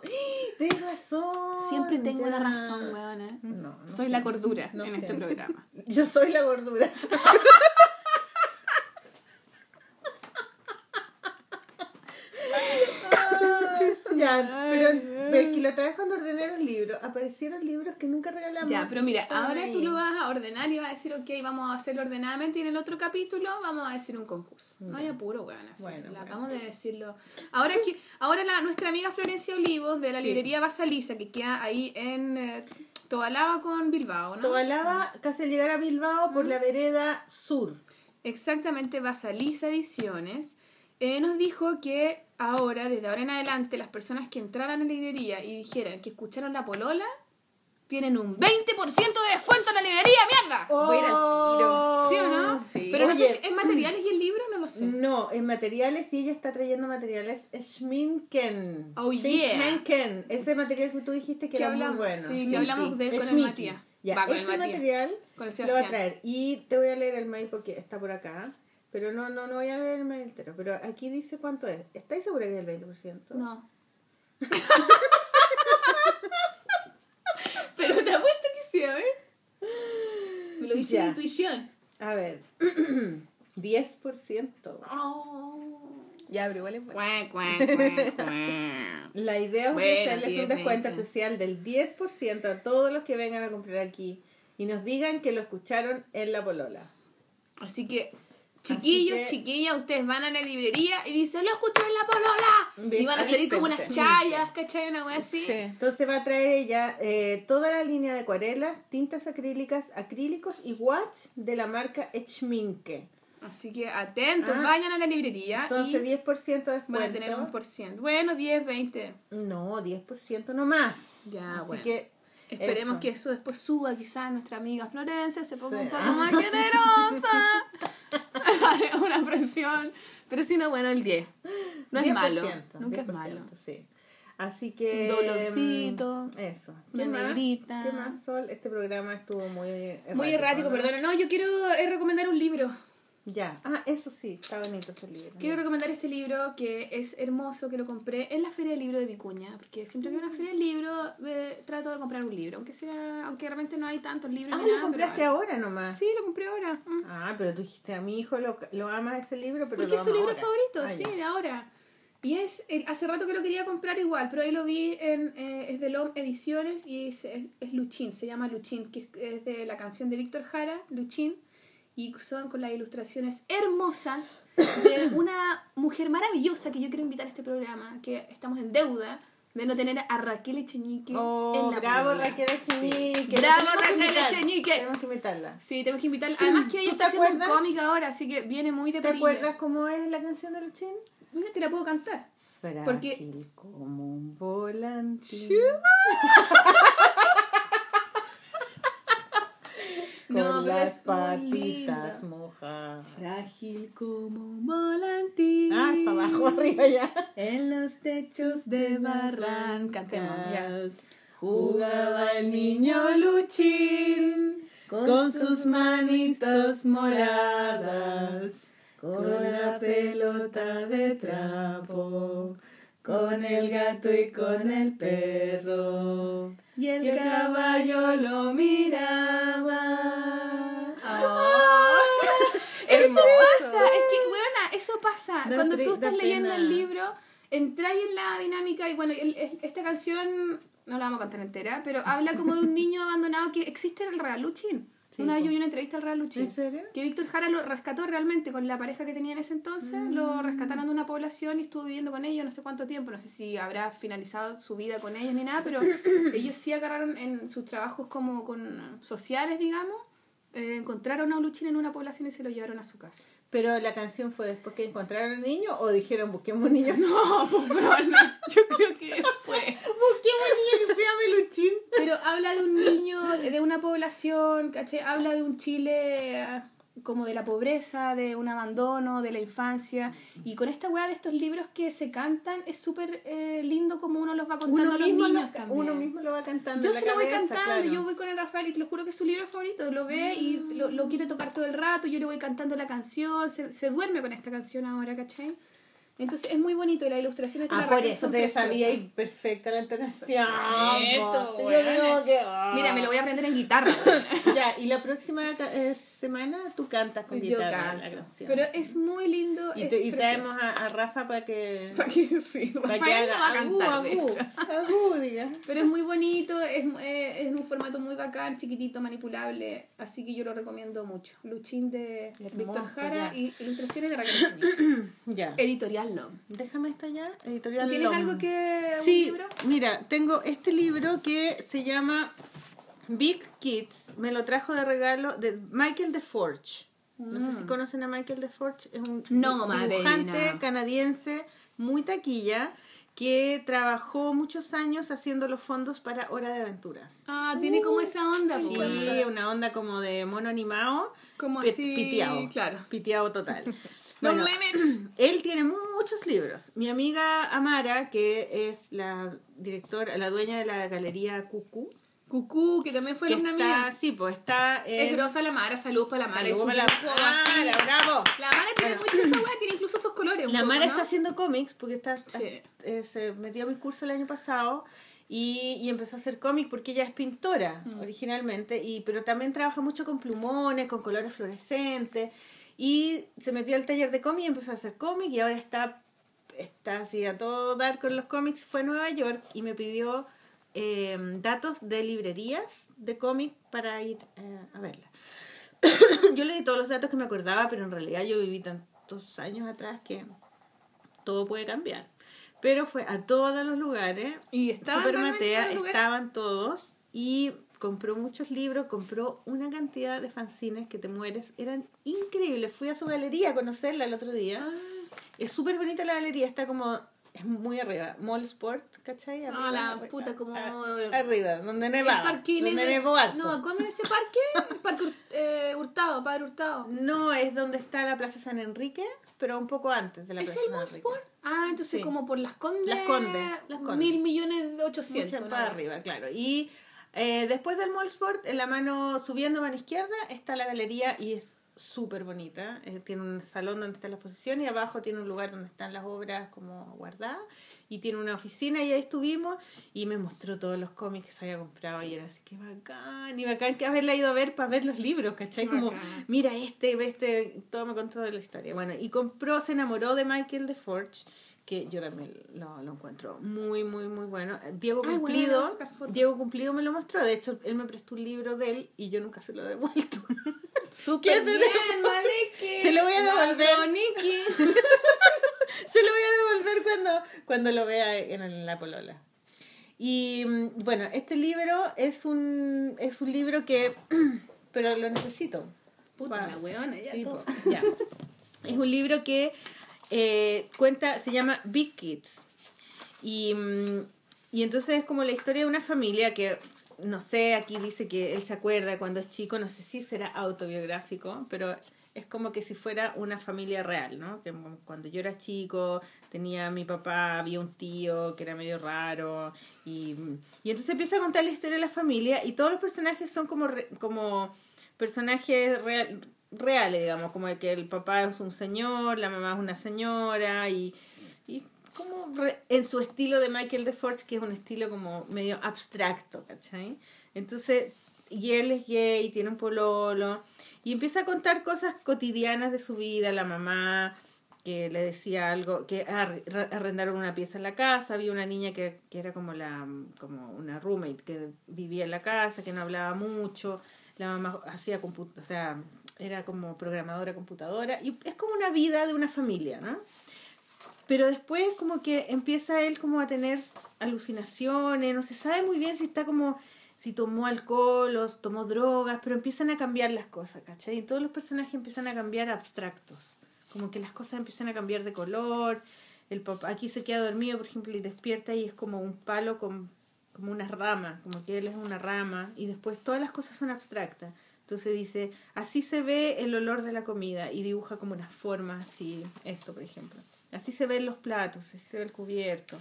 Concurso. Tienes razón. Siempre tengo la ya. razón, weona. No, no Soy sé. la cordura No en sé. este programa. Yo soy la gordura. ya, pero ves que la otra vez cuando ordené los libros, aparecieron libros que nunca regalamos. Ya, pero mira, ahora ahí. tú lo vas a ordenar y vas a decir, ok, vamos a hacerlo ordenadamente y en el otro capítulo vamos a decir un concurso. No hay apuro, weona. Bueno, Bueno, bueno. acabamos de decirlo. Ahora es que, ahora la, nuestra amiga Florencia Olivos de la Sí. librería Basalisa, que queda ahí en eh, Tobalaba con Bilbao, ¿no? Tobalaba, casi al llegar a Bilbao por la vereda sur. Exactamente, Basalisa Ediciones, eh, nos dijo que ahora, desde ahora en adelante, las personas que entraran a la librería y dijeran que escucharon la polola, tienen un 20% de descuento en la librería, mierda. Voy a ir al tiro. ¿Sí o no? Sí. Pero no sé si en materiales y el libro, no lo sé. No, en materiales, y ella está trayendo materiales Schminken. Oh, Schminken. Ese material que tú dijiste que era hablamos, muy bueno. sí, que hablamos de él con el. Matías. Ya, Va, con el ese Matías. material Con el lo va a traer. Y te voy a leer el mail porque está por acá. Pero no, no, no voy a leer el mail entero. Pero aquí dice cuánto es. ¿Estáis segura que es el 20%? No. Pero te apuesto que sí, a ver. Me lo dice la intuición. A ver. 10%. Ya, pero igual es bueno. La idea es Bueno, ofrecerles 10, un descuento 20. especial del 10% a todos los que vengan a comprar aquí y nos digan que lo escucharon en la polola. Así que, chiquillos, que- chiquillas, ustedes van a la librería y dicen, lo escuché en la polola. Y van a salir como unas chayas, ¿cachai? Una wea así. Sí. Entonces va a traer ella eh, toda la línea de acuarelas, tintas acrílicas, acrílicos y watch de la marca Echminke. Así que atentos, Ah. vayan a la librería Entonces y 10% de descuento. van a tener un por ciento. Bueno, 10, 20. No, 10% no más. Ya, Así bueno. que Esperemos eso. que eso después suba, quizás nuestra amiga Florencia se ponga Sí. un poco más generosa. Una presión. Pero si no, bueno, el 10. No es malo. 10%, Nunca es 10%, malo. Sí. Así que. Dolorcito, mm, Eso. ¿Qué más? negrita. ¿Qué más, Sol? Este programa estuvo muy. Muy errático, ¿no? perdona. No, yo quiero eh, recomendar un libro. Ya. Ah, eso sí, está bonito ese libro. Quiero recomendar este libro que es hermoso, que lo compré en la Feria del Libro de Vicuña. Porque siempre que voy a una Feria del Libro, eh, trato de comprar un libro. Aunque sea aunque realmente no hay tantos libros. Ah, ni lo nada, compraste pero- ahora nomás. Sí, lo compré ahora. Mm. Ah, pero tú dijiste, a mi hijo lo, lo ama ese libro, pero Porque lo es su libro ahora. favorito, Ah, sí, de ahora. Y es, el- hace rato que lo quería comprar igual, pero ahí lo vi en, eh, es de LOM Ediciones y es, es, es Luchín, se llama Luchín, que es, es de la canción de Víctor Jara, Luchín, y son con las ilustraciones hermosas de una mujer maravillosa que yo quiero invitar a este programa, que estamos en deuda de no tener a Raquel Echenique Oh, en la bravo. Raquel Echenique. Sí. Bravo Raquel invitar, Echenique. Tenemos que invitarla. Sí, tenemos que invitarla. Además que ella ¿Tú está haciendo un acuerdas? cómic ahora, así que viene muy de ¿Te perilla. acuerdas cómo es la canción de Luchín? Mira, te la puedo cantar. Frágil Porque- como un volantín. Con No, las patitas mojadas. Frágil como un volantín. Ah, para abajo, arriba ya. En los techos de barran. Cantemos. ya. Jugaba el niño Luchín con sus manitos moradas, con la pelota de trapo, con el gato y con el perro. Y el, Y el caballo lo miraba. Ah. Eso pasa. Es que, weona, eso pasa. Da Cuando tú estás leyendo pena. el libro, entras en la dinámica y bueno, el- el- esta canción, no la vamos a cantar entera, pero habla como de un niño abandonado que existe en el Real Luchín. Sí, una vez yo vi una entrevista al Real Luchín. ¿En serio? Que Víctor Jara lo rescató realmente con la pareja que tenía en ese entonces, lo Mm. rescataron de una población y estuvo viviendo con ellos no sé cuánto tiempo, no sé si habrá finalizado su vida con ellos ni nada, pero ellos sí agarraron en sus trabajos como con sociales, digamos, Eh, encontraron a un luchín en una población y se lo llevaron a su casa. Pero la canción fue después que encontraron al niño o dijeron busquemos un niño. No, pues yo creo que fue. Busquemos un niño que se llame Luchín. Pero habla de un niño, de una población, ¿cachai? Habla de un Chile ah, como de la pobreza, de un abandono, de la infancia. Y con esta weá de estos libros que se cantan, es súper eh, lindo como uno los va contando a los mismo niños lo, también. uno mismo lo va cantando. Yo en la se lo voy cabeza, cantando, claro. yo voy con el Rafael y te lo juro que es su libro favorito, lo ve y lo, lo quiere tocar todo el rato, yo le voy cantando la canción, se, se duerme con esta canción ahora, ¿cachai? Entonces es muy bonito y las ilustraciones de la Ah, por Raquel eso te sabía y perfecta la entonación. Esto. Yo digo es- que-. Mira, me lo voy a aprender en guitarra. Ya, y la próxima eh, semana tú cantas con guitarra la canción. Pero es muy lindo. y, te, y traemos a, a Rafa para que, Pa' que sí, para que Rafael no va a haga cantar, hecho. agú, diga. Pero es muy bonito, es, eh, es un formato muy bacán, chiquitito, manipulable, así que yo lo recomiendo mucho. Luchín de Víctor Hermoso, Jara ya. y ilustraciones de Raquel. Ya. Editorial Lom. Déjame esto ya. ¿Tú Editorial tienes Lom. algo que... un Sí, libro? mira, tengo este libro que se llama Big Kids. Me lo trajo de regalo de Michael DeForge. No sé si conocen a Michael DeForge. Es un Mm. No, dibujante canadiense muy taquilla que trabajó muchos años haciendo los fondos para Hora de Aventuras. Ah, tiene como esa onda, Sí, pues. una onda como de mono animado. Como así, Piteado. claro. Piteado total. No limits. él tiene muchos libros. Mi amiga Amara, que es la directora, la dueña de la galería Cucú, Cucú, que también fue que alumna está, mía. sí, pues está Es grosa la Mara, salud para la Mara. Salud para la- dibujo Ah, la bravo. La Mara tiene Bueno. mucho esa weá, tiene incluso esos colores. La poco, Mara ¿no? está haciendo cómics porque está, Sí. eh, se metió a mi curso el año pasado y, y empezó a hacer cómics porque ella es pintora Mm. originalmente, y, pero también trabaja mucho con plumones, con colores fluorescentes y se metió al taller de cómic y empezó a hacer cómic y ahora está, está así a todo dar con los cómics. Fue a Nueva York y me pidió eh, datos de librerías de cómic para ir eh, a verla. yo le di todos los datos que me acordaba, pero en realidad yo viví tantos años atrás que todo puede cambiar. Pero fue a todos los lugares. Y estaban Super Matea, estaban todos. Y compró muchos libros, compró una cantidad de fanzines que te mueres. Eran increíbles. Fui a su galería a conocerla el otro día. Ah. Es súper bonita la galería, está como. Es muy arriba. Mall Sport, ¿cachai? Arriba, Ah, la arriba. puta, como- Ah, Arriba, donde El nevaba. parquín Donde es- nevó harto. No, ¿cómo es ese parque? El parque eh, Hurtado, Padre Hurtado. No, es donde está la Plaza San Enrique, pero un poco antes de la ¿Es Plaza el San Mall Enrique. Sport? Ah, entonces Sí. como por Las Condes. Las Condes, Las Condes. Mil millones de ochocientos. Para arriba, claro. Y eh, después del Mall Sport, en la mano subiendo a mano izquierda, está la galería y es súper bonita. Eh, tiene un salón donde está la exposición y abajo tiene un lugar donde están las obras como guardadas. Y tiene una oficina y ahí estuvimos y me mostró todos los cómics que se había comprado y era así, que bacán, y bacán que haberla ido a ver para ver los libros, ¿cachai? Como, Bacán. mira este, ve este, todo me contó de la historia. Bueno, y compró, se enamoró de Michael de Forge, que yo también lo, lo encuentro muy, muy, muy bueno. Diego Ay, bueno, Cumplido. Diego Cumplido me lo mostró, de hecho él me prestó un libro de él y yo nunca se lo he devuelto. Súper ¿Qué te bien, Maliki. Se lo voy a devolver. Se lo voy a devolver cuando, cuando lo vea en la polola. Y mm, bueno, este libro es un, es un libro que, pero lo necesito. Puta Pa- la weona, ya Sí, todo. po, ya. Es un libro que eh, cuenta, se llama Big Kids. Y, mm, y entonces es como la historia de una familia que, no sé, aquí dice que él se acuerda cuando es chico, no sé si será autobiográfico, pero es como que si fuera una familia real, ¿no? Que cuando yo era chico tenía a mi papá, había un tío que era medio raro y, y entonces empieza a contar la historia de la familia y todos los personajes son como, re- como personajes real- reales, digamos, como el que el papá es un señor, la mamá es una señora y, y como en su estilo de Michael DeForge, que es un estilo como medio abstracto, ¿cachai? Entonces, y él es gay, tiene un pololo, y empieza a contar cosas cotidianas de su vida, la mamá que le decía algo, que arrendaron una pieza en la casa, había una niña que, que era como la como una roommate que vivía en la casa, que no hablaba mucho, la mamá hacía o sea, era como programadora computadora, y es como una vida de una familia, ¿no? Pero después como que empieza él como a tener alucinaciones, no se sabe muy bien si está como si tomó alcohol o tomó drogas, pero empiezan a cambiar las cosas, ¿cachai? Y todos los personajes empiezan a cambiar abstractos, como que las cosas empiezan a cambiar de color, el papá aquí se queda dormido, por ejemplo, y despierta y es como un palo con como una rama, como que él es una rama, y después todas las cosas son abstractas. Entonces dice, así se ve el olor de la comida, y dibuja como una forma así, esto por ejemplo. Así se ven los platos, así se ve el cubierto.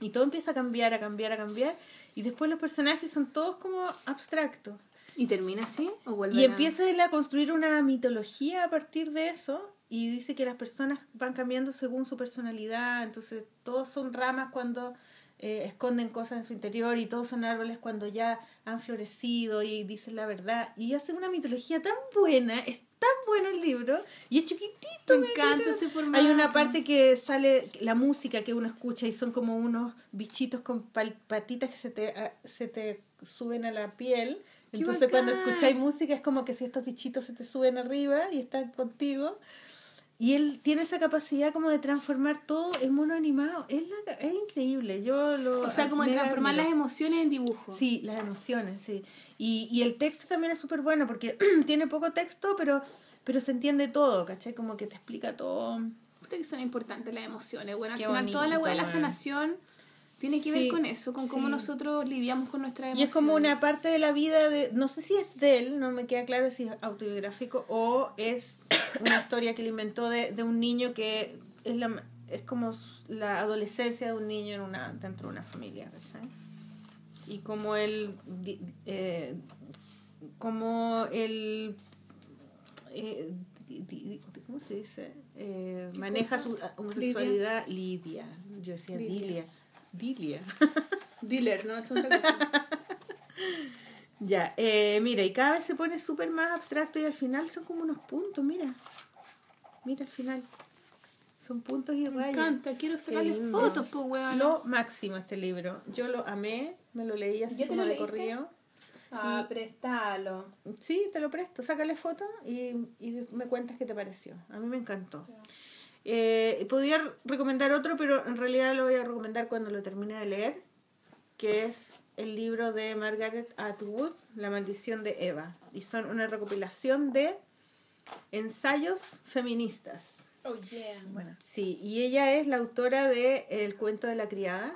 Y todo empieza a cambiar, a cambiar, a cambiar, y después los personajes son todos como abstractos. ¿Y termina así? ¿O vuelve Y a- empieza él a construir una mitología a partir de eso y dice que las personas van cambiando según su personalidad, entonces todos son ramas cuando eh, esconden cosas en su interior y todos son árboles cuando ya han florecido y dicen la verdad y hace una mitología tan buena, es tan bueno el libro y es chiquitito. Me encanta ese formato. Hay una parte que sale la música que uno escucha y son como unos bichitos con patitas que se te, a- se te suben a la piel. ¡Qué Entonces cuando escucháis música es como que si estos bichitos se te suben arriba y están contigo. Y él tiene esa capacidad como de transformar todo en mono animado. Es, la- es increíble. Yo lo O sea, como de transformar las emociones en dibujo. Sí, las emociones, sí. Y, y el texto también es súper bueno porque tiene poco texto, pero, pero se entiende todo, ¿cachai? Como que te explica todo. Puta que son importantes las emociones. Bueno, al Qué final toda la weá de la weón. sanación tiene que ver Sí, con eso, con cómo sí. nosotros lidiamos con nuestras Y emociones. es como una parte de la vida de, no sé si es de él, no me queda claro si es autobiográfico o es una historia que él inventó de, de un niño que es la es como la adolescencia de un niño en una dentro de una familia, ¿cachai? Y como él eh, como él eh, di- di- ¿cómo se dice? Eh, maneja su homosexualidad Lidia. Yo decía Lidia. Dilia. Dilia. Dealer, ¿no? Es otra cosa. Ya, eh, mira, y cada vez se pone súper más abstracto y al final son como unos puntos, mira. Mira al final. Son puntos y Me rayas. encanta, quiero sacarle El- fotos, es pues, weón. Lo máximo este libro. Yo lo amé, me lo leí así ¿Ya te como lo de corrido. Ah, préstalo. Sí, te lo presto, sácale foto y, y me cuentas qué te pareció. A mí me encantó. Eh, podría recomendar otro, pero en realidad lo voy a recomendar cuando lo termine de leer, que es el libro de Margaret Atwood, La maldición de Eva. Y son una recopilación de ensayos feministas. Oh, yeah. Bueno, sí, y ella es la autora de El cuento de la criada,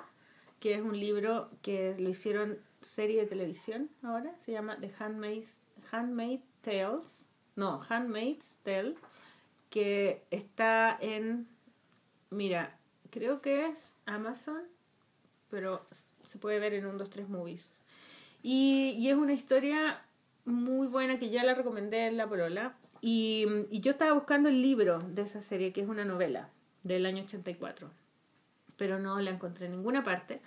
que es un libro que lo hicieron serie de televisión ahora, se llama The Handmaid's, Handmaid Tales, no, Handmaid's Tale, que está en, mira, creo que es Amazon, pero se puede ver en un 2, 3 movies. Y, y es una historia muy buena que ya la recomendé en La Polola. Y, y yo estaba buscando el libro de esa serie, que es una novela del año 84, pero no la encontré en ninguna parte.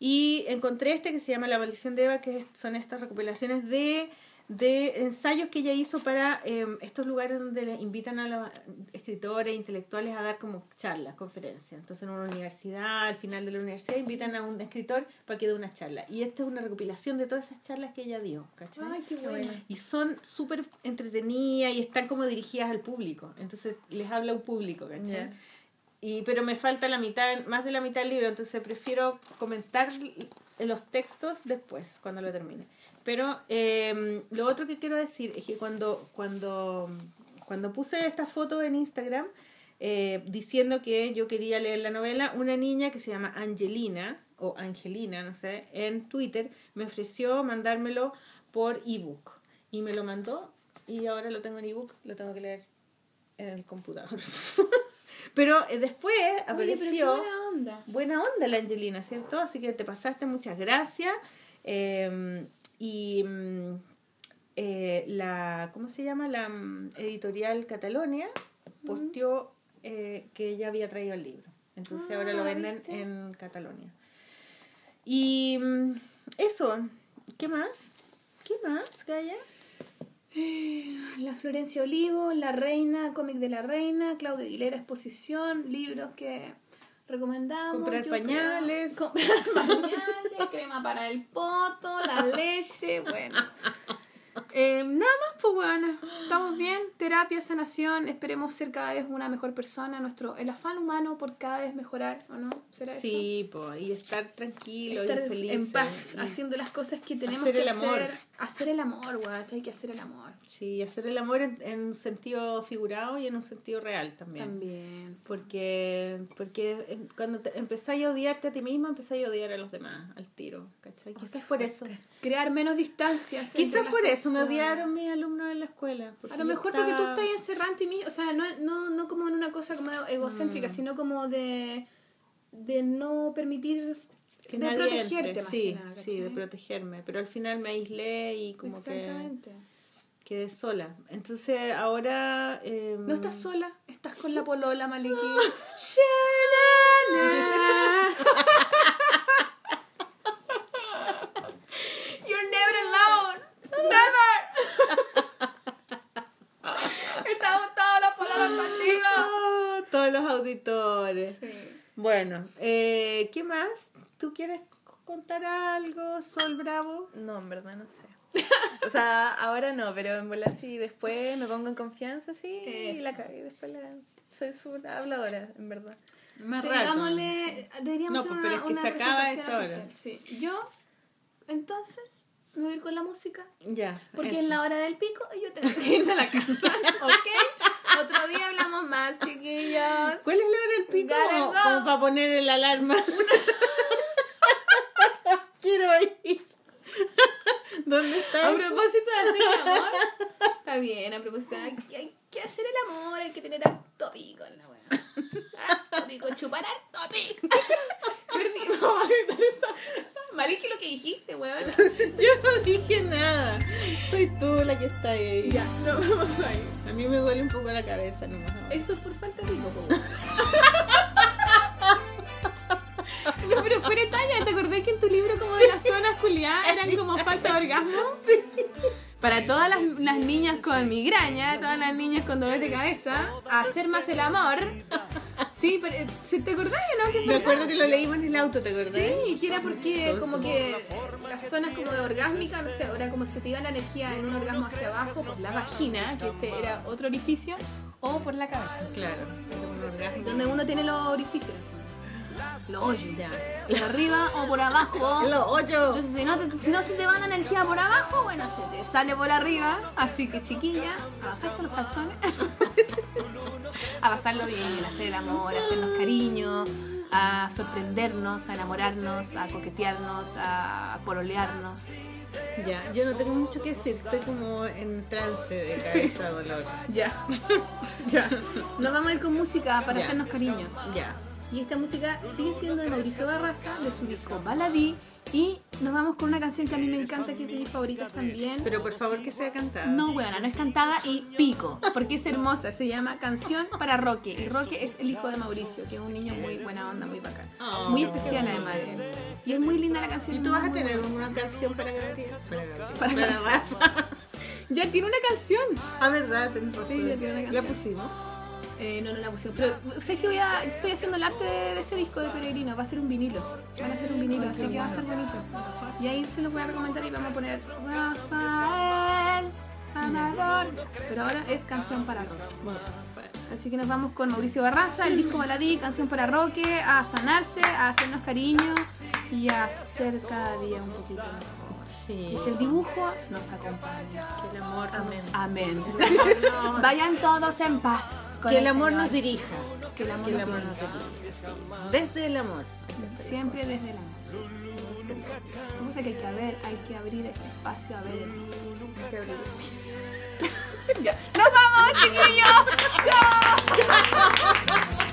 Y encontré este que se llama La maldición de Eva, que son estas recopilaciones de, de ensayos que ella hizo para eh, estos lugares donde le invitan a los escritores, intelectuales a dar como charlas, conferencias. Entonces en una universidad, al final de la universidad, invitan a un escritor para que dé una charla. Y esta es una recopilación de todas esas charlas que ella dio, ¿cachai? Ay, qué bueno. Y son súper entretenidas y están como dirigidas al público. Entonces les habla un público, ¿cachai? Y, pero me falta la mitad, más de la mitad del libro, entonces prefiero comentar los textos después, cuando lo termine. Pero eh, lo otro que quiero decir es que cuando, cuando, cuando puse esta foto en Instagram, eh, diciendo que yo quería leer la novela, una niña que se llama Angelina, o Angelina, no sé, en Twitter, me ofreció mandármelo por ebook. Y me lo mandó, y ahora lo tengo en ebook, lo tengo que leer en el computador. pero eh, después Oye, pero apareció buena onda. buena onda la Angelina, ¿cierto? Así que te pasaste, muchas gracias. Eh, y mm, eh, la, ¿cómo se llama? La mm, editorial Catalonia posteó eh, que ella había traído el libro. Entonces ahora lo Ah, venden ¿viste? en Catalonia. Y mm, eso, ¿qué más? ¿Qué más, Gaya? La Florencia Olivo, La Reina, cómic de la Reina, Claudio Aguilera, exposición, libros que recomendamos. Comprar pañales. creo. Comprar pañales, crema para el poto, la leche, bueno. Eh, nada más, pues, weona. Estamos bien. Terapia, sanación. Esperemos ser cada vez una mejor persona. Nuestro, el afán humano por cada vez mejorar, ¿o no? ¿Será eso? Sí, po, y estar tranquilo Estar y feliz. en paz, y- haciendo las cosas que tenemos hacer que el amor. hacer. Hacer el amor, weón. Hay que hacer el amor. Sí, hacer el amor en, en un sentido figurado y en un sentido real también. También. Porque, porque en- cuando te, empezáis a odiarte a ti mismo, empezáis a odiar a los demás al tiro. ¿cachai? Quizás por eso. Crear menos distancias. Quizás por eso me personas. odiaron mis alumnos en la escuela. A lo mejor porque tú estás encerrada en ti mismo, o sea, no, no, no como en una cosa como egocéntrica, Mm. sino como de, de no permitir, que de protegerte entre. más sí, que nada, sí, de protegerme. Pero al final me aislé y como que Exactamente. quedé sola. Entonces ahora... eh, No estás sola, estás con la polola, Maliki. You're never alone. Never. Estamos todos los pololos contigo. Ah, auditores. Bueno, eh, ¿qué más? ¿Tú quieres contar algo, Sol Bravo? No, en verdad no sé. O sea, ahora no, pero en bola sí, después me pongo en confianza, sí, y Eso. la cagué. Después la... soy súper habladora, en verdad. Más rato. Tengámosle, deberíamos No, hacer pues, pero una, es que una se acaba ahora. oficial, Sí. Yo, entonces, me voy a ir con la música. Ya. Porque eso. en la hora del pico y yo tengo que irme a la casa, ¿ok? Otro día hablamos más, chiquillos. ¿Cuál es la hora del pico? Como, para poner el alarma. Quiero ir. ¿Dónde A estás? propósito de hacer el amor, está bien, a propósito, hay que, hay que hacer el amor, hay que tener harto pico en la weá. Harto pico, chupar harto pico. Perdí, Marique, lo que dijiste, weón. Yo no dije nada. Soy tú la que está ahí. Ya, no vamos a ir. A mí me duele un poco la cabeza nomás. Eso es por falta de weón. No, pero fuera de talla, ¿te acordás que en tu libro como de las zonas culiadas eran como falta de orgasmo? Sí. Para todas las, las niñas con migraña, todas las niñas con dolor de cabeza, hacer más el amor. Sí, pero eh, ¿sí ¿te acordás no? Que Me acuerdo que lo leímos en el auto, ¿te acordás? Sí, que era porque como que las zonas como de orgásmica, no sé, era como se te iba la energía en un orgasmo hacia abajo por la vagina, que este era otro orificio, o por la cabeza, Claro. Donde uno tiene los orificios. Los hoyos. Ya. Por arriba o por abajo. Los ocho. Entonces, si no, te- si no se te va la energía por abajo, bueno, se te sale por arriba. Así que, chiquilla, a bajarse los calzones. a pasarlo bien, a hacer el amor, a hacernos cariño, a sorprendernos, a enamorarnos, a coquetearnos, a pololearnos. Ya, yo no tengo mucho que decir. Estoy como en trance de cabeza dolor. Ya. ya. Nos vamos a ir con música para Ya. hacernos cariño. Ya. Y esta música sigue siendo de Mauricio Barraza, de su disco Baladí. Y nos vamos con una canción que a mí me encanta, que es de mis favoritas también. Pero por favor que sea cantada. No, weona, no es cantada y pico, porque es hermosa. Se llama Canción para Roque. Y Roque es el hijo de Mauricio, que es un niño muy buena onda, muy bacán. Oh, Muy especial además. de él. Y es muy linda la canción. ¿Y tú vas a tener buena. una canción para Gabriel? Para Gabriel. Para Para Rafa. Ya tiene una canción. Ah, verdad, tenés razón. Sí, ya tiene una La canción. pusimos. Eh, no, no la pusimos. Pero sé que voy a, estoy haciendo el arte de, ese disco de Peregrino. Va a ser un vinilo. Van a ser un vinilo, así que va a estar bonito. Y ahí se los voy a recomendar y vamos a poner Rafael Amador. Pero ahora es canción para rock. Así que nos vamos con Mauricio Barraza, el disco Baladí, canción para Roque, a sanarse, a hacernos cariño y a ser cada día un poquito. Sí. Y que el dibujo nos acompañe. Que el amor, amén. Amén. Vayan todos en paz. con Que el amor Señor. nos dirija. Que el amor Que el nos amor dirija. nos dirija. sí. Desde el amor. Siempre desde el amor. ¿Cómo sé que hay que ver? Hay que abrir espacio a ver. el. Hay que abrir. ¡Nos vamos, chiquillos! ¡Chao!